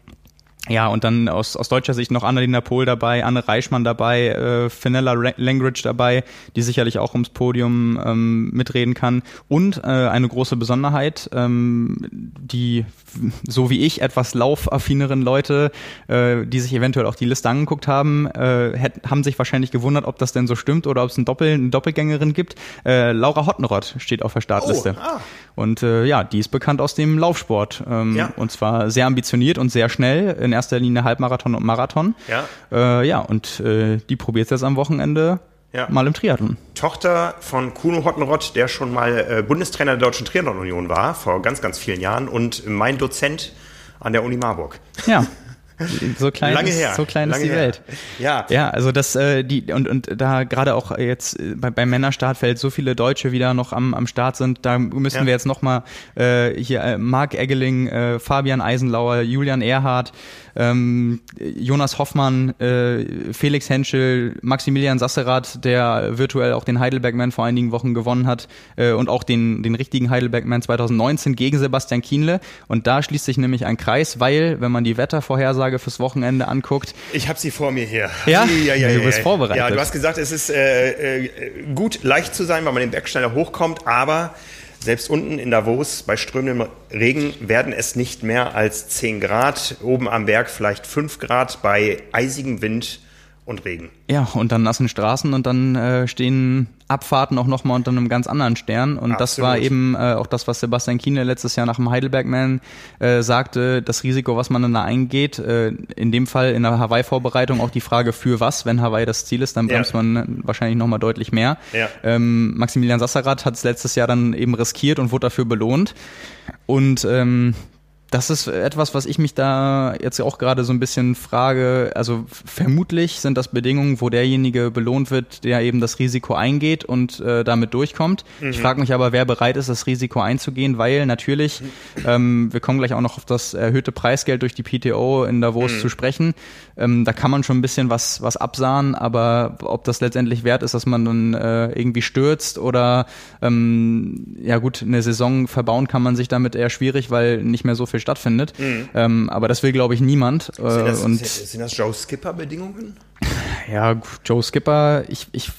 ja, und dann aus, aus deutscher Sicht noch Annalena Pohl dabei, Anne Reichmann dabei, äh, Fenella Langridge dabei, die sicherlich auch ums Podium ähm, mitreden kann. Und äh, eine große Besonderheit, ähm, die, [laughs] so wie ich, etwas laufaffineren Leute, äh, die sich eventuell auch die Liste angeguckt haben, äh, hätt, haben sich wahrscheinlich gewundert, ob das denn so stimmt oder ob es ein Doppel, eine Doppelgängerin gibt. Äh, Laura Hottenrott steht auf der Startliste. Oh, ah. Und äh, ja, die ist bekannt aus dem Laufsport. Ähm, ja. Und zwar sehr ambitioniert und sehr schnell. In erster Linie Halbmarathon und Marathon. Ja, äh, ja und äh, die probiert jetzt am Wochenende ja. mal im Triathlon. Tochter von Kuno Hottenrott, der schon mal äh, Bundestrainer der Deutschen Triathlon Union war, vor ganz, ganz vielen Jahren und mein Dozent an der Uni Marburg. Ja. [laughs] [laughs] So klein Lange ist, her. So klein Lange ist die her. Welt. Ja. Ja, also das, äh, die, und, und da gerade auch jetzt äh, bei, beim Männerstartfeld so viele Deutsche wieder noch am, am Start sind, da müssen ja. wir jetzt nochmal äh, hier äh, Marc Eggeling, äh, Fabian Eisenlauer, Julian Erhardt, ähm, Jonas Hoffmann, äh, Felix Henschel, Maximilian Sasserath, der virtuell auch den Heidelbergman vor einigen Wochen gewonnen hat äh, und auch den, den richtigen Heidelbergman 2019 gegen Sebastian Kienle. Und da schließt sich nämlich ein Kreis, weil, wenn man die Wettervorhersage fürs Wochenende anguckt. Ich habe sie vor mir hier. Ja, ja, ja, ja du bist vorbereitet. Ja, du hast gesagt, es ist äh, äh, gut, leicht zu sein, weil man den Berg schneller hochkommt, aber selbst unten in Davos bei strömendem Regen werden es nicht mehr als 10 Grad, oben am Berg vielleicht 5 Grad. Bei eisigem Wind und Regen. Ja, und dann nassen Straßen und dann äh, stehen Abfahrten auch nochmal unter einem ganz anderen Stern. Und Absolut. das war eben äh, auch das, was Sebastian Kiene letztes Jahr nach dem Heidelbergman äh, sagte, das Risiko, was man dann da eingeht. Äh, in dem Fall in der Hawaii-Vorbereitung auch die Frage, für was, wenn Hawaii das Ziel ist, dann bremst ja. man wahrscheinlich nochmal deutlich mehr. Ja. Ähm, Maximilian Sasserath hat es letztes Jahr dann eben riskiert und wurde dafür belohnt. Und ähm, das ist etwas, was ich mich da jetzt auch gerade so ein bisschen frage. Also vermutlich sind das Bedingungen, wo derjenige belohnt wird, der eben das Risiko eingeht und äh, damit durchkommt. Mhm. Ich frage mich aber, wer bereit ist, das Risiko einzugehen, weil natürlich, ähm, wir kommen gleich auch noch auf das erhöhte Preisgeld durch die PTO in Davos mhm. zu sprechen. Ähm, da kann man schon ein bisschen was, was absahen, aber ob das letztendlich wert ist, dass man dann äh, irgendwie stürzt oder ähm, ja gut, eine Saison verbauen kann man sich damit eher schwierig, weil nicht mehr so viel stattfindet. Mhm. Ähm, aber das will, glaube ich, niemand. Sind das, und, sind das Joe Skipper-Bedingungen? [laughs] Ja, Joe Skipper, ich, ich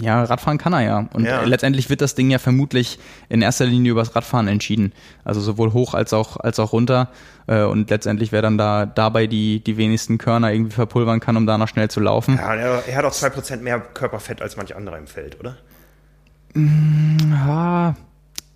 ja, Radfahren kann er ja. Und ja. letztendlich wird das Ding ja vermutlich in erster Linie übers Radfahren entschieden. Also sowohl hoch als auch, als auch runter. Äh, und letztendlich, wer dann da dabei die, die wenigsten Körner irgendwie verpulvern kann, um da noch schnell zu laufen. Ja, er, hat auch zwei Prozent mehr Körperfett als manch anderer im Feld, oder? Ja,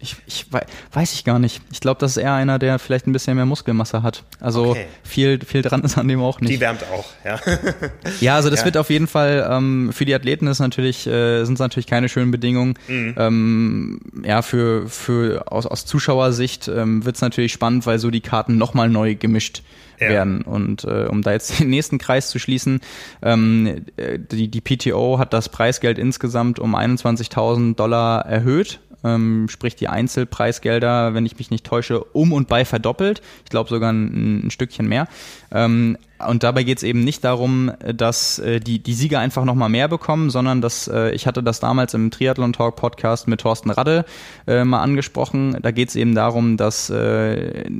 ich, ich weiß ich gar nicht. Ich glaube, das ist eher einer, der vielleicht ein bisschen mehr Muskelmasse hat. Also okay. viel, viel dran ist an dem auch nicht. Die wärmt auch, ja. [laughs] ja, also das ja. wird auf jeden Fall ähm, für die Athleten ist natürlich äh, sind es natürlich keine schönen Bedingungen. Mhm. Ähm, ja, für für aus, aus Zuschauersicht ähm, wird es natürlich spannend, weil so die Karten nochmal neu gemischt ja. werden. Und äh, um da jetzt den nächsten Kreis zu schließen, ähm, die, die PTO hat das Preisgeld insgesamt um 21.000 Dollar erhöht ähm, sprich die Einzelpreisgelder, wenn ich mich nicht täusche, um und bei verdoppelt. Ich glaube sogar ein, ein, Stückchen mehr. Ähm, und dabei geht es eben nicht darum, dass äh, die, die Sieger einfach nochmal mehr bekommen, sondern dass äh, ich hatte das damals im Triathlon Talk Podcast mit Thorsten Radde äh, mal angesprochen. Da geht es eben darum, dass äh,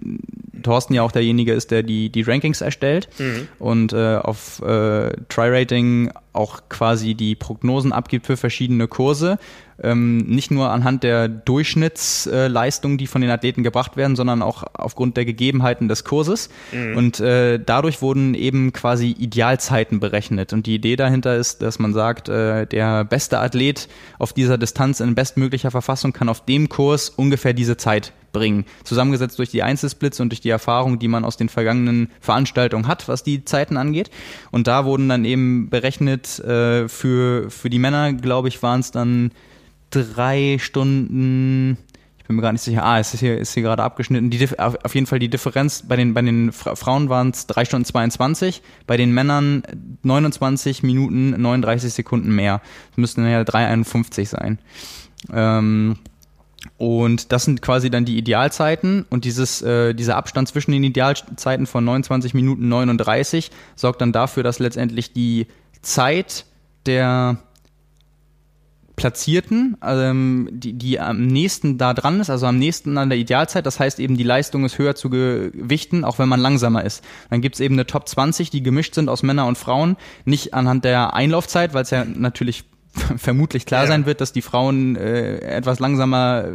Thorsten ja auch derjenige ist, der die, die Rankings erstellt mhm. und äh, auf äh, Try-Rating auch quasi die Prognosen abgibt für verschiedene Kurse ähm, nicht nur anhand der Durchschnittsleistungen, die von den Athleten gebracht werden, sondern auch aufgrund der Gegebenheiten des Kurses. Mhm. Und äh, dadurch wurden eben quasi Idealzeiten berechnet. Und die Idee dahinter ist, dass man sagt, äh, der beste Athlet auf dieser Distanz in bestmöglicher Verfassung kann auf dem Kurs ungefähr diese Zeit bringen. Zusammengesetzt durch die Einzelsplits und durch die Erfahrung, die man aus den vergangenen Veranstaltungen hat, was die Zeiten angeht. Und da wurden dann eben berechnet, äh, für, für die Männer, glaube ich, waren es dann drei Stunden, ich bin mir gar nicht sicher, ah, es ist hier, ist hier gerade abgeschnitten. Die, auf jeden Fall die Differenz, bei den, bei den Frauen waren es drei Stunden 22, bei den Männern 29 Minuten 39 Sekunden mehr. Das müssten ja 3,51 sein. Ähm, und das sind quasi dann die Idealzeiten und dieses, äh, dieser Abstand zwischen den Idealzeiten von 29 Minuten 39 sorgt dann dafür, dass letztendlich die Zeit der Platzierten, ähm, die, die am nächsten da dran ist, also am nächsten an der Idealzeit. Das heißt eben, die Leistung ist höher zu gewichten, auch wenn man langsamer ist. Dann gibt's eben eine Top 20, die gemischt sind aus Männern und Frauen, nicht anhand der Einlaufzeit, weil es ja natürlich [laughs] vermutlich klar ja. sein wird, dass die Frauen äh, etwas langsamer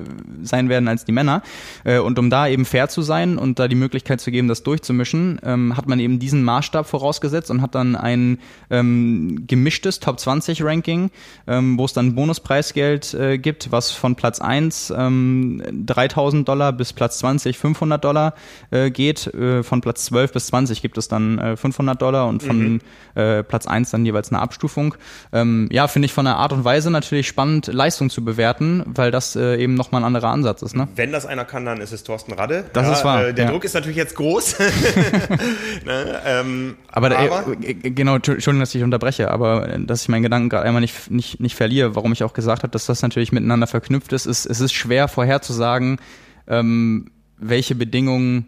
sein werden als die Männer. Äh, und um da eben fair zu sein und da die Möglichkeit zu geben, das durchzumischen, ähm, hat man eben diesen Maßstab vorausgesetzt und hat dann ein ähm, gemischtes Top 20 Ranking, ähm, wo es dann Bonuspreisgeld äh, gibt, was von Platz 1 ähm, 3000 Dollar bis Platz 20 500 Dollar äh, geht. Äh, von Platz 12 bis 20 gibt es dann äh, 500 Dollar und von mhm. äh, Platz 1 dann jeweils eine Abstufung. Ähm, ja, finde ich von der Art und Weise natürlich spannend, Leistung zu bewerten, weil das äh, eben nochmal ein anderer Ansatz ist. Ne? Wenn das einer kann, dann ist es Thorsten Radde. Das ja, ist wahr. Äh, der ja. Druck ist natürlich jetzt groß. [laughs] ne, ähm, aber, aber äh, genau, Entschuldigung, dass ich unterbreche, aber äh, dass ich meinen Gedanken gerade einmal nicht, nicht, nicht verliere, warum ich auch gesagt habe, dass das natürlich miteinander verknüpft ist, ist es ist schwer vorherzusagen, ähm, welche Bedingungen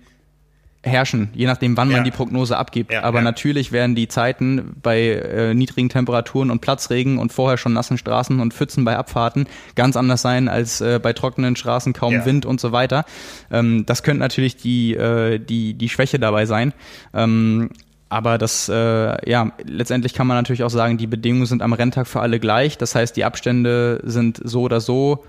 herrschen, je nachdem, wann ja. man die Prognose abgibt. Ja, Aber ja. natürlich werden die Zeiten bei äh, niedrigen Temperaturen und Platzregen und vorher schon nassen Straßen und Pfützen bei Abfahrten ganz anders sein als äh, bei trockenen Straßen, kaum Wind und so weiter. Ähm, das könnte natürlich die, äh, die, die Schwäche dabei sein. Ähm, aber das, äh, ja, letztendlich kann man natürlich auch sagen, die Bedingungen sind am Renntag für alle gleich. Das heißt, die Abstände sind so oder so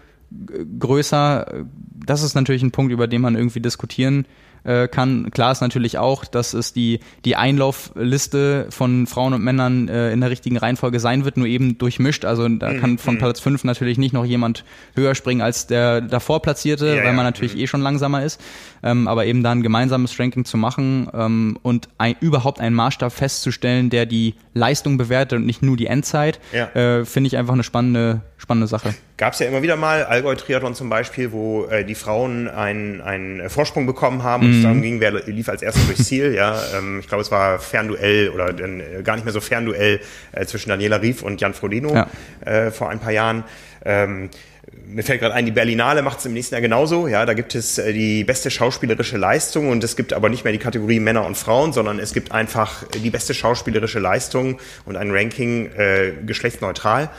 größer. Das ist natürlich ein Punkt, über den man irgendwie diskutieren äh, kann. Klar ist natürlich auch, dass es die, die Einlaufliste von Frauen und Männern äh, in der richtigen Reihenfolge sein wird, nur eben durchmischt. Also da mhm. kann von mhm. Platz 5 natürlich nicht noch jemand höher springen als der davor Platzierte, ja, weil man natürlich mhm. eh schon langsamer ist. Ähm, aber eben da ein gemeinsames Ranking zu machen ähm, und ein, überhaupt einen Maßstab festzustellen, der die Leistung bewertet und nicht nur die Endzeit, ja. äh, finde ich einfach eine spannende, spannende Sache. Gab es ja immer wieder mal, Allgäu Triathlon zum Beispiel, wo äh, die Frauen einen, einen Vorsprung bekommen haben und mhm. es darum ging, wer lief als erstes durchs Ziel. ja, ähm, ich glaube, es war Fernduell oder äh, gar nicht mehr so Fernduell äh, zwischen Daniela Rief und Jan Frodeno ja. äh, vor ein paar Jahren. Ähm, mir fällt gerade ein, die Berlinale macht es im nächsten Jahr genauso. Ja, da gibt es äh, die beste schauspielerische Leistung und es gibt aber nicht mehr die Kategorie Männer und Frauen, sondern es gibt einfach die beste schauspielerische Leistung und ein Ranking äh, geschlechtsneutral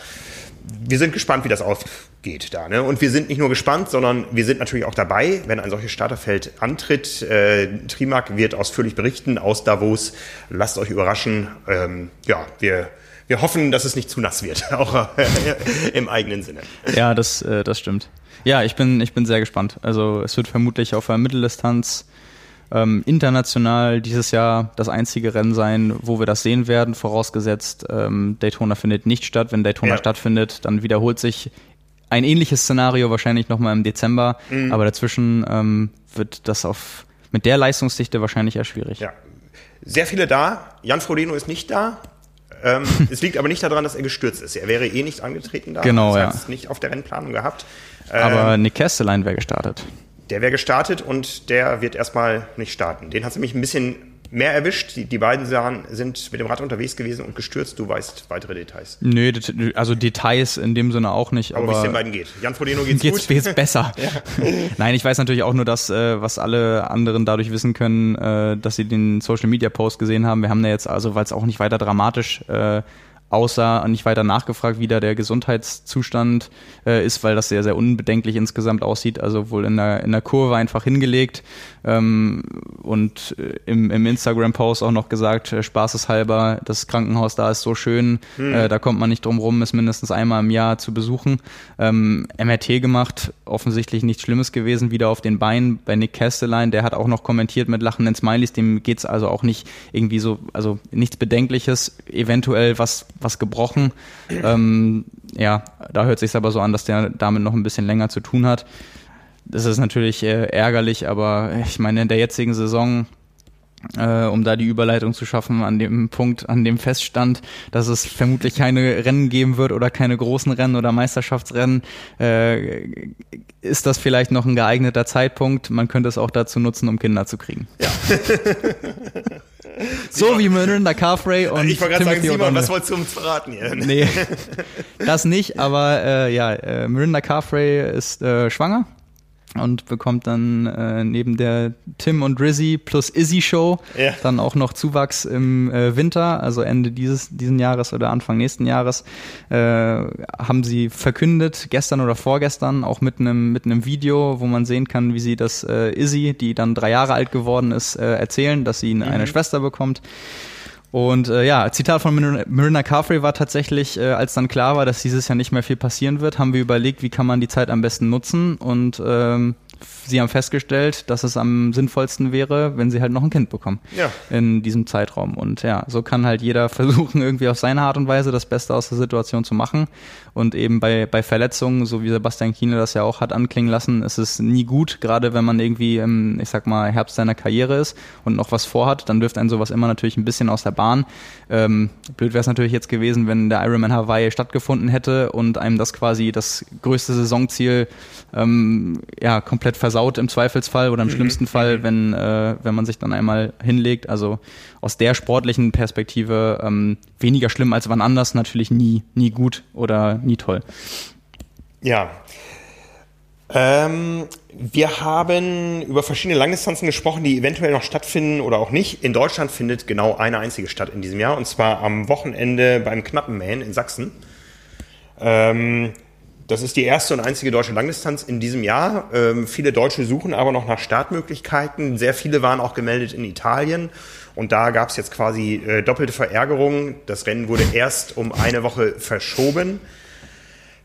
wir sind gespannt, wie das aufgeht da. Ne? Und wir sind nicht nur gespannt, sondern wir sind natürlich auch dabei, wenn ein solches Starterfeld antritt. Äh, Trimark wird ausführlich berichten aus Davos. Lasst euch überraschen. Ähm, ja, wir wir hoffen, dass es nicht zu nass wird, [laughs] auch äh, im eigenen Sinne. Ja, das, äh, das stimmt. Ja, ich bin, ich bin sehr gespannt. Also es wird vermutlich auf der Mitteldistanz ähm, international dieses Jahr das einzige Rennen sein, wo wir das sehen werden, vorausgesetzt ähm, Daytona findet nicht statt. Wenn Daytona ja. stattfindet, dann wiederholt sich ein ähnliches Szenario wahrscheinlich nochmal im Dezember, mhm. aber dazwischen ähm, wird das auf mit der Leistungsdichte wahrscheinlich eher schwierig. Ja. Sehr viele da. Jan Frodeno ist nicht da. Ähm, [laughs] es liegt aber nicht daran, dass er gestürzt ist. Er wäre eh nicht angetreten da. Genau, das ja. es nicht auf der Rennplanung gehabt. Aber ähm, Nick Kestelein wäre gestartet der wäre gestartet und der wird erstmal nicht starten. Den hat es nämlich ein bisschen mehr erwischt. Die, die beiden sahen, sind mit dem Rad unterwegs gewesen und gestürzt. Du weißt weitere Details. Nö, also Details in dem Sinne auch nicht. Aber, aber wie es den beiden geht. Jan Frodeno geht's, geht's gut. Geht's besser. [laughs] [laughs] Nein, ich weiß natürlich auch nur das, äh, was alle anderen dadurch wissen können, äh, dass sie den Social Media Post gesehen haben. Wir haben da jetzt also, weil es auch nicht weiter dramatisch äh, außer nicht weiter nachgefragt, wie da der Gesundheitszustand äh, ist, weil das sehr, sehr unbedenklich insgesamt aussieht. Also wohl in der, in der Kurve einfach hingelegt ähm, und äh, im, im Instagram-Post auch noch gesagt, äh, spaßeshalber, das Krankenhaus da ist so schön, hm. äh, da kommt man nicht drum rum, es mindestens einmal im Jahr zu besuchen. Ähm, MRT gemacht, offensichtlich nichts Schlimmes gewesen, wieder auf den Beinen bei Nick Castelline, der hat auch noch kommentiert mit lachenden Smileys, dem geht's also auch nicht irgendwie so, also nichts Bedenkliches, eventuell was was gebrochen. Ähm, ja, da hört sich aber so an, dass der damit noch ein bisschen länger zu tun hat. Das ist natürlich äh, ärgerlich, aber ich meine, in der jetzigen Saison, äh, um da die Überleitung zu schaffen, an dem Punkt, an dem feststand, dass es vermutlich keine Rennen geben wird oder keine großen Rennen oder Meisterschaftsrennen, äh, ist das vielleicht noch ein geeigneter Zeitpunkt. Man könnte es auch dazu nutzen, um Kinder zu kriegen. Ja. [laughs] so wie Miranda Carfrey und Ich wollte gerade sagen, Simon, was wolltest du uns verraten hier? Nee, das nicht, aber äh, ja, äh, Miranda Carfrey ist äh, schwanger und bekommt dann äh, neben der Tim und Rizzy plus Izzy Show ja. dann auch noch Zuwachs im äh, Winter, also Ende dieses diesen Jahres oder Anfang nächsten Jahres, äh, haben sie verkündet, gestern oder vorgestern, auch mit einem mit einem Video, wo man sehen kann, wie sie das äh, Izzy, die dann drei Jahre alt geworden ist, äh, erzählen, dass sie eine mhm. Schwester bekommt. Und äh, ja, Zitat von Myrna Carfrey war tatsächlich, äh, als dann klar war, dass dieses Jahr nicht mehr viel passieren wird, haben wir überlegt, wie kann man die Zeit am besten nutzen. Und ähm, sie haben festgestellt, dass es am sinnvollsten wäre, wenn sie halt noch ein Kind bekommen ja. in diesem Zeitraum. Und ja, so kann halt jeder [laughs] versuchen, irgendwie auf seine Art und Weise das Beste aus der Situation zu machen. Und eben bei, bei Verletzungen, so wie Sebastian Kiene das ja auch hat anklingen lassen, ist es nie gut, gerade wenn man irgendwie im, ich sag mal, Herbst seiner Karriere ist und noch was vorhat, dann wirft einen sowas immer natürlich ein bisschen aus der Bahn. Ähm, blöd wäre es natürlich jetzt gewesen, wenn der Ironman Hawaii stattgefunden hätte und einem das quasi das größte Saisonziel ähm, ja, komplett versaut im Zweifelsfall oder im mhm. schlimmsten Fall, mhm. wenn, äh, wenn man sich dann einmal hinlegt. Also aus der sportlichen Perspektive ähm, weniger schlimm als wann anders, natürlich nie, nie gut oder nie toll. Ja. Ähm, wir haben über verschiedene Langdistanzen gesprochen, die eventuell noch stattfinden oder auch nicht. In Deutschland findet genau eine einzige statt in diesem Jahr und zwar am Wochenende beim Knappenmähen in Sachsen. Ähm, das ist die erste und einzige deutsche Langdistanz in diesem Jahr. Ähm, viele Deutsche suchen aber noch nach Startmöglichkeiten. Sehr viele waren auch gemeldet in Italien. Und da gab es jetzt quasi äh, doppelte Verärgerung. Das Rennen wurde erst um eine Woche verschoben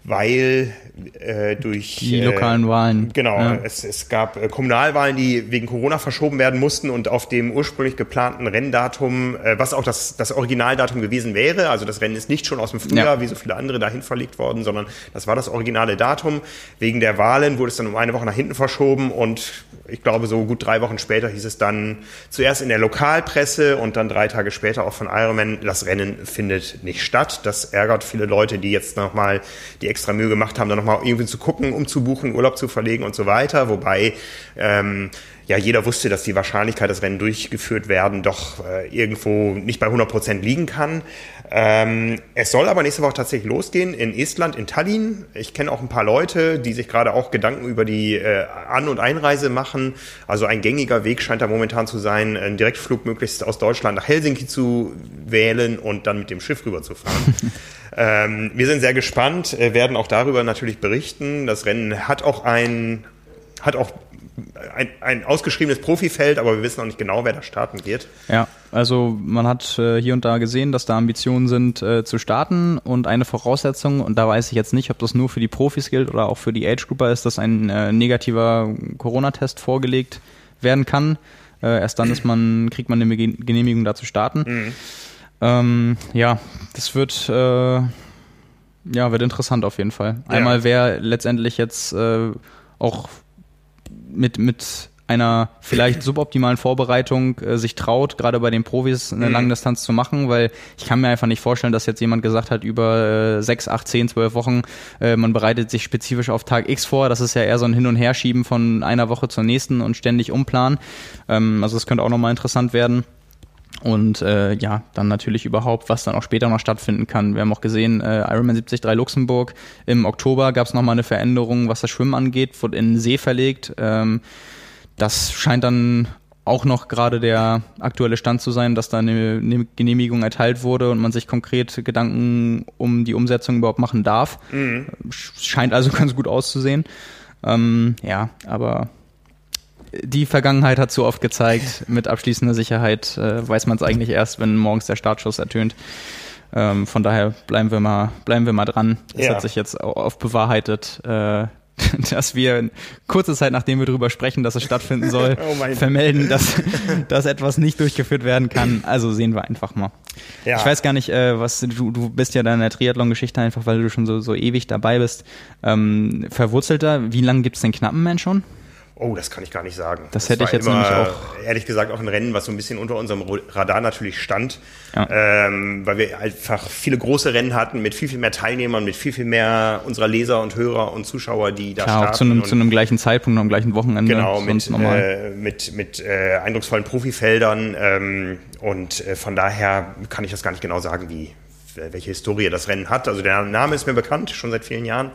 weil äh, durch die äh, lokalen Wahlen. Genau, ja. es, es gab äh, Kommunalwahlen, die wegen Corona verschoben werden mussten und auf dem ursprünglich geplanten Renndatum, äh, was auch das, das Originaldatum gewesen wäre, also das Rennen ist nicht schon aus dem Frühjahr, ja. wie so viele andere, dahin verlegt worden, sondern das war das originale Datum. Wegen der Wahlen wurde es dann um eine Woche nach hinten verschoben und ich glaube, so gut drei Wochen später hieß es dann zuerst in der Lokalpresse und dann drei Tage später auch von Ironman, das Rennen findet nicht statt. Das ärgert viele Leute, die jetzt nochmal die extra Mühe gemacht haben, da nochmal irgendwie zu gucken, um zu buchen, Urlaub zu verlegen und so weiter. Wobei ähm, ja jeder wusste, dass die Wahrscheinlichkeit, dass Rennen durchgeführt werden, doch äh, irgendwo nicht bei 100 Prozent liegen kann. Ähm, es soll aber nächste Woche tatsächlich losgehen in Estland, in Tallinn. Ich kenne auch ein paar Leute, die sich gerade auch Gedanken über die äh, An- und Einreise machen. Also ein gängiger Weg scheint da momentan zu sein, einen Direktflug möglichst aus Deutschland nach Helsinki zu wählen und dann mit dem Schiff rüberzufahren. [laughs] ähm, wir sind sehr gespannt, äh, werden auch darüber natürlich berichten. Das Rennen hat auch ein hat auch ein, ein ausgeschriebenes Profifeld, aber wir wissen noch nicht genau, wer da starten wird. Ja, also man hat äh, hier und da gesehen, dass da Ambitionen sind äh, zu starten und eine Voraussetzung, und da weiß ich jetzt nicht, ob das nur für die Profis gilt oder auch für die Age-Grupper ist, dass ein äh, negativer Corona-Test vorgelegt werden kann. Äh, erst dann man, kriegt man eine Genehmigung da zu starten. Mhm. Ähm, ja, das wird äh, ja, wird interessant auf jeden Fall. Einmal ja. wer letztendlich jetzt äh, auch mit, mit einer vielleicht [laughs] suboptimalen Vorbereitung äh, sich traut, gerade bei den Profis eine mhm. Langdistanz zu machen, weil ich kann mir einfach nicht vorstellen, dass jetzt jemand gesagt hat, über äh, sechs, acht, zehn, zwölf Wochen, äh, man bereitet sich spezifisch auf Tag X vor. Das ist ja eher so ein Hin- und Herschieben von einer Woche zur nächsten und ständig umplanen. Ähm, also das könnte auch nochmal interessant werden. Und äh, ja, dann natürlich überhaupt, was dann auch später noch stattfinden kann. Wir haben auch gesehen, äh, Ironman 73 Luxemburg im Oktober gab es nochmal eine Veränderung, was das Schwimmen angeht, wurde in den See verlegt. Ähm, das scheint dann auch noch gerade der aktuelle Stand zu sein, dass da eine, eine, Genehmigung erteilt wurde und man sich konkret Gedanken um die Umsetzung überhaupt machen darf. Mhm. Scheint also [laughs] ganz gut auszusehen. Ähm, ja, aber die Vergangenheit hat zu oft gezeigt, mit abschließender Sicherheit äh, weiß man es eigentlich erst, wenn morgens der Startschuss ertönt. Ähm, von daher bleiben wir mal, bleiben wir mal dran. Es ja. hat sich jetzt oft bewahrheitet, äh, [laughs] dass wir kurze Zeit nachdem wir darüber sprechen, dass es stattfinden soll, [laughs] oh vermelden, dass, [laughs] dass etwas nicht durchgeführt werden kann. Also sehen wir einfach mal. Ja. Ich weiß gar nicht, äh, was du, du bist ja da in der Triathlon-Geschichte einfach, weil du schon so, so ewig dabei bist. Ähm, verwurzelter, wie lange gibt es den Knappenmann schon? Oh, das kann ich gar nicht sagen. Das, das hätte ich jetzt immer, nämlich auch. Ehrlich gesagt auch ein Rennen, was so ein bisschen unter unserem Radar natürlich stand, ja. ähm, weil wir einfach viele große Rennen hatten mit viel, viel mehr Teilnehmern, mit viel, viel mehr unserer Leser und Hörer und Zuschauer, die da Klar, starten. Auch zu einem, zu einem gleichen Zeitpunkt, am gleichen Wochenende. Genau, mit, äh, mit, mit äh, eindrucksvollen Profifeldern ähm, und äh, von daher kann ich das gar nicht genau sagen, wie, welche Historie das Rennen hat. Also der Name ist mir bekannt, schon seit vielen Jahren.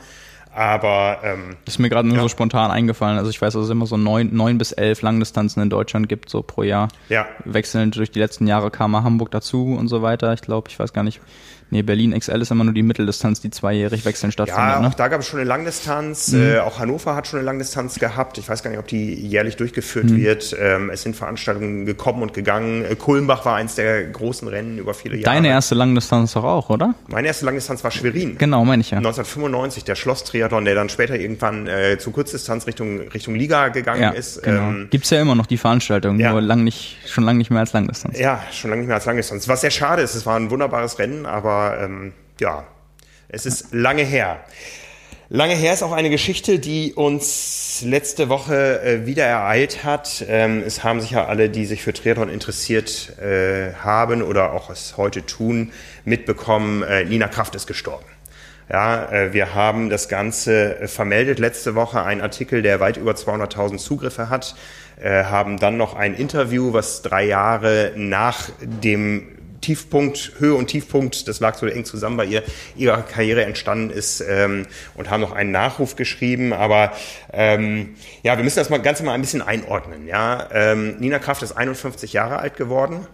Aber ähm, das ist mir gerade nur ja. so spontan eingefallen. Also ich weiß, dass es immer so neun, neun bis elf Langdistanzen in Deutschland gibt, so pro Jahr. Ja. Wechselnd durch die letzten Jahre kam mal Hamburg dazu und so weiter. Ich glaube, ich weiß gar nicht, Nee, Berlin XL ist immer nur die Mitteldistanz, die zweijährig wechseln stattfindet. Ja, auch ne? da gab es schon eine Langdistanz. Mhm. Äh, auch Hannover hat schon eine Langdistanz gehabt. Ich weiß gar nicht, ob die jährlich durchgeführt mhm. wird. Ähm, es sind Veranstaltungen gekommen und gegangen. Äh, Kulmbach war eins der großen Rennen über viele Jahre. Deine erste Langdistanz doch auch, oder? Meine erste Langdistanz war Schwerin. Genau, meine ich ja. 1995, der Schloss-Triathlon, der dann später irgendwann äh, zu Kurzdistanz Richtung, Richtung Liga gegangen ja, ist. Genau. Ähm, Gibt's ja immer noch die Veranstaltung, ja. nur lang nicht, schon lange nicht mehr als Langdistanz. Ja, schon lange nicht mehr als Langdistanz. Was sehr schade ist, es war ein wunderbares Rennen, aber ähm, ja, es ist lange her. Lange her ist auch eine Geschichte, die uns letzte Woche äh, wieder ereilt hat. Ähm, es haben sich ja alle, die sich für Triathlon interessiert äh, haben oder auch es heute tun, mitbekommen, äh, Nina Kraft ist gestorben. Ja, äh, wir haben das Ganze äh, vermeldet letzte Woche, ein Artikel, der weit über 200.000 Zugriffe hat, äh, haben dann noch ein Interview, was drei Jahre nach dem Tiefpunkt, Höhe und Tiefpunkt, das lag so eng zusammen bei ihr, ihrer Karriere entstanden ist ähm, und haben noch einen Nachruf geschrieben. Aber ähm, ja, wir müssen das mal ganz mal ein bisschen einordnen. Ja, ähm, Nina Kraft ist 51 Jahre alt geworden,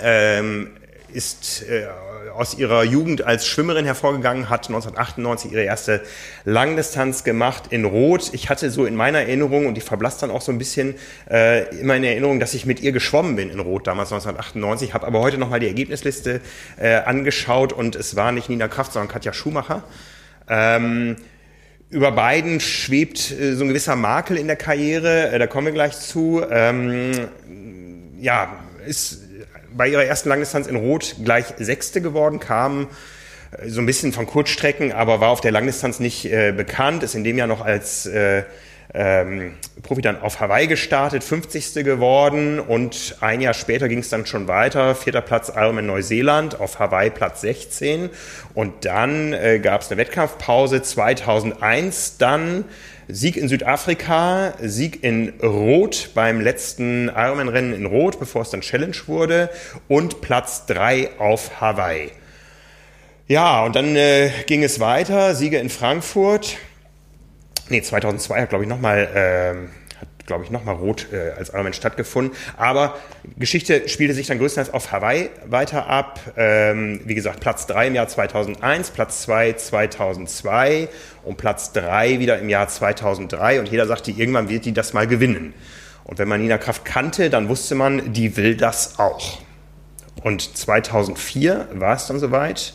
ähm, ist äh, aus ihrer Jugend als Schwimmerin hervorgegangen, hat 1998 ihre erste Langdistanz gemacht in Rot. Ich hatte so in meiner Erinnerung, und die verblasst dann auch so ein bisschen, äh, immer in Erinnerung, dass ich mit ihr geschwommen bin in Rot damals 1998, habe aber heute nochmal die Ergebnisliste äh, angeschaut und es war nicht Nina Kraft, sondern Katja Schumacher. Ähm, über beiden schwebt äh, so ein gewisser Makel in der Karriere, äh, da kommen wir gleich zu. Ähm, ja, ist bei ihrer ersten Langdistanz in Rot gleich Sechste geworden, kam äh, so ein bisschen von Kurzstrecken, aber war auf der Langdistanz nicht äh, bekannt, ist in dem Jahr noch als äh, ähm, Profi dann auf Hawaii gestartet, 50. geworden und ein Jahr später ging es dann schon weiter, vierter Platz Ironman Neuseeland, auf Hawaii Platz 16 und dann äh, gab es eine Wettkampfpause 2001, dann Sieg in Südafrika, Sieg in Rot beim letzten Ironman-Rennen in Rot, bevor es dann Challenge wurde und Platz 3 auf Hawaii. Ja, und dann äh, ging es weiter, Siege in Frankfurt, nee, 2002 hat, glaube ich, nochmal, hat, glaube ich, nochmal Rot äh, als Element stattgefunden. Aber Geschichte spielte sich dann größtenteils auf Hawaii weiter ab. Ähm, wie gesagt, Platz 3 im Jahr 2001, Platz 2 2002 und Platz 3 wieder im Jahr 2003. Und jeder sagte, irgendwann wird die das mal gewinnen. Und wenn man Nina Kraft kannte, dann wusste man, die will das auch. Und 2004 war es dann soweit.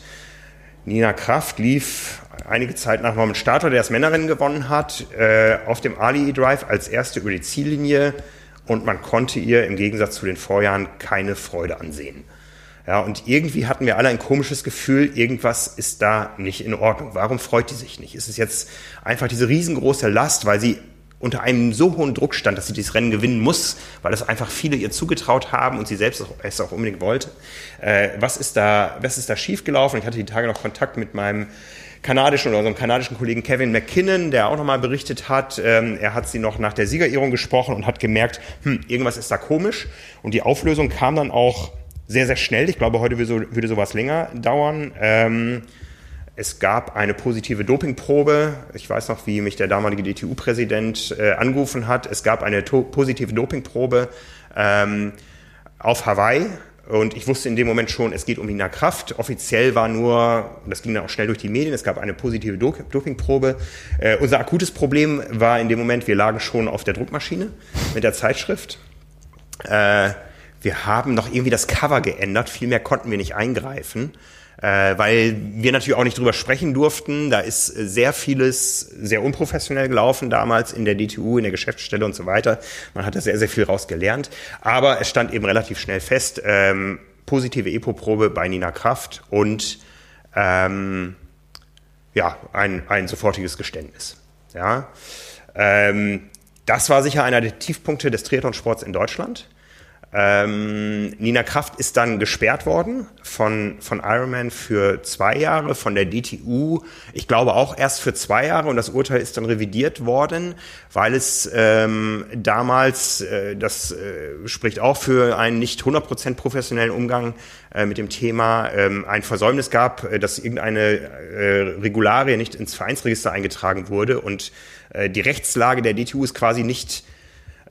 Nina Kraft lief einige Zeit nach Norman Stator, der das Männerrennen gewonnen hat, äh, auf dem Ali Drive als erste über die Ziellinie und man konnte ihr im Gegensatz zu den Vorjahren keine Freude ansehen. Ja, und irgendwie hatten wir alle ein komisches Gefühl, irgendwas ist da nicht in Ordnung. Warum freut die sich nicht? Ist es jetzt einfach diese riesengroße Last, weil sie unter einem so hohen Druck stand, dass sie dieses Rennen gewinnen muss, weil es einfach viele ihr zugetraut haben und sie selbst es auch unbedingt wollte. Äh, was ist da, was ist da schiefgelaufen? Ich hatte die Tage noch Kontakt mit meinem kanadischen oder unserem kanadischen Kollegen Kevin McKinnon, der auch nochmal berichtet hat. Ähm, er hat sie noch nach der Siegerehrung gesprochen und hat gemerkt, hm, irgendwas ist da komisch. Und die Auflösung kam dann auch sehr, sehr schnell. Ich glaube, heute würde, so, würde sowas länger dauern. Ähm, es gab eine positive Dopingprobe. Ich weiß noch, wie mich der damalige DTU-Präsident äh, angerufen hat. Es gab eine positive Dopingprobe ähm, auf Hawaii. Und ich wusste in dem Moment schon, es geht um Nina Kraft. Offiziell war nur, das ging dann auch schnell durch die Medien, es gab eine positive Dopingprobe. Äh, unser akutes Problem war in dem Moment, wir lagen schon auf der Druckmaschine mit der Zeitschrift. Äh, wir haben noch irgendwie das Cover geändert, viel mehr konnten wir nicht eingreifen äh, weil wir natürlich auch nicht drüber sprechen durften. Da ist sehr vieles sehr unprofessionell gelaufen damals in der DTU, in der Geschäftsstelle und so weiter. Man hat da sehr, sehr viel rausgelernt. Aber es stand eben relativ schnell fest, ähm, positive EPO-Probe bei Nina Kraft und ähm, ja, ein, ein sofortiges Geständnis. Ja. Ähm, das war sicher einer der Tiefpunkte des Triathlonsports in Deutschland. Ähm, Nina Kraft ist dann gesperrt worden von, von Ironman für zwei Jahre, von der DTU, ich glaube auch erst für zwei Jahre. Und das Urteil ist dann revidiert worden, weil es ähm, damals, äh, das äh, spricht auch für einen nicht 100% professionellen Umgang äh, mit dem Thema, ähm, ein Versäumnis gab, äh, dass irgendeine äh, Regularie nicht ins Vereinsregister eingetragen wurde. Und äh, die Rechtslage der DTU ist quasi nicht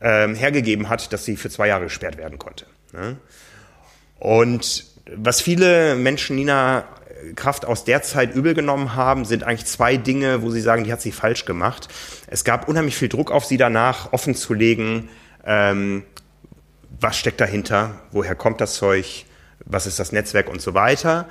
ähm, hergegeben hat, dass sie für zwei Jahre gesperrt werden konnte. Ne? Und was viele Menschen Nina Kraft aus der Zeit übel genommen haben, sind eigentlich zwei Dinge, wo sie sagen, die hat sie falsch gemacht. Es gab unheimlich viel Druck auf sie danach, offen zu legen, ähm, was steckt dahinter, woher kommt das Zeug, was ist das Netzwerk und so weiter.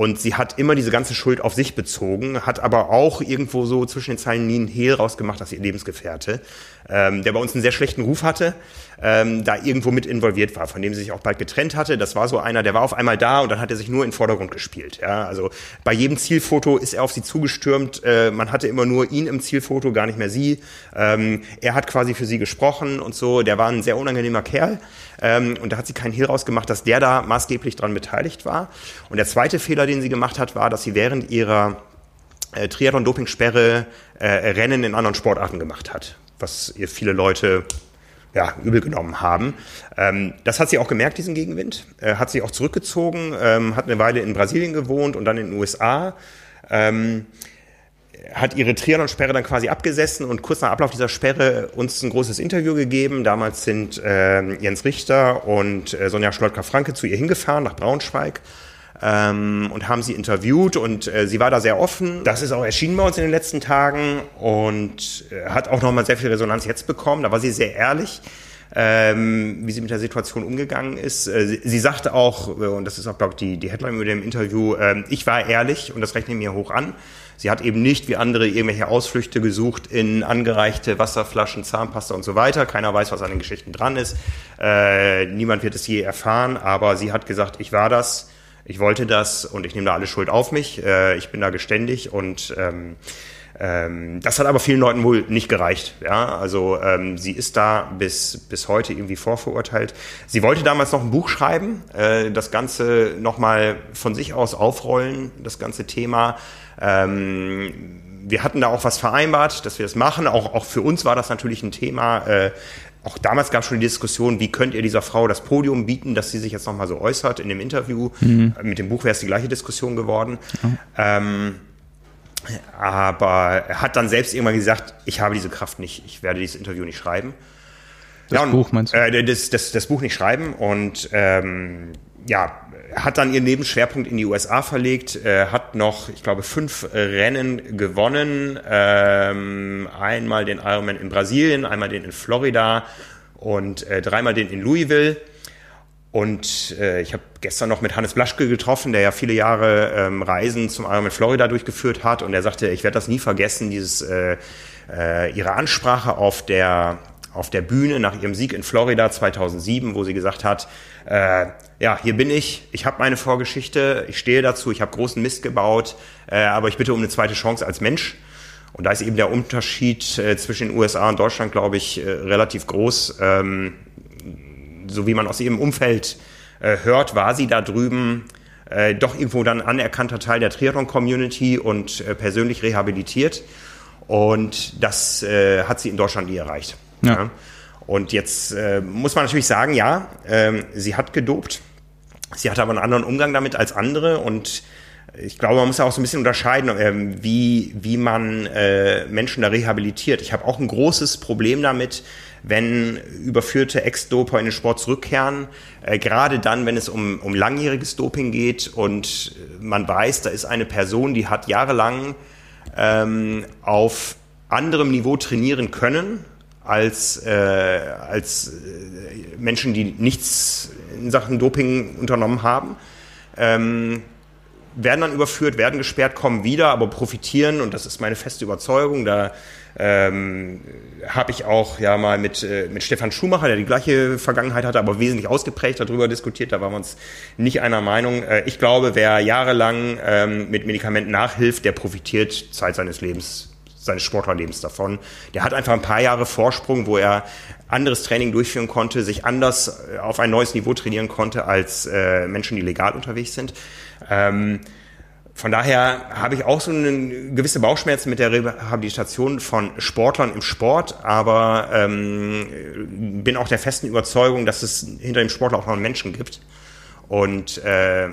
Und sie hat immer diese ganze Schuld auf sich bezogen, hat aber auch irgendwo so zwischen den Zeilen nie einen Hehl rausgemacht, dass ihr Lebensgefährte, ähm, der bei uns einen sehr schlechten Ruf hatte, ähm, da irgendwo mit involviert war, von dem sie sich auch bald getrennt hatte. Das war so einer, der war auf einmal da und dann hat er sich nur in den Vordergrund gespielt. Ja? Also bei jedem Zielfoto ist er auf sie zugestürmt. Äh, man hatte immer nur ihn im Zielfoto, gar nicht mehr sie. Ähm, er hat quasi für sie gesprochen und so. Der war ein sehr unangenehmer Kerl. Ähm, und da hat sie keinen Hehl rausgemacht, dass der da maßgeblich dran beteiligt war. Und der zweite Fehler, den sie gemacht hat, war, dass sie während ihrer äh, Triathlon-Dopingsperre äh, Rennen in anderen Sportarten gemacht hat, was ihr viele Leute ja, übel genommen haben. Ähm, das hat sie auch gemerkt, diesen Gegenwind. Äh, hat sie auch zurückgezogen, ähm, hat eine Weile in Brasilien gewohnt und dann in den USA. Ähm, hat ihre Triathlon-Sperre dann quasi abgesessen und kurz nach Ablauf dieser Sperre uns ein großes Interview gegeben. Damals sind äh, Jens Richter und äh, Sonja Schlottker-Franke zu ihr hingefahren nach Braunschweig ähm, und haben sie interviewt und äh, sie war da sehr offen. Das ist auch erschienen bei uns in den letzten Tagen und äh, hat auch nochmal sehr viel Resonanz jetzt bekommen. Da war sie sehr ehrlich. Ähm, wie sie mit der Situation umgegangen ist. Äh, sie, sie, sagte auch, äh, und das ist auch, glaube ich, die, die Headline über dem Interview, äh, ich war ehrlich und das rechne ich mir hoch an. Sie hat eben nicht wie andere irgendwelche Ausflüchte gesucht in angereichte Wasserflaschen, Zahnpasta und so weiter. Keiner weiß, was an den Geschichten dran ist. Äh, niemand wird es je erfahren, aber sie hat gesagt, ich war das ich wollte das und ich nehme da alle Schuld auf mich. Äh, ich bin da geständig und ähm, ähm, das hat aber vielen Leuten wohl nicht gereicht. Ja, also ähm, sie ist da bis bis heute irgendwie vorverurteilt. Sie wollte damals noch ein Buch schreiben, äh, das Ganze nochmal von sich aus aufrollen, das ganze Thema. Ähm, wir hatten da auch was vereinbart, dass wir das machen. Auch, auch für uns war das natürlich ein Thema. Äh, auch damals gab es schon die Diskussion, wie könnt ihr dieser Frau das Podium bieten, dass sie sich jetzt nochmal so äußert in dem Interview. Mhm. Mit dem Buch wäre es die gleiche Diskussion geworden. Mhm. Ähm, aber er hat dann selbst irgendwann gesagt, ich habe diese Kraft nicht, ich werde dieses Interview nicht schreiben. Das ja, und, Buch meinst du? Äh, das, das, das Buch nicht schreiben und ähm, ja, hat dann ihren Lebensschwerpunkt in die USA verlegt, äh, hat noch, ich glaube, fünf Rennen gewonnen. Ähm, einmal den Ironman in Brasilien, einmal den in Florida und äh, dreimal den in Louisville. Und äh, ich habe gestern noch mit Hannes Blaschke getroffen, der ja viele Jahre ähm, Reisen zum Ironman Florida durchgeführt hat. Und er sagte, ich werde das nie vergessen, dieses äh, äh, ihre Ansprache auf der auf der Bühne nach ihrem Sieg in Florida 2007, wo sie gesagt hat, äh, ja, hier bin ich, ich habe meine Vorgeschichte, ich stehe dazu, ich habe großen Mist gebaut, äh, aber ich bitte um eine zweite Chance als Mensch. Und da ist eben der Unterschied äh, zwischen den USA und Deutschland, glaube ich, äh, relativ groß. Ähm, so wie man aus ihrem Umfeld äh, hört, war sie da drüben äh, doch irgendwo dann anerkannter Teil der Triathlon-Community und äh, persönlich rehabilitiert. Und das äh, hat sie in Deutschland nie erreicht. Ja. ja. Und jetzt äh, muss man natürlich sagen, ja, äh, sie hat gedopt. Sie hatte aber einen anderen Umgang damit als andere und ich glaube, man muss ja auch so ein bisschen unterscheiden, ähm, wie, wie man äh, Menschen da rehabilitiert. Ich habe auch ein großes Problem damit, wenn überführte Ex-Doper in den Sport zurückkehren, äh, gerade dann, wenn es um, um langjähriges Doping geht und man weiß, da ist eine Person, die hat jahrelang ähm, auf anderem Niveau trainieren können als, äh, als äh, Menschen, die nichts in Sachen Doping unternommen haben. Ähm, werden dann überführt, werden gesperrt, kommen wieder, aber profitieren und das ist meine feste Überzeugung. Da ähm, habe ich auch ja mal mit, äh, mit Stefan Schumacher, der die gleiche Vergangenheit hatte, aber wesentlich ausgeprägt darüber diskutiert. Da waren wir uns nicht einer Meinung. Äh, ich glaube, wer jahrelang ähm, mit Medikamenten nachhilft, der profitiert Zeit seines Lebens seines Sportlerlebens davon. Der hat einfach ein paar Jahre Vorsprung, wo er anderes Training durchführen konnte, sich anders äh, auf ein neues Niveau trainieren konnte als äh, Menschen, die legal unterwegs sind. Ähm, von daher habe ich auch so eine gewisse Bauchschmerzen mit der Rehabilitation von Sportlern im Sport, aber ähm, bin auch der festen Überzeugung, dass es hinter dem Sportler auch noch einen Menschen gibt. Und äh,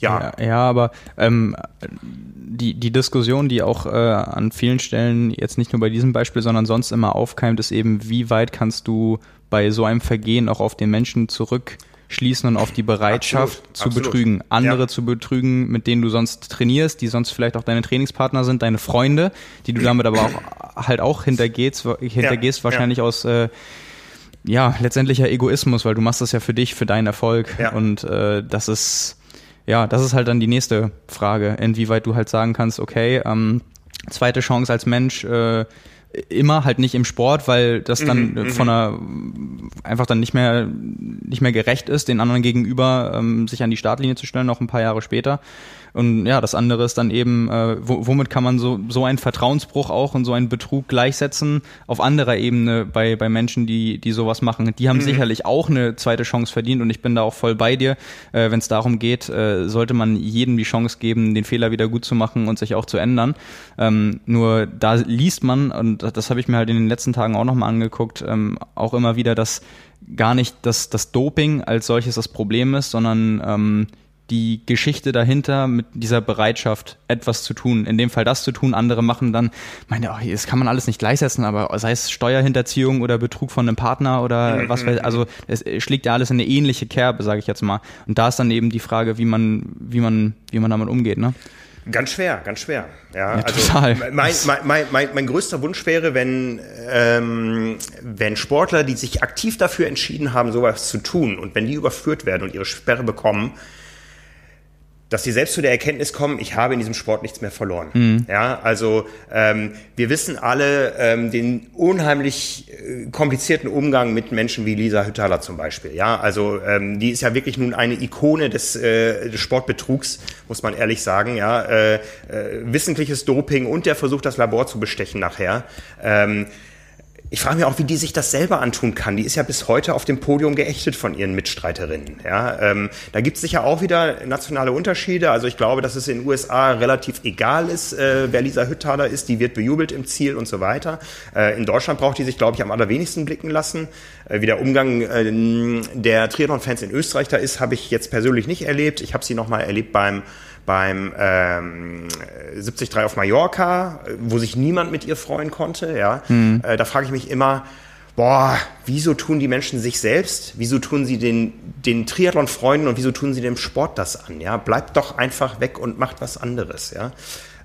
ja. ja. Ja, aber ähm, die, die Diskussion, die auch äh, an vielen Stellen, jetzt nicht nur bei diesem Beispiel, sondern sonst immer aufkeimt, ist eben, wie weit kannst du bei so einem Vergehen auch auf den Menschen zurück schließen und auf die Bereitschaft absolut, zu absolut. betrügen, andere ja. zu betrügen, mit denen du sonst trainierst, die sonst vielleicht auch deine Trainingspartner sind, deine Freunde, die du damit aber auch halt auch hintergehst, hintergehst ja. wahrscheinlich ja. aus äh, ja letztendlicher Egoismus, weil du machst das ja für dich, für deinen Erfolg und äh, das ist ja, das ist halt dann die nächste Frage, inwieweit du halt sagen kannst, okay, ähm, zweite Chance als Mensch äh, immer halt nicht im Sport, weil das dann mhm, von mhm. einer einfach dann nicht mehr nicht mehr gerecht ist, den anderen gegenüber ähm, sich an die Startlinie zu stellen, noch ein paar Jahre später. Und ja, das andere ist dann eben, äh, womit kann man so, so einen Vertrauensbruch auch und so einen Betrug gleichsetzen auf anderer Ebene bei, bei Menschen, die, die sowas machen. Die haben mhm. sicherlich auch eine zweite Chance verdient und ich bin da auch voll bei dir. Äh, Wenn es darum geht, äh, sollte man jedem die Chance geben, den Fehler wieder gut zu machen und sich auch zu ändern. Ähm, nur da liest man, und das habe ich mir halt in den letzten Tagen auch nochmal angeguckt, ähm, auch immer wieder, dass gar nicht das, das Doping als solches das Problem ist, sondern ähm, die Geschichte dahinter mit dieser Bereitschaft, etwas zu tun. In dem Fall das zu tun, andere machen dann, meine, oh, das kann man alles nicht gleichsetzen, aber sei es Steuerhinterziehung oder Betrug von einem Partner oder mhm. was weiß, also es schlägt ja alles in eine ähnliche Kerbe, sage ich jetzt mal. Und da ist dann eben die Frage, wie man, wie man, wie man damit umgeht, ne? Ganz schwer, ganz schwer. Ja, ja also total. Mein, mein, mein, mein, größter Wunsch wäre, wenn, ähm, wenn Sportler, die sich aktiv dafür entschieden haben, sowas zu tun und wenn die überführt werden und ihre Sperre bekommen, dass sie selbst zu der Erkenntnis kommen, ich habe in diesem Sport nichts mehr verloren. Mhm. Ja, also ähm, wir wissen alle ähm, den unheimlich äh, komplizierten Umgang mit Menschen wie Lisa Hüttaler zum Beispiel. Ja, also ähm, die ist ja wirklich nun eine Ikone des, äh, des Sportbetrugs, muss man ehrlich sagen. Ja, äh, äh, wissentliches Doping und der Versuch, das Labor zu bestechen nachher. Ähm, ich frage mich auch, wie die sich das selber antun kann. Die ist ja bis heute auf dem Podium geächtet von ihren Mitstreiterinnen. Ja, ähm, da gibt es sicher auch wieder nationale Unterschiede. Also ich glaube, dass es in den USA relativ egal ist, äh, wer Lisa Hüttaler ist. Die wird bejubelt im Ziel und so weiter. Äh, in Deutschland braucht die sich, glaube ich, am allerwenigsten blicken lassen. Äh, wie der Umgang äh, der Triathlon-Fans in Österreich da ist, habe ich jetzt persönlich nicht erlebt. Ich habe sie nochmal erlebt beim beim ähm, 73 auf Mallorca, wo sich niemand mit ihr freuen konnte. Ja, mhm. äh, da frage ich mich immer, boah, wieso tun die Menschen sich selbst, wieso tun sie den, den Triathlon-Freunden und wieso tun sie dem Sport das an? Ja, bleibt doch einfach weg und macht was anderes. Ja.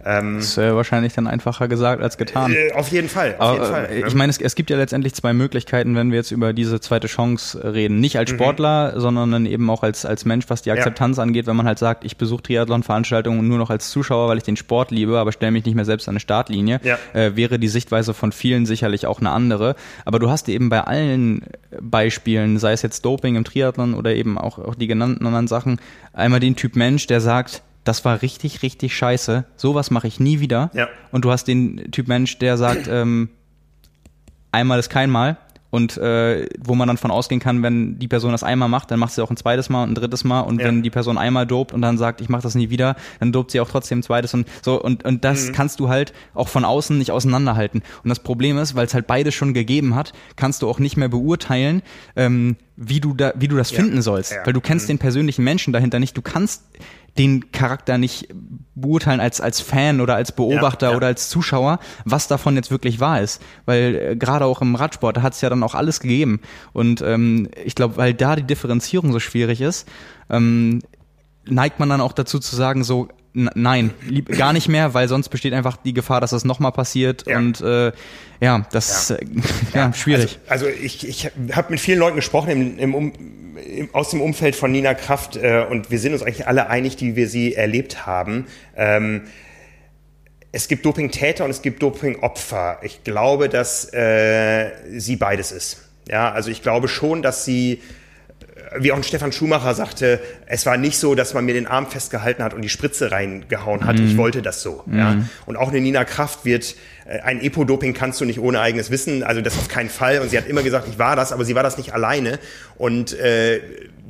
Ähm, das ist äh, wahrscheinlich dann einfacher gesagt als getan. Äh, auf jeden Fall. Auf Aber, jeden Fall äh, ne? Ich meine, es, es, gibt ja letztendlich zwei Möglichkeiten, wenn wir jetzt über diese zweite Chance reden. Nicht als mhm. Sportler, mhm. sondern dann eben auch als, als Mensch, was die Akzeptanz ja. angeht, wenn man halt sagt, ich besuche Triathlon-Veranstaltungen nur noch als Zuschauer, weil ich den Sport liebe, aber stelle mich nicht mehr selbst an eine Startlinie, ja. äh, wäre die Sichtweise von vielen sicherlich auch eine andere. Aber du hast eben bei allen Beispielen, sei es jetzt Doping im Triathlon oder eben auch, auch die genannten anderen Sachen, einmal den Typ Mensch, der sagt, das war richtig, richtig scheiße. Sowas mache ich nie wieder. Ja. Und du hast den Typ Mensch, der sagt, [clears throat] ähm, einmal ist kein Mal. Und äh, wo man dann von ausgehen kann, wenn die Person das einmal macht, dann macht sie auch ein zweites Mal und ein drittes Mal. Und ja. wenn die Person einmal dopt und dann sagt, ich mache das nie wieder, dann dopt sie auch trotzdem ein zweites und so. Und, und das mhm. kannst du halt auch von außen nicht auseinanderhalten. Und das Problem ist, weil es halt beides schon gegeben hat, kannst du auch nicht mehr beurteilen, ähm, wie du da, wie du das ja. finden sollst. Ja. Weil du kennst mhm. den persönlichen Menschen dahinter nicht. Du kannst den Charakter nicht beurteilen als, als Fan oder als Beobachter ja, ja. oder als Zuschauer, was davon jetzt wirklich wahr ist. Weil äh, gerade auch im Radsport, da hat es ja dann auch alles gegeben. Und ähm, ich glaube, weil da die Differenzierung so schwierig ist, ähm, neigt man dann auch dazu zu sagen, so, nein, lieb, gar nicht mehr, weil sonst besteht einfach die Gefahr, dass das nochmal passiert ja. und äh, ja, das ja. Äh, [laughs] ja, schwierig. Also, also ich, ich habe mit vielen Leuten gesprochen im, im, um, im, aus dem Umfeld von Nina Kraft äh, und wir sind uns eigentlich alle einig, die wir sie erlebt haben. Ähm, es gibt Dopingtäter und es gibt Dopingopfer. Ich glaube, dass äh, sie beides ist. Ja, also ich glaube schon, dass sie wie auch ein Stefan Schumacher sagte, es war nicht so, dass man mir den Arm festgehalten hat und die Spritze reingehauen hat. Mhm. Ich wollte das so. Mhm. Ja. Und auch eine Nina Kraft wird, äh, ein Epo-Doping kannst du nicht ohne eigenes Wissen, also das auf keinen Fall. Und sie hat immer gesagt, ich war das, aber sie war das nicht alleine. Und äh,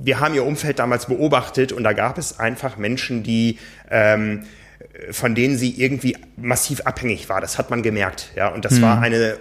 wir haben ihr Umfeld damals beobachtet und da gab es einfach Menschen, die ähm, von denen sie irgendwie massiv abhängig war. Das hat man gemerkt. Ja. Und das mhm. war eine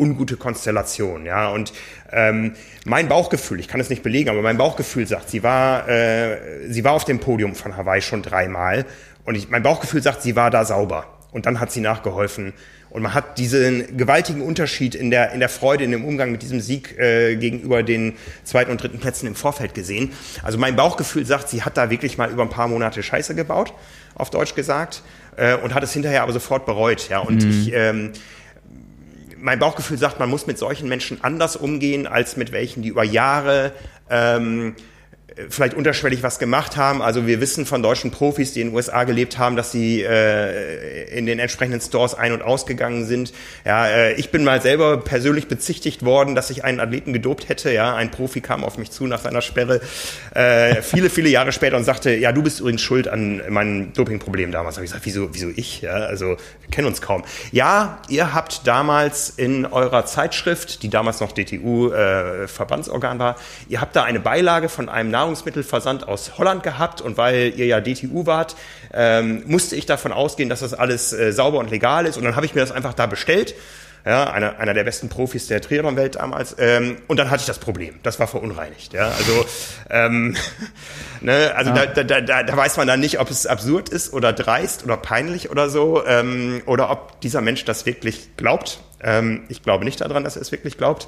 ungute Konstellation, ja. Und ähm, mein Bauchgefühl, ich kann es nicht belegen, aber mein Bauchgefühl sagt, sie war, äh, sie war auf dem Podium von Hawaii schon dreimal und ich, mein Bauchgefühl sagt, sie war da sauber. Und dann hat sie nachgeholfen. Und man hat diesen gewaltigen Unterschied in der, in der Freude, in dem Umgang mit diesem Sieg äh, gegenüber den zweiten und dritten Plätzen im Vorfeld gesehen. Also mein Bauchgefühl sagt, sie hat da wirklich mal über ein paar Monate Scheiße gebaut, auf Deutsch gesagt, äh, und hat es hinterher aber sofort bereut. Ja, und mhm. ich ähm, mein Bauchgefühl sagt, man muss mit solchen Menschen anders umgehen als mit welchen, die über Jahre ähm, vielleicht unterschwellig was gemacht haben. Also wir wissen von deutschen Profis, die in den USA gelebt haben, dass sie äh, in den entsprechenden Stores ein- und ausgegangen sind. Ja, äh, ich bin mal selber persönlich bezichtigt worden, dass ich einen Athleten gedopt hätte. Ja, ein Profi kam auf mich zu nach seiner Sperre äh, viele, viele Jahre später und sagte, ja, du bist übrigens schuld an meinem Dopingproblem damals. Habe ich gesagt, wieso, wieso ich? Ja, also wir kennen uns kaum. Ja, ihr habt damals in eurer Zeitschrift, die damals noch DTU äh, Verbandsorgan war, ihr habt da eine Beilage von einem Nahrungsmittelversand aus Holland gehabt und weil ihr ja DTU wart, ähm, musste ich davon ausgehen, dass das alles äh, sauber und legal ist und dann habe ich mir das einfach da bestellt. Ja, einer, einer der besten Profis der Triathlon-Welt damals. Ähm, und dann hatte ich das Problem. Das war verunreinigt. Ja, also, ähm, [laughs] ne, also ja. da, da, da, da weiß man dann nicht, ob es absurd ist oder dreist oder peinlich oder so, ähm, oder ob dieser Mensch das wirklich glaubt. Ähm, ich glaube nicht daran, dass er es wirklich glaubt.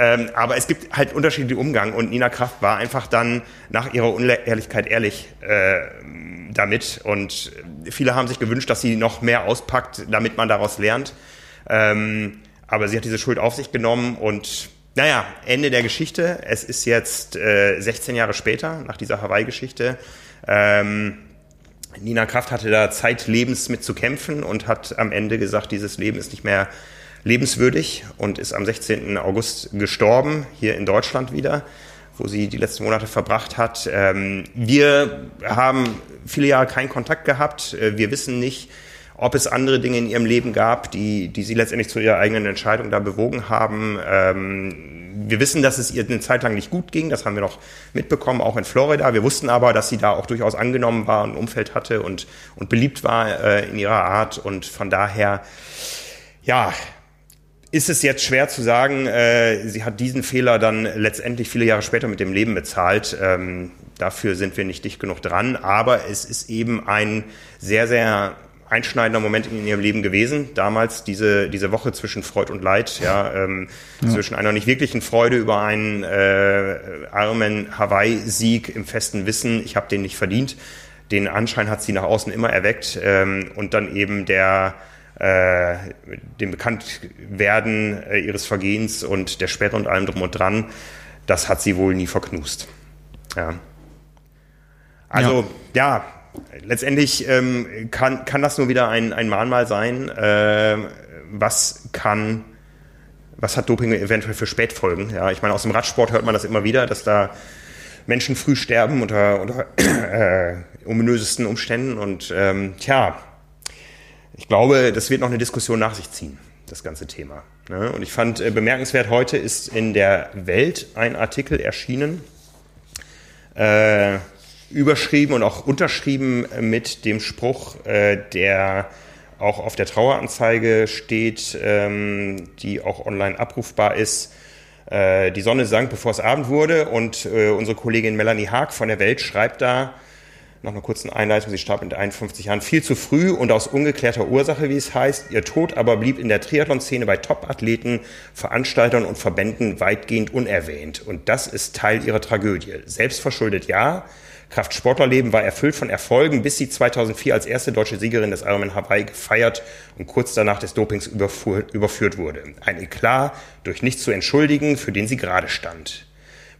Ähm, aber es gibt halt unterschiedliche Umgang und Nina Kraft war einfach dann nach ihrer Unehrlichkeit ehrlich äh, damit und viele haben sich gewünscht, dass sie noch mehr auspackt, damit man daraus lernt. Ähm, aber sie hat diese Schuld auf sich genommen und naja, Ende der Geschichte. Es ist jetzt äh, 16 Jahre später, nach dieser Hawaii-Geschichte. Ähm, Nina Kraft hatte da zeitlebens mit zu kämpfen und hat am Ende gesagt, dieses Leben ist nicht mehr lebenswürdig und ist am 16. August gestorben, hier in Deutschland wieder, wo sie die letzten Monate verbracht hat. Ähm, wir haben viele Jahre keinen Kontakt gehabt. Äh, wir wissen nicht, ob es andere Dinge in ihrem Leben gab, die, die sie letztendlich zu ihrer eigenen Entscheidung da bewogen haben. Ähm, wir wissen, dass es ihr eine Zeit lang nicht gut ging, das haben wir noch mitbekommen, auch in Florida. Wir wussten aber, dass sie da auch durchaus angenommen war, ein Umfeld hatte und, und beliebt war äh, in ihrer Art. Und von daher, ja, ist es jetzt schwer zu sagen, äh, sie hat diesen Fehler dann letztendlich viele Jahre später mit dem Leben bezahlt. Ähm, dafür sind wir nicht dicht genug dran, aber es ist eben ein sehr, sehr einschneidender Moment in ihrem Leben gewesen. Damals diese, diese Woche zwischen Freud und Leid, ja, ähm, ja. zwischen einer nicht wirklichen Freude über einen äh, armen Hawaii-Sieg im festen Wissen, ich habe den nicht verdient. Den Anschein hat sie nach außen immer erweckt ähm, und dann eben der äh, dem Bekanntwerden äh, ihres Vergehens und der Sperre und allem drum und dran, das hat sie wohl nie verknust. Ja. Also ja, ja letztendlich ähm, kann, kann das nur wieder ein, ein Mahnmal sein. Äh, was kann, was hat Doping eventuell für Spätfolgen? Ja, ich meine, aus dem Radsport hört man das immer wieder, dass da Menschen früh sterben unter, unter äh, ominösesten Umständen und ähm, tja, ich glaube, das wird noch eine Diskussion nach sich ziehen, das ganze Thema. Ne? Und ich fand äh, bemerkenswert, heute ist in der Welt ein Artikel erschienen, äh, überschrieben und auch unterschrieben mit dem Spruch, äh, der auch auf der Traueranzeige steht, ähm, die auch online abrufbar ist. Die Sonne sank, bevor es Abend wurde und unsere Kollegin Melanie Haag von der Welt schreibt da, Nach einer kurzen Einleitung, sie starb mit 51 Jahren viel zu früh und aus ungeklärter Ursache, wie es heißt. Ihr Tod aber blieb in der Triathlon-Szene bei Top-Athleten, Veranstaltern und Verbänden weitgehend unerwähnt. Und das ist Teil ihrer Tragödie. Selbstverschuldet ja, Kraftsportlerleben war erfüllt von Erfolgen, bis sie 2004 als erste deutsche Siegerin des Ironman Hawaii gefeiert und kurz danach des Dopings überführt wurde. Ein Eklat durch nichts zu entschuldigen, für den sie gerade stand.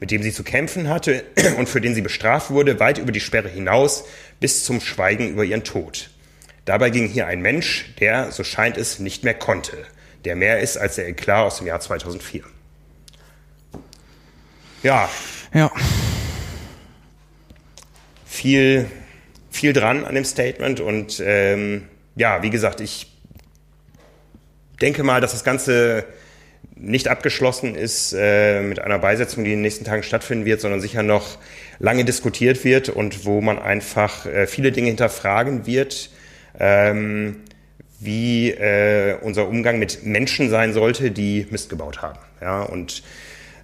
Mit dem sie zu kämpfen hatte [clears throat] und für den sie bestraft wurde, weit über die Sperre hinaus, bis zum Schweigen über ihren Tod. Dabei ging hier ein Mensch, der, so scheint es, nicht mehr konnte, der mehr ist als der Eklat aus dem Jahr 2004. Ja. Ja viel, viel dran an dem Statement und ähm, ja, wie gesagt, ich denke mal, dass das Ganze nicht abgeschlossen ist äh, mit einer Beisetzung, die in den nächsten Tagen stattfinden wird, sondern sicher noch lange diskutiert wird und wo man einfach äh, viele Dinge hinterfragen wird, ähm, wie äh, unser Umgang mit Menschen sein sollte, die Mist gebaut haben. Ja, und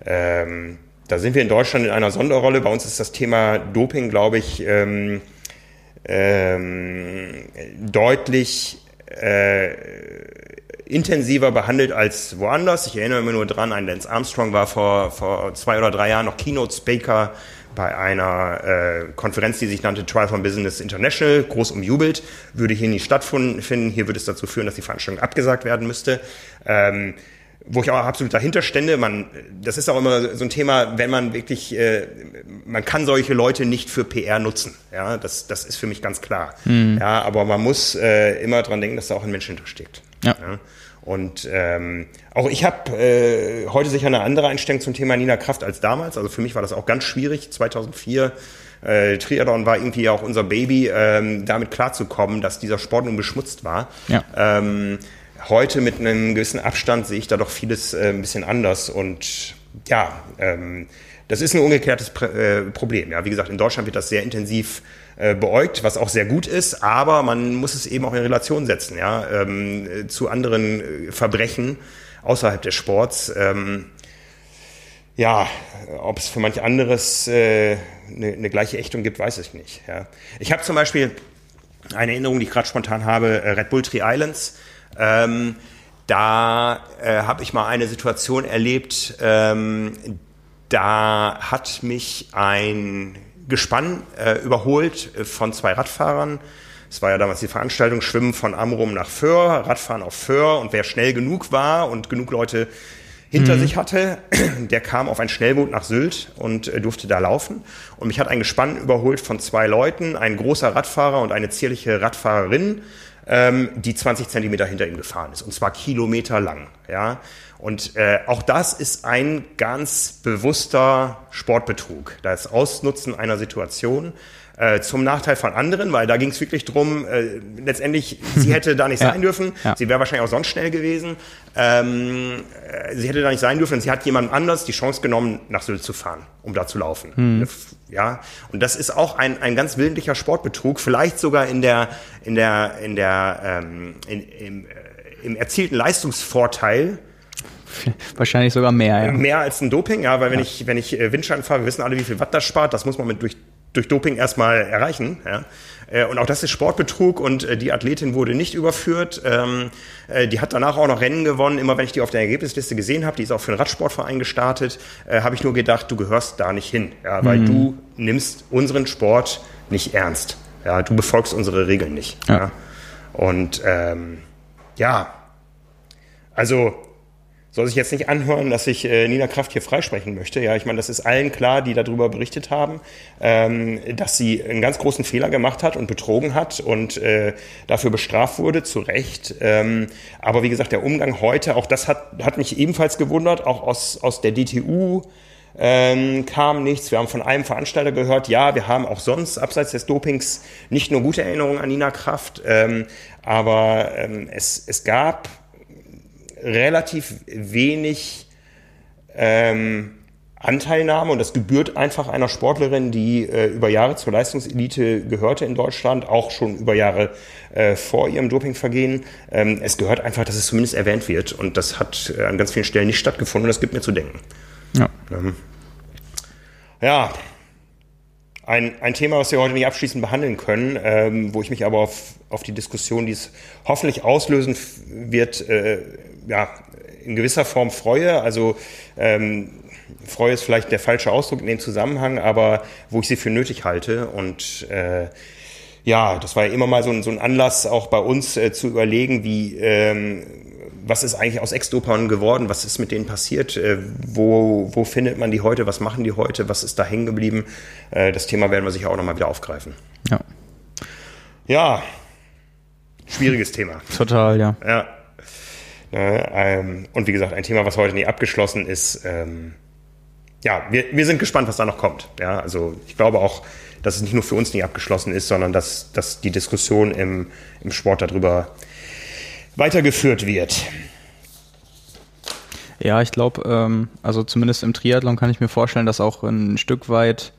ähm, da sind wir in Deutschland in einer Sonderrolle. Bei uns ist das Thema Doping, glaube ich, ähm, ähm, deutlich äh, intensiver behandelt als woanders. Ich erinnere mich nur dran, ein Lance Armstrong war vor, vor zwei oder drei Jahren noch Keynote-Speaker bei einer äh, Konferenz, die sich nannte Trial for Business International, groß umjubelt, würde hier nie stattfinden. Hier würde es dazu führen, dass die Veranstaltung abgesagt werden müsste. Ähm, wo ich auch absolut dahinter stände. Man, das ist auch immer so ein Thema, wenn man wirklich, äh, man kann solche Leute nicht für PR nutzen. Ja, das, das ist für mich ganz klar. Mhm. Ja, aber man muss äh, immer dran denken, dass da auch ein Mensch hintersteckt. Ja. ja. Und ähm, auch ich habe äh, heute sicher eine andere Einstellung zum Thema Nina Kraft als damals. Also für mich war das auch ganz schwierig. 2004 äh, Triathlon war irgendwie auch unser Baby, ähm, damit klarzukommen, dass dieser Sport nun beschmutzt war. Ja. Ähm, heute mit einem gewissen Abstand sehe ich da doch vieles äh, ein bisschen anders und ja, ähm, das ist ein umgekehrtes äh, Problem. Ja, wie gesagt, in Deutschland wird das sehr intensiv äh, beäugt, was auch sehr gut ist, aber man muss es eben auch in Relation setzen, ja, ähm, zu anderen äh, Verbrechen außerhalb des Sports. Ähm, ja, ob es für manch anderes äh, eine, eine gleiche Ächtung gibt, weiß ich nicht. Ja. Ich habe zum Beispiel eine Erinnerung, die ich gerade spontan habe, äh, Red Bull Tree Islands ähm, da äh, habe ich mal eine Situation erlebt, ähm, da hat mich ein Gespann äh, überholt äh, von zwei Radfahrern. Es war ja damals die Veranstaltung Schwimmen von Amrum nach Föhr, Radfahren auf Föhr und wer schnell genug war und genug Leute hinter mhm. sich hatte, [clears throat] der kam auf ein Schnellboot nach Sylt und äh, durfte da laufen. Und mich hat ein Gespann überholt von zwei Leuten, ein großer Radfahrer und eine zierliche Radfahrerin ähm, die 20 Zentimeter hinter ihm gefahren ist. Und zwar kilometerlang. Ja? Und äh, auch das ist ein ganz bewusster Sportbetrug. Das Ausnutzen einer Situation äh, zum Nachteil von anderen, weil da ging es wirklich drum. Äh, letztendlich, sie hätte da nicht [laughs] ja. sein dürfen. Ja. Sie wäre wahrscheinlich auch sonst schnell gewesen. Ähm, äh, sie hätte da nicht sein dürfen und sie hat jemand anders die Chance genommen, nach Sylt zu fahren, um da zu laufen. Mhm. Ja, und das ist auch ein, ein ganz willentlicher Sportbetrug, vielleicht sogar in der, in der, in der, ähm, in, im, äh, im erzielten Leistungsvorteil [laughs] Wahrscheinlich sogar mehr, ja. Mehr als ein Doping, ja, weil wenn ja. ich, wenn ich äh, Windschein fahre, wir wissen alle, wie viel Watt das spart, das muss man mit durch durch Doping erstmal erreichen. Ja. Äh, und auch das ist Sportbetrug und äh, die Athletin wurde nicht überführt. Ähm, äh, die hat danach auch noch Rennen gewonnen. Immer wenn ich die auf der Ergebnisliste gesehen habe, die ist auch für den Radsportverein gestartet, habe ich nur gedacht, du gehörst da nicht hin, ja, weil mhm. du nimmst unseren Sport nicht ernst. Ja, du befolgst unsere Regeln nicht. Ja. ja. Und ähm, ja, also soll sich jetzt nicht anhören, dass ich äh, Nina Kraft hier freisprechen möchte. Ja, ich meine, das ist allen klar, die darüber berichtet haben, ähm, dass sie einen ganz großen Fehler gemacht hat und betrogen hat und äh, dafür bestraft wurde, zu Recht. Ähm, aber wie gesagt, der Umgang heute, auch das hat, hat mich ebenfalls gewundert, auch aus, aus der DTU ähm, kam nichts. Wir haben von einem Veranstalter gehört, ja, wir haben auch sonst abseits des Dopings nicht nur gute Erinnerungen an Nina Kraft, ähm, aber ähm, es, es gab relativ wenig ähm, Anteilnahme und das gebührt einfach einer Sportlerin, die äh, über Jahre zur Leistungselite gehörte in Deutschland, auch schon über Jahre äh, vor ihrem Dopingvergehen. Ähm, es gehört einfach, dass es zumindest erwähnt wird und das hat äh, an ganz vielen Stellen nicht stattgefunden und das gibt mir zu denken. Ja. Ähm, ja. Ein, ein Thema, was wir heute nicht abschließend behandeln können, ähm, wo ich mich aber auf, auf die Diskussion, die es hoffentlich auslösen wird, äh, ja, in gewisser Form freue. Also ähm, freue ist vielleicht der falsche Ausdruck in dem Zusammenhang, aber wo ich sie für nötig halte. Und äh, ja, das war ja immer mal so ein, so ein Anlass, auch bei uns äh, zu überlegen, wie ähm, was ist eigentlich aus Ex-Dopern geworden, was ist mit denen passiert, äh, wo, wo findet man die heute, was machen die heute, was ist da hängen geblieben. Äh, das Thema werden wir sicher auch nochmal wieder aufgreifen. Ja. Ja, schwieriges Thema. Total, ja. Ja. Ne, ähm, und wie gesagt, ein Thema, was heute nie abgeschlossen ist. Ähm, ja, wir, wir sind gespannt, was da noch kommt. Ja, also ich glaube auch, dass es nicht nur für uns nie abgeschlossen ist, sondern dass, dass die Diskussion im, im Sport darüber weitergeführt wird. Ja, ich glaube, ähm, also zumindest im Triathlon kann ich mir vorstellen, dass auch ein Stück weit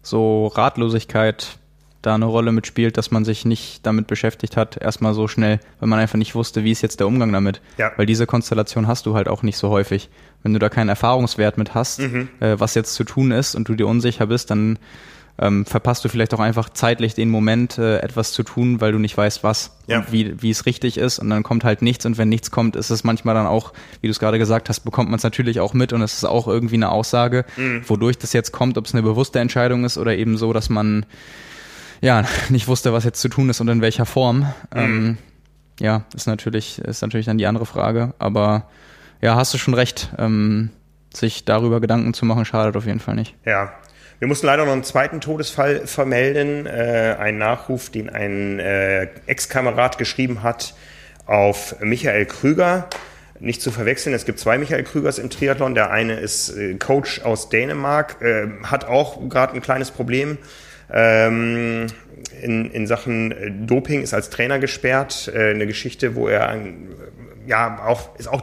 so Ratlosigkeit da eine Rolle mitspielt, dass man sich nicht damit beschäftigt hat, erstmal so schnell, weil man einfach nicht wusste, wie ist jetzt der Umgang damit. Ja. Weil diese Konstellation hast du halt auch nicht so häufig. Wenn du da keinen Erfahrungswert mit hast, mhm. äh, was jetzt zu tun ist und du dir unsicher bist, dann ähm, verpasst du vielleicht auch einfach zeitlich den Moment, äh, etwas zu tun, weil du nicht weißt, was ja. und wie, wie es richtig ist. Und dann kommt halt nichts. Und wenn nichts kommt, ist es manchmal dann auch, wie du es gerade gesagt hast, bekommt man es natürlich auch mit und es ist auch irgendwie eine Aussage, mhm. wodurch das jetzt kommt, ob es eine bewusste Entscheidung ist oder eben so, dass man ja [laughs] nicht wusste, was jetzt zu tun ist und in welcher Form. Mhm. Ähm, ja, ist natürlich, ist natürlich dann die andere Frage. Aber ja, hast du schon recht. Ähm, sich darüber Gedanken zu machen, schadet auf jeden Fall nicht. Ja, wir mussten leider noch einen zweiten Todesfall vermelden, äh, einen Nachruf, den ein äh, Ex-Kamerad geschrieben hat auf Michael Krüger. Nicht zu verwechseln, es gibt zwei Michael Krügers im Triathlon. Der eine ist äh, Coach aus Dänemark, äh, hat auch gerade ein kleines Problem. Ähm, in, in Sachen äh, Doping ist als Trainer gesperrt. Äh, eine Geschichte, wo er ja auch ist auch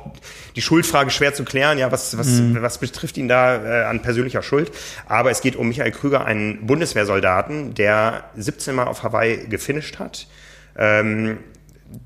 die Schuldfrage schwer zu klären. Ja, was was mhm. was betrifft ihn da äh, an persönlicher Schuld? Aber es geht um Michael Krüger, einen Bundeswehrsoldaten, der 17 Mal auf Hawaii gefinisht hat. Ähm,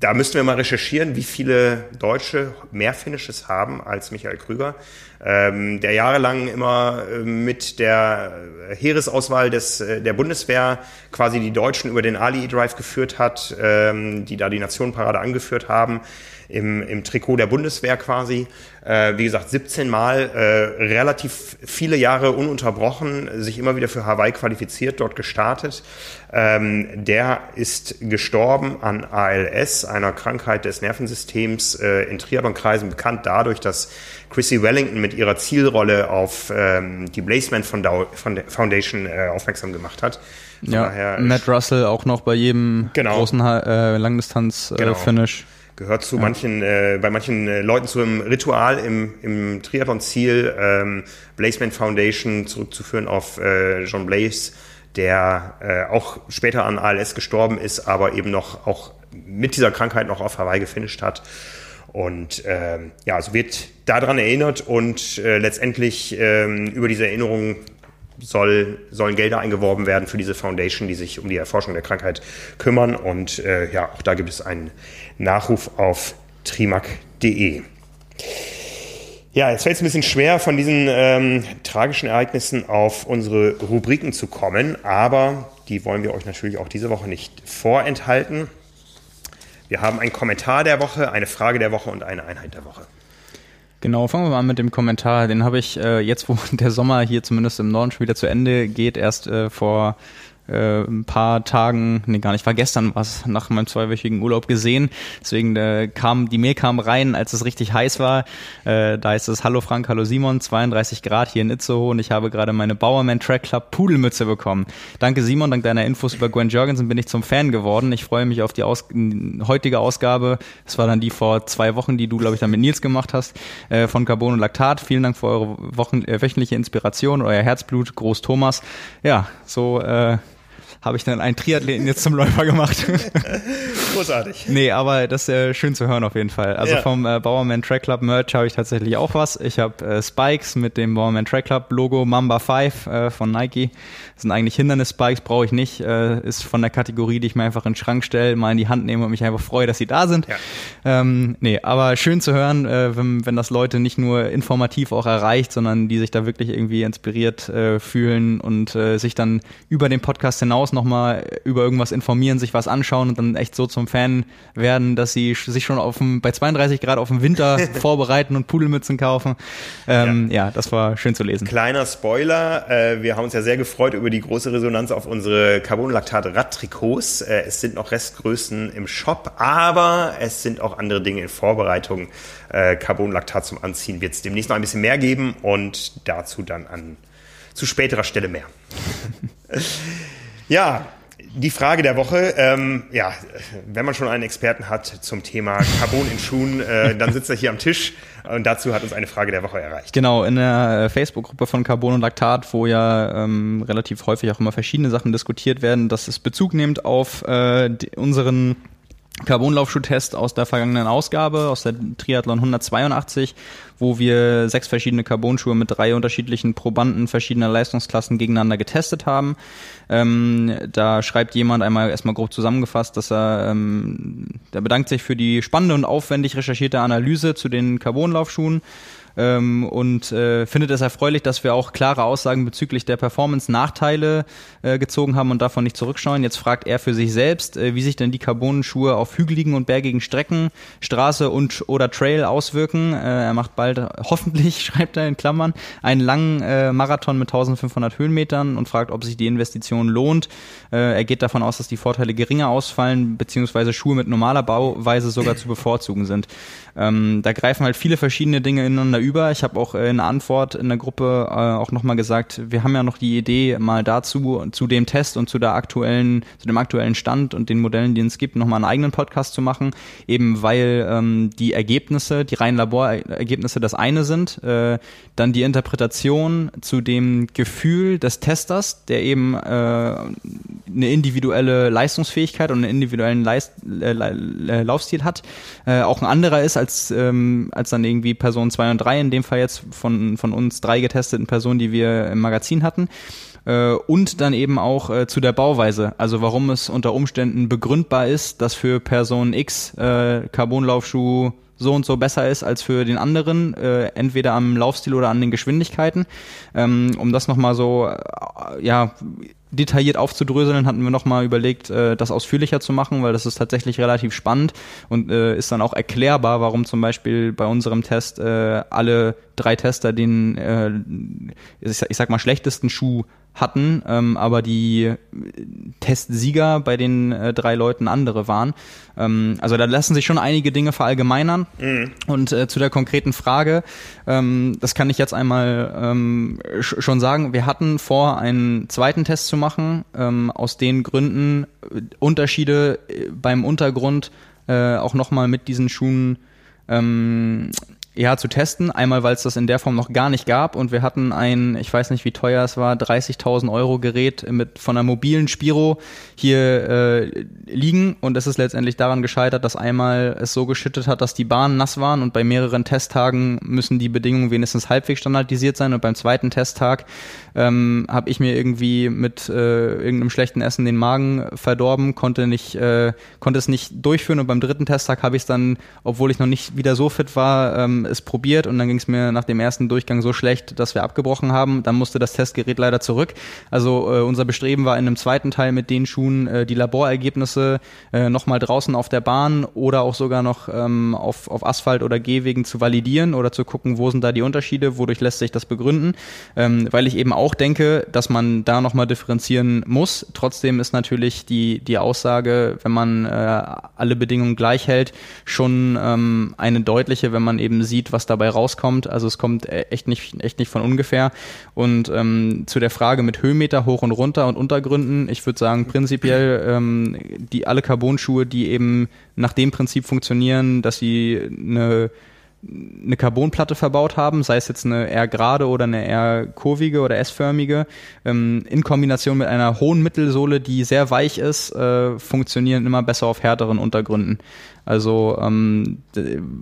da müssten wir mal recherchieren, wie viele Deutsche mehr Finishes haben als Michael Krüger, ähm, der jahrelang immer äh, mit der Heeresauswahl des, äh, der Bundeswehr quasi die Deutschen über den Ali Drive geführt hat, ähm, die da die Nationenparade angeführt haben im, im Trikot der Bundeswehr quasi. Äh, wie gesagt, 17 Mal äh, relativ viele Jahre ununterbrochen, sich immer wieder für Hawaii qualifiziert, dort gestartet. Ähm, der ist gestorben an ALS, einer Krankheit des Nervensystems, äh, in Triathlon-Kreisen bekannt dadurch, dass Chrissy Wellington mit ihrer Zielrolle auf ähm, die Blazeman Foundation äh, aufmerksam gemacht hat. Von ja, Matt Russell auch noch bei jedem genau. großen äh, Langdistanz-Finish. Genau gehört zu ja. manchen, äh, bei manchen äh, Leuten zu einem Ritual im, im Triathlon-Ziel, ähm, Blazeman Foundation zurückzuführen auf äh, John Blaze, der äh, auch später an ALS gestorben ist, aber eben noch auch mit dieser Krankheit noch auf Hawaii gefinisht hat. Und ähm, ja, also wird daran erinnert und äh, letztendlich ähm, über diese Erinnerung soll, sollen Gelder eingeworben werden für diese Foundation, die sich um die Erforschung der Krankheit kümmern. Und äh, ja, auch da gibt es einen Nachruf auf trimac.de. Ja, jetzt fällt es ein bisschen schwer, von diesen ähm, tragischen Ereignissen auf unsere Rubriken zu kommen, aber die wollen wir euch natürlich auch diese Woche nicht vorenthalten. Wir haben einen Kommentar der Woche, eine Frage der Woche und eine Einheit der Woche. Genau, fangen wir mal an mit dem Kommentar. Den habe ich äh, jetzt, wo [laughs] der Sommer hier zumindest im Norden schon wieder zu Ende geht, erst äh, vor äh, ein paar Tagen, nee gar nicht, war gestern was nach meinem zweiwöchigen Urlaub gesehen. Deswegen äh, kam, die Mail kam rein, als es richtig heiß war. Äh, da ist es Hallo Frank, hallo Simon, 32 Grad hier in Itzehoe und ich habe gerade meine Bowerman Track Club Pudelmütze bekommen. Danke Simon, dank deiner Infos über Gwen Jorgensen bin ich zum Fan geworden. Ich freue mich auf die Aus heutige Ausgabe. Das war dann die vor zwei Wochen, die du, glaube ich, dann mit Nils gemacht hast, äh, von Carbon und Laktat. Vielen Dank für eure Wochen, äh, wöchentliche Inspiration, euer Herzblut, Groß Thomas. Ja, so äh, habe ich dann einen Triathleten jetzt zum Läufer gemacht. [laughs] Großartig. Nee, aber das ist äh, schön zu hören auf jeden Fall. Also ja. vom äh, Bowerman Track Club Merch habe ich tatsächlich auch was. Ich habe äh, Spikes mit dem Bowerman Track Club Logo Mamba 5 äh, von Nike. Das sind eigentlich Hindernis-Spikes, brauche ich nicht. Äh, ist von der Kategorie, die ich mir einfach in den Schrank stelle, mal in die Hand nehme und mich einfach freue, dass sie da sind. Ja. Ähm, nee, aber schön zu hören, äh, wenn, wenn das Leute nicht nur informativ auch erreicht, sondern die sich da wirklich irgendwie inspiriert äh, fühlen und äh, sich dann über den Podcast hinaus nochmal über irgendwas informieren, sich was anschauen und dann echt so zum Fan werden, dass sie sich schon auf dem, bei 32 Grad auf den Winter [laughs] vorbereiten und Pudelmützen kaufen. Ähm, ja. ja. das war schön zu lesen. Kleiner Spoiler, äh, wir haben uns ja sehr gefreut über die große Resonanz auf unsere Carbonlaktat-Radtrikots. Äh, es sind noch Restgrößen im Shop, aber es sind auch andere Dinge in Vorbereitung. Äh, Carbonlaktat zum Anziehen wird es demnächst noch ein bisschen mehr geben und dazu dann an zu späterer Stelle mehr. [laughs] ja, die Frage der Woche, ähm, ja, wenn man schon einen Experten hat zum Thema Carbon in Schuhen, äh, dann sitzt er hier am Tisch und dazu hat uns eine Frage der Woche erreicht. Genau, in der äh, Facebook-Gruppe von Carbon und Laktat, wo ja ähm, relativ häufig auch immer verschiedene Sachen diskutiert werden, dass es Bezug nimmt auf äh, unseren Carbonlaufschuh-Test aus der vergangenen Ausgabe, aus der Triathlon 182, wo wir sechs verschiedene Carbonschuhe mit drei unterschiedlichen Probanden verschiedener Leistungsklassen gegeneinander getestet haben. Ähm, da schreibt jemand einmal erstmal grob zusammengefasst, dass er, ähm, der bedankt sich für die spannende und aufwendig recherchierte Analyse zu den Carbonlaufschuhen ähm, und äh, findet es erfreulich, dass wir auch klare Aussagen bezüglich der Performance-Nachteile äh, gezogen haben und davon nicht zurückschauen. Jetzt fragt er für sich selbst, äh, wie sich denn die Carbonenschuhe auf hügeligen und bergigen Strecken, Straße und oder Trail auswirken. Äh, er macht bald, hoffentlich, [laughs] schreibt er in Klammern, einen langen äh, Marathon mit 1500 Höhenmetern und fragt, ob sich die Investition lohnt. Äh, er geht davon aus, dass die Vorteile geringer ausfallen, beziehungsweise Schuhe mit normaler Bauweise sogar zu bevorzugen sind. Ähm, da greifen halt viele verschiedene Dinge ineinander über. Ich habe auch äh, in Antwort in der Gruppe äh, auch nochmal gesagt, wir haben ja noch die Idee, mal dazu, zu dem Test und zu der aktuellen, zu dem aktuellen Stand und den Modellen, die es gibt, nochmal einen eigenen Podcast zu machen, eben weil ähm, die Ergebnisse, die reinen Laborergebnisse das eine sind, äh, dann die Interpretation zu dem Gefühl des Testers, der eben äh, eine individuelle Leistungsfähigkeit und einen individuellen Leist äh, Laufstil hat, äh, auch ein anderer ist als, ähm, als dann irgendwie Person 2 und 3, in dem Fall jetzt von, von uns drei getesteten Personen, die wir im Magazin hatten. Äh, und dann eben auch äh, zu der Bauweise, also warum es unter Umständen begründbar ist, dass für Person X äh, Carbonlaufschuh so und so besser ist als für den anderen, äh, entweder am Laufstil oder an den Geschwindigkeiten. Ähm, um das nochmal so, äh, ja, detailliert aufzudröseln, hatten wir nochmal überlegt, äh, das ausführlicher zu machen, weil das ist tatsächlich relativ spannend und äh, ist dann auch erklärbar, warum zum Beispiel bei unserem Test äh, alle drei Tester den, äh, ich sag mal, schlechtesten Schuh hatten, ähm, aber die Testsieger bei den äh, drei Leuten andere waren. Ähm, also da lassen sich schon einige Dinge verallgemeinern. Mhm. Und äh, zu der konkreten Frage, ähm, das kann ich jetzt einmal ähm, schon sagen, wir hatten vor, einen zweiten Test zu machen, ähm, aus den Gründen äh, Unterschiede äh, beim Untergrund äh, auch nochmal mit diesen Schuhen ähm, ja, zu testen. Einmal, weil es das in der Form noch gar nicht gab. Und wir hatten ein, ich weiß nicht, wie teuer es war, 30.000 Euro Gerät mit von einer mobilen Spiro hier äh, liegen. Und es ist letztendlich daran gescheitert, dass einmal es so geschüttet hat, dass die Bahnen nass waren. Und bei mehreren Testtagen müssen die Bedingungen wenigstens halbwegs standardisiert sein. Und beim zweiten Testtag ähm, habe ich mir irgendwie mit äh, irgendeinem schlechten Essen den Magen verdorben, konnte nicht, äh, konnte es nicht durchführen. Und beim dritten Testtag habe ich es dann, obwohl ich noch nicht wieder so fit war, ähm, es probiert und dann ging es mir nach dem ersten Durchgang so schlecht, dass wir abgebrochen haben. Dann musste das Testgerät leider zurück. Also äh, unser Bestreben war in einem zweiten Teil mit den Schuhen äh, die Laborergebnisse äh, nochmal draußen auf der Bahn oder auch sogar noch ähm, auf, auf Asphalt oder Gehwegen zu validieren oder zu gucken, wo sind da die Unterschiede, wodurch lässt sich das begründen, ähm, weil ich eben auch denke, dass man da nochmal differenzieren muss. Trotzdem ist natürlich die, die Aussage, wenn man äh, alle Bedingungen gleich hält, schon ähm, eine deutliche, wenn man eben sieht, was dabei rauskommt. Also es kommt e-, echt nicht, echt nicht von ungefähr. Und ähm, zu der Frage mit Höhenmeter hoch und runter und Untergründen, ich würde sagen, prinzipiell ähm, die alle Carbon-Schuhe, die eben nach dem Prinzip funktionieren, dass sie eine eine Carbonplatte verbaut haben, sei es jetzt eine eher gerade oder eine eher kurvige oder S-förmige, ähm, in Kombination mit einer hohen Mittelsohle, die sehr weich ist, äh, funktionieren immer besser auf härteren Untergründen. Also ähm,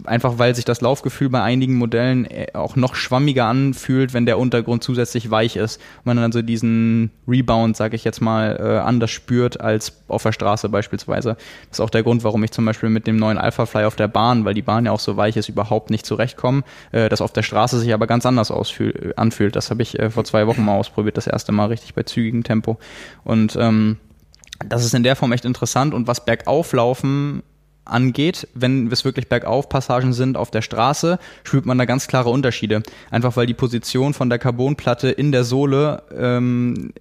einfach weil sich das Laufgefühl bei einigen Modellen äh, auch noch schwammiger anfühlt, wenn der Untergrund zusätzlich weich ist. Man dann so diesen Rebound, sage ich jetzt mal, äh, anders spürt als auf der Straße beispielsweise. Das ist auch der Grund, warum ich zum Beispiel mit dem neuen Alpha Fly auf der Bahn, weil die Bahn ja auch so weich ist, überhaupt nicht zurechtkomme. Äh, das auf der Straße sich aber ganz anders ausfühl, anfühlt. Das habe ich äh, vor zwei Wochen mal ausprobiert, das erste Mal richtig bei zügigem Tempo. Und ähm, das ist in der Form echt interessant und was Bergauflaufen angeht, wenn es wirklich Bergauf-Passagen sind auf der Straße, spürt man da ganz klare Unterschiede. Einfach weil die Position von der Carbonplatte in der Sohle ähm,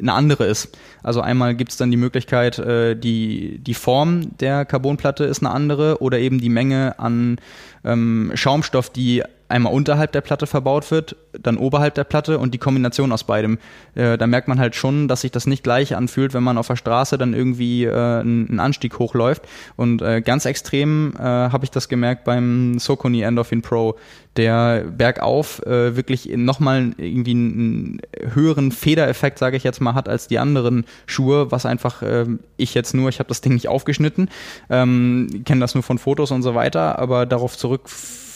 eine andere ist. Also einmal gibt es dann die Möglichkeit, äh, die, die Form der Carbonplatte ist eine andere oder eben die Menge an ähm, Schaumstoff, die einmal unterhalb der Platte verbaut wird, dann oberhalb der Platte und die Kombination aus beidem. Äh, da merkt man halt schon, dass sich das nicht gleich anfühlt, wenn man auf der Straße dann irgendwie äh, einen Anstieg hochläuft. Und äh, ganz extrem äh, habe ich das gemerkt beim Socony Endorphin Pro, der bergauf äh, wirklich nochmal irgendwie einen höheren Federeffekt, sage ich jetzt mal, hat als die anderen Schuhe, was einfach äh, ich jetzt nur, ich habe das Ding nicht aufgeschnitten, ähm, kenne das nur von Fotos und so weiter, aber darauf zurück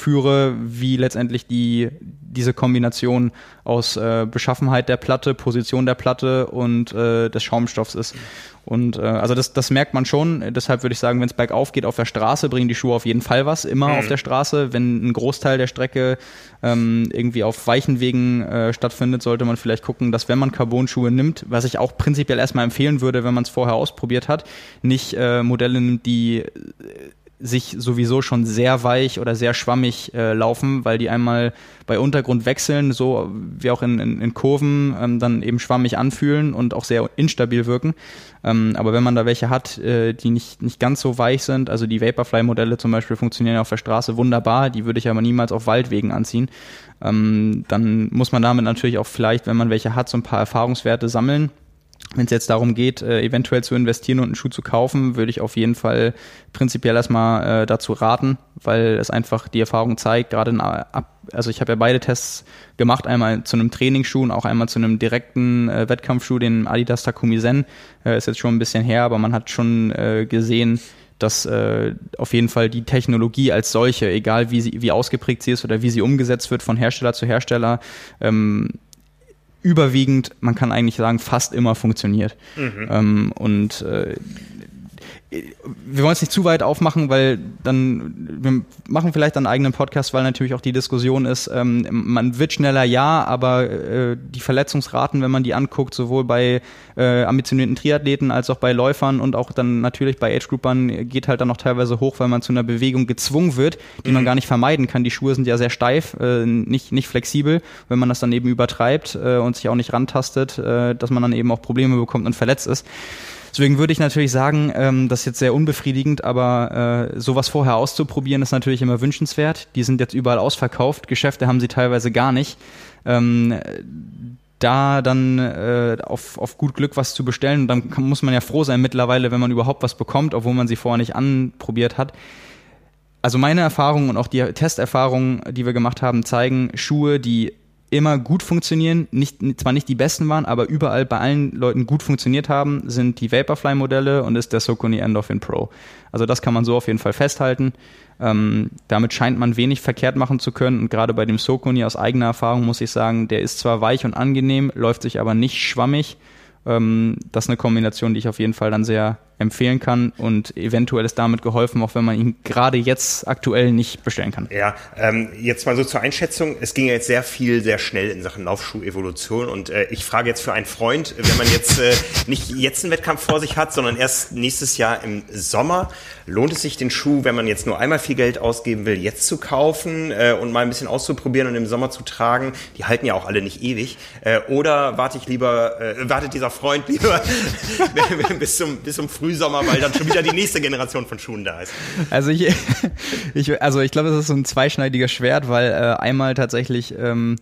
führe, wie letztendlich die, diese Kombination aus äh, Beschaffenheit der Platte, Position der Platte und äh, des Schaumstoffs ist. Und äh, also das, das merkt man schon. Deshalb würde ich sagen, wenn es bergauf geht auf der Straße, bringen die Schuhe auf jeden Fall was, immer mhm. auf der Straße. Wenn ein Großteil der Strecke ähm, irgendwie auf weichen Wegen äh, stattfindet, sollte man vielleicht gucken, dass wenn man Carbon-Schuhe nimmt, was ich auch prinzipiell erstmal empfehlen würde, wenn man es vorher ausprobiert hat, nicht äh, Modelle nimmt, die äh, sich sowieso schon sehr weich oder sehr schwammig äh, laufen, weil die einmal bei Untergrund wechseln, so wie auch in, in, in Kurven ähm, dann eben schwammig anfühlen und auch sehr instabil wirken. Ähm, aber wenn man da welche hat, äh, die nicht, nicht ganz so weich sind, also die Vaporfly-Modelle zum Beispiel funktionieren auf der Straße wunderbar, die würde ich aber niemals auf Waldwegen anziehen. Ähm, dann muss man damit natürlich auch vielleicht, wenn man welche hat, so ein paar Erfahrungswerte sammeln wenn es jetzt darum geht, äh, eventuell zu investieren und einen Schuh zu kaufen, würde ich auf jeden Fall prinzipiell erstmal äh, dazu raten, weil es einfach die Erfahrung zeigt, gerade in, also ich habe ja beide Tests gemacht, einmal zu einem Trainingsschuh und auch einmal zu einem direkten äh, Wettkampfschuh, den Adidas Takumi Zen, äh, ist jetzt schon ein bisschen her, aber man hat schon äh, gesehen, dass äh, auf jeden Fall die Technologie als solche, egal wie sie wie ausgeprägt sie ist oder wie sie umgesetzt wird von Hersteller zu Hersteller, ähm, überwiegend, man kann eigentlich sagen, fast immer funktioniert. Mhm. Ähm, und äh, wir wollen es nicht zu weit aufmachen, weil dann, wir machen vielleicht einen eigenen Podcast, weil natürlich auch die Diskussion ist, ähm, man wird schneller, ja, aber äh, die Verletzungsraten, wenn man die anguckt, sowohl bei äh, ambitionierten Triathleten als auch bei Läufern und auch dann natürlich bei Age-Groupern, geht halt dann noch teilweise hoch, weil man zu einer Bewegung gezwungen wird, die mhm. man gar nicht vermeiden kann. Die Schuhe sind ja sehr steif, äh, nicht, nicht flexibel, wenn man das dann eben übertreibt äh, und sich auch nicht rantastet, äh, dass man dann eben auch Probleme bekommt und verletzt ist. Deswegen würde ich natürlich sagen, ähm, das ist jetzt sehr unbefriedigend, aber äh, sowas vorher auszuprobieren ist natürlich immer wünschenswert. Die sind jetzt überall ausverkauft, Geschäfte haben sie teilweise gar nicht. Ähm, da dann äh, auf, auf gut Glück was zu bestellen, dann kann, muss man ja froh sein mittlerweile, wenn man überhaupt was bekommt, obwohl man sie vorher nicht anprobiert hat. Also meine Erfahrungen und auch die Testerfahrungen, die wir gemacht haben, zeigen, Schuhe, die immer gut funktionieren, nicht, zwar nicht die besten waren, aber überall bei allen Leuten gut funktioniert haben, sind die Vaporfly-Modelle und ist der Socony Endorphin Pro. Also das kann man so auf jeden Fall festhalten. Ähm, damit scheint man wenig verkehrt machen zu können und gerade bei dem Socony aus eigener Erfahrung muss ich sagen, der ist zwar weich und angenehm, läuft sich aber nicht schwammig. Ähm, das ist eine Kombination, die ich auf jeden Fall dann sehr empfehlen kann und eventuell ist damit geholfen, auch wenn man ihn gerade jetzt aktuell nicht bestellen kann. Ja, ähm, jetzt mal so zur Einschätzung. Es ging ja jetzt sehr viel, sehr schnell in Sachen Laufschuh-Evolution und äh, ich frage jetzt für einen Freund, wenn man jetzt äh, nicht jetzt einen Wettkampf vor sich hat, sondern erst nächstes Jahr im Sommer, lohnt es sich den Schuh, wenn man jetzt nur einmal viel Geld ausgeben will, jetzt zu kaufen äh, und mal ein bisschen auszuprobieren und im Sommer zu tragen? Die halten ja auch alle nicht ewig. Äh, oder warte ich lieber, äh, wartet dieser Freund lieber [laughs] bis zum, bis zum Frühjahr Frühsommer, weil dann schon wieder die nächste Generation von Schuhen da ist. Also ich, [laughs] ich also ich glaube, es ist so ein zweischneidiger Schwert, weil äh, einmal tatsächlich ähm,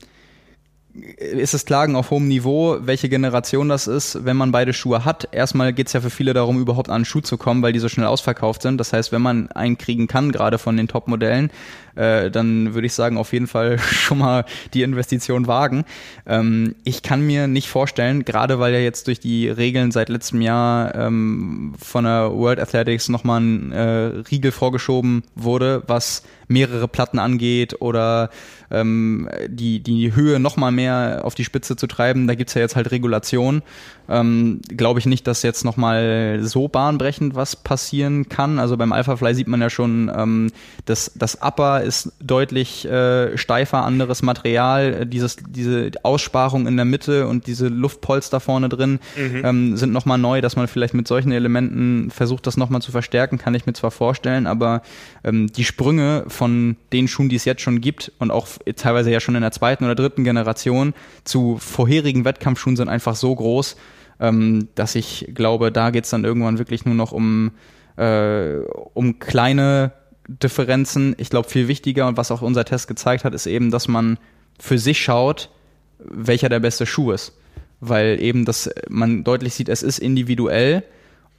ist es Klagen auf hohem Niveau, welche Generation das ist, wenn man beide Schuhe hat. Erstmal geht es ja für viele darum, überhaupt an einen Schuh zu kommen, weil die so schnell ausverkauft sind. Das heißt, wenn man einen kriegen kann, gerade von den Top-Modellen, äh, dann würde ich sagen, auf jeden Fall [laughs] schon mal die Investition wagen. Ähm, ich kann mir nicht vorstellen, gerade weil ja jetzt durch die Regeln seit letztem Jahr ähm, von der World Athletics nochmal ein äh, Riegel vorgeschoben wurde, was mehrere Platten angeht oder ähm, die, die Höhe noch mal mehr auf die Spitze zu treiben. Da gibt's ja jetzt halt Regulationen. Ähm, Glaube ich nicht, dass jetzt noch mal so bahnbrechend was passieren kann. Also beim Alphafly sieht man ja schon, ähm, das, das Upper ist deutlich äh, steifer, anderes Material. Dieses, diese Aussparung in der Mitte und diese Luftpolster vorne drin mhm. ähm, sind noch mal neu, dass man vielleicht mit solchen Elementen versucht, das noch mal zu verstärken, kann ich mir zwar vorstellen, aber ähm, die Sprünge von den Schuhen, die es jetzt schon gibt und auch teilweise ja schon in der zweiten oder dritten Generation zu vorherigen Wettkampfschuhen sind einfach so groß, ähm, dass ich glaube, da geht es dann irgendwann wirklich nur noch um, äh, um kleine Differenzen. Ich glaube, viel wichtiger und was auch unser Test gezeigt hat, ist eben, dass man für sich schaut, welcher der beste Schuh ist. Weil eben das, man deutlich sieht, es ist individuell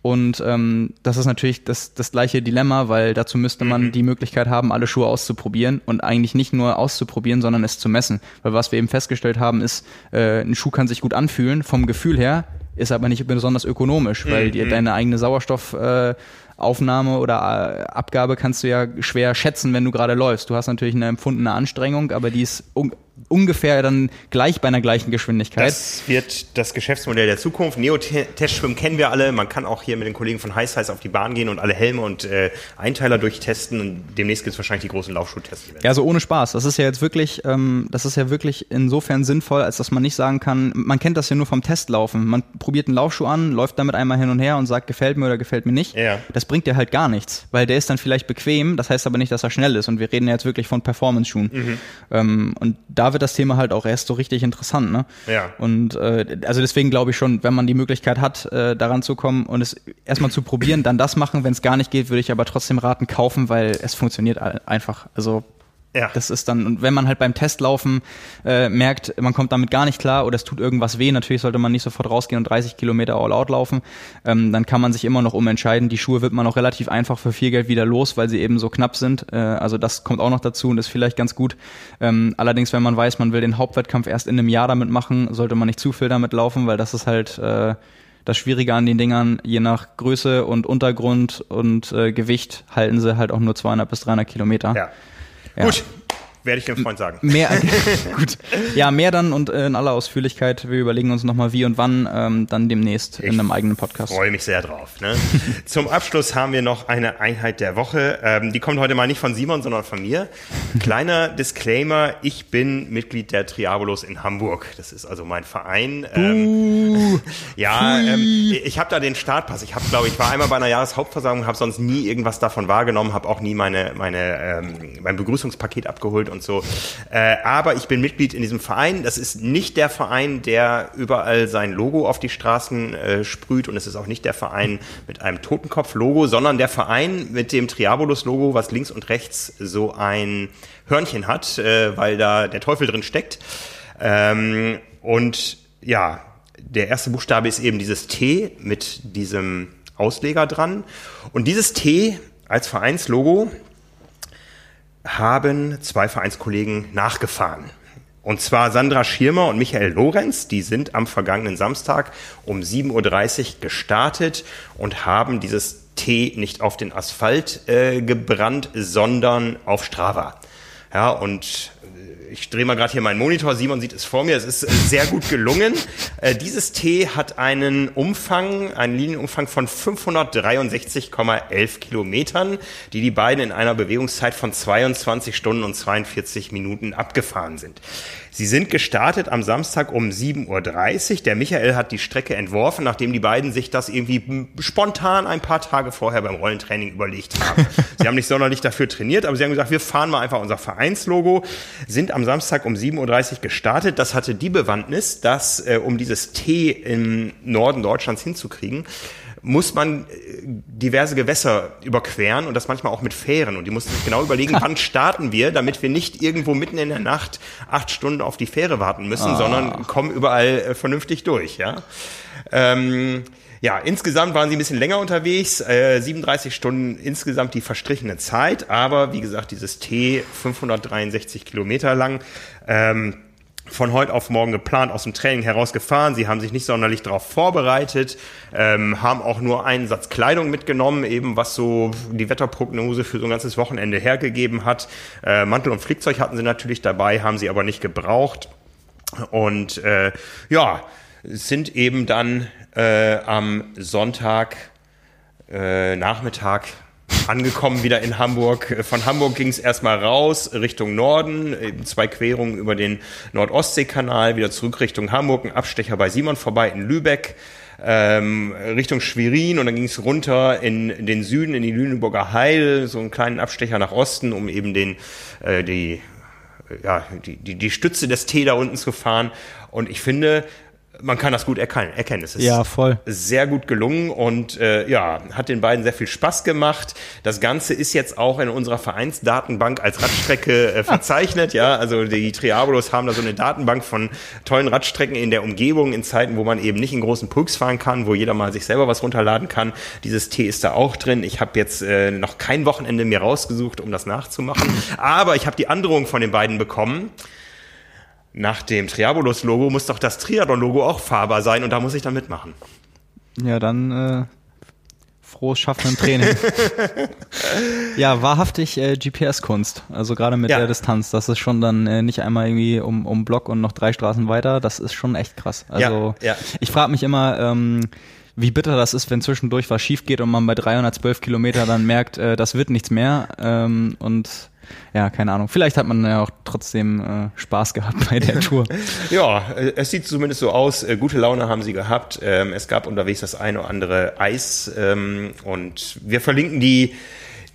und ähm, das ist natürlich das, das gleiche Dilemma, weil dazu müsste man mhm. die Möglichkeit haben, alle Schuhe auszuprobieren und eigentlich nicht nur auszuprobieren, sondern es zu messen. Weil was wir eben festgestellt haben, ist, äh, ein Schuh kann sich gut anfühlen vom Gefühl her, ist aber nicht besonders ökonomisch, weil mhm. dir deine eigene Sauerstoffaufnahme äh, oder äh, Abgabe kannst du ja schwer schätzen, wenn du gerade läufst. Du hast natürlich eine empfundene Anstrengung, aber die ist ungefähr dann gleich bei einer gleichen Geschwindigkeit. Das wird das Geschäftsmodell der Zukunft. Neo-Testschwimmen kennen wir alle. Man kann auch hier mit den Kollegen von Heiß Heiß auf die Bahn gehen und alle Helme und äh, Einteiler durchtesten. Und demnächst gibt es wahrscheinlich die großen Laufschuhtests. Ja, also ohne Spaß. Das ist ja jetzt wirklich, ähm, das ist ja wirklich insofern sinnvoll, als dass man nicht sagen kann, man kennt das ja nur vom Testlaufen. Man probiert einen Laufschuh an, läuft damit einmal hin und her und sagt, gefällt mir oder gefällt mir nicht. Ja. Das bringt dir halt gar nichts, weil der ist dann vielleicht bequem, das heißt aber nicht, dass er schnell ist. Und wir reden jetzt wirklich von Performance-Schuhen. Mhm. Ähm, und da wird das Thema halt auch erst so richtig interessant, ne? Ja. Und äh, also deswegen glaube ich schon, wenn man die Möglichkeit hat, äh, daran zu kommen und es erstmal zu probieren, dann das machen. Wenn es gar nicht geht, würde ich aber trotzdem raten, kaufen, weil es funktioniert einfach. Also ja. Das ist dann, und wenn man halt beim Testlaufen äh, merkt, man kommt damit gar nicht klar oder es tut irgendwas weh, natürlich sollte man nicht sofort rausgehen und 30 Kilometer all out laufen, ähm, dann kann man sich immer noch umentscheiden. Die Schuhe wird man auch relativ einfach für viel Geld wieder los, weil sie eben so knapp sind. Äh, also das kommt auch noch dazu und ist vielleicht ganz gut. Ähm, allerdings, wenn man weiß, man will den Hauptwettkampf erst in einem Jahr damit machen, sollte man nicht zu viel damit laufen, weil das ist halt äh, das Schwierige an den Dingern, je nach Größe und Untergrund und äh, Gewicht halten sie halt auch nur 200 bis 300 Kilometer. Ja. Ja. Gut, werde ich dem Freund sagen. Mehr, [laughs] [laughs] gut. Ja, mehr dann und äh, in aller Ausführlichkeit. Wir überlegen uns nochmal wie und wann, ähm, dann demnächst ich in einem eigenen Podcast. freue mich sehr drauf. Ne? [laughs] Zum Abschluss haben wir noch eine Einheit der Woche. Ähm, die kommt heute mal nicht von Simon, sondern von mir. Kleiner Disclaimer, ich bin Mitglied der Triabolos in Hamburg. Das ist also mein Verein. Ähm, ja, ähm, ich habe da den Startpass. Ich habe, glaube ich, war einmal bei einer Jahreshauptversammlung, habe sonst nie irgendwas davon wahrgenommen, habe auch nie meine, meine, ähm, mein Begrüßungspaket abgeholt und so. Äh, aber ich bin Mitglied in diesem Verein. Das ist nicht der Verein, der überall sein Logo auf die Straßen äh, sprüht und es ist auch nicht der Verein mit einem Totenkopf-Logo, sondern der Verein mit dem Triabolus-Logo, was links und rechts so ein Hörnchen hat, äh, weil da der Teufel drin steckt. Ähm, und ja, der erste Buchstabe ist eben dieses T mit diesem Ausleger dran. Und dieses T als Vereinslogo haben zwei Vereinskollegen nachgefahren. Und zwar Sandra Schirmer und Michael Lorenz, die sind am vergangenen Samstag um 7.30 Uhr gestartet und haben dieses T nicht auf den Asphalt äh, gebrannt, sondern auf Strava. Ja, und ich drehe mal gerade hier meinen Monitor, Simon sieht es vor mir, es ist äh, sehr gut gelungen. Äh, dieses T hat einen Umfang, einen Linienumfang von 563,11 Kilometern, die die beiden in einer Bewegungszeit von 22 Stunden und 42 Minuten abgefahren sind. Sie sind gestartet am Samstag um 7.30 Uhr. Der Michael hat die Strecke entworfen, nachdem die beiden sich das irgendwie spontan ein paar Tage vorher beim Rollentraining überlegt haben. [laughs] sie haben nicht sonderlich dafür trainiert, aber sie haben gesagt, wir fahren mal einfach unser Vereinslogo, sind am Samstag um 7.30 Uhr gestartet. Das hatte die Bewandtnis, dass, äh, um dieses T im Norden Deutschlands hinzukriegen, muss man äh, diverse Gewässer überqueren und das manchmal auch mit Fähren. Und die mussten sich genau überlegen, [laughs] wann starten wir, damit wir nicht irgendwo mitten in der Nacht acht Stunden auf die Fähre warten müssen, ah. sondern kommen überall äh, vernünftig durch. Ja. Ähm, ja, insgesamt waren sie ein bisschen länger unterwegs, äh, 37 Stunden insgesamt die verstrichene Zeit, aber wie gesagt, dieses T 563 Kilometer lang. Ähm, von heute auf morgen geplant, aus dem Training herausgefahren. Sie haben sich nicht sonderlich darauf vorbereitet, ähm, haben auch nur einen Satz Kleidung mitgenommen, eben was so die Wetterprognose für so ein ganzes Wochenende hergegeben hat. Äh, Mantel und Flickzeug hatten sie natürlich dabei, haben sie aber nicht gebraucht. Und äh, ja, sind eben dann äh, am Sonntag äh, Nachmittag angekommen wieder in Hamburg. Von Hamburg ging es erstmal raus Richtung Norden, zwei Querungen über den Nord-Ostsee-Kanal, wieder zurück Richtung Hamburg, ein Abstecher bei Simon vorbei in Lübeck. Ähm, Richtung Schwerin und dann ging es runter in den Süden, in die Lüneburger Heil, so einen kleinen Abstecher nach Osten, um eben den, äh, die, ja, die, die, die Stütze des T da unten zu fahren. Und ich finde, man kann das gut erkennen. erkennen. Es ist ja, voll. sehr gut gelungen und äh, ja, hat den beiden sehr viel Spaß gemacht. Das Ganze ist jetzt auch in unserer Vereinsdatenbank als Radstrecke äh, [laughs] verzeichnet. ja, also die Triabolos haben da so eine Datenbank von tollen Radstrecken in der Umgebung in Zeiten, wo man eben nicht in großen Pulks fahren kann, wo jeder mal sich selber was runterladen kann. Dieses T ist da auch drin. Ich habe jetzt äh, noch kein Wochenende mir rausgesucht, um das nachzumachen, aber ich habe die Androhung von den beiden bekommen nach dem Triabolus-Logo muss doch das Triathlon-Logo auch fahrbar sein und da muss ich dann mitmachen. Ja, dann äh, frohes Schaffen im Training. [laughs] ja, wahrhaftig äh, GPS-Kunst. Also gerade mit ja. der Distanz. Das ist schon dann äh, nicht einmal irgendwie um, um Block und noch drei Straßen weiter. Das ist schon echt krass. Also ja, ja. ich frage mich immer, ähm, wie bitter das ist, wenn zwischendurch was schief geht und man bei 312 Kilometer dann merkt, äh, das wird nichts mehr. Ähm, und ja, keine Ahnung. Vielleicht hat man ja auch trotzdem äh, Spaß gehabt bei der [laughs] Tour. ja, äh, es sieht zumindest so aus. Äh, gute Laune haben sie gehabt. Ähm, es gab unterwegs das eine oder andere Eis ähm, und wir verlinken die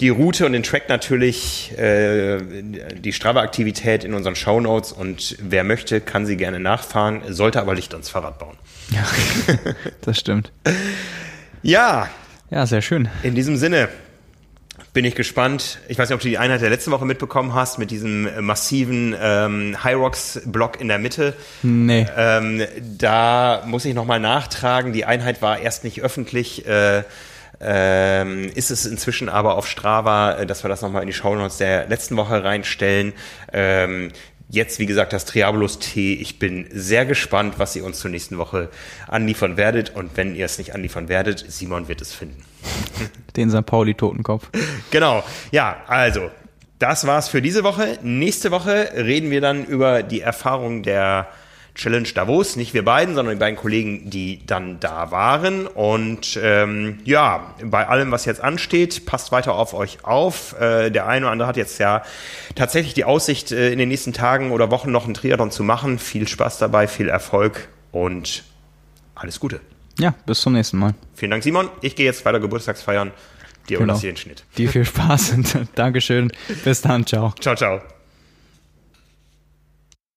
die Route und den Track natürlich, äh, die Strava-Aktivität in unseren Shownotes und wer möchte, kann sie gerne nachfahren, sollte aber Licht ans Fahrrad bauen. Ja, [laughs] das stimmt. Ja. Ja, sehr schön. In diesem Sinne, bin ich gespannt. Ich weiß nicht, ob du die Einheit der letzten Woche mitbekommen hast mit diesem äh, massiven ähm, High Rocks Block in der Mitte. Nee. Ähm, da muss ich nochmal nachtragen. Die Einheit war erst nicht öffentlich. Äh, ähm, ist es inzwischen aber auf Strava, äh, dass wir das nochmal in die Show Notes der letzten Woche reinstellen. Ähm, Jetzt, wie gesagt, das Triabolus T. Ich bin sehr gespannt, was ihr uns zur nächsten Woche anliefern werdet. Und wenn ihr es nicht anliefern werdet, Simon wird es finden. [laughs] Den St. Pauli Totenkopf. Genau. Ja, also, das war's für diese Woche. Nächste Woche reden wir dann über die Erfahrung der Challenge Davos, nicht wir beiden, sondern die beiden Kollegen, die dann da waren. Und ähm, ja, bei allem, was jetzt ansteht, passt weiter auf euch auf. Äh, der eine oder andere hat jetzt ja tatsächlich die Aussicht, äh, in den nächsten Tagen oder Wochen noch einen Triathlon zu machen. Viel Spaß dabei, viel Erfolg und alles Gute. Ja, bis zum nächsten Mal. Vielen Dank, Simon. Ich gehe jetzt weiter Geburtstagsfeiern. Dir genau. ich den Schnitt. Dir viel Spaß und [laughs] Dankeschön. Bis dann. Ciao. Ciao, ciao.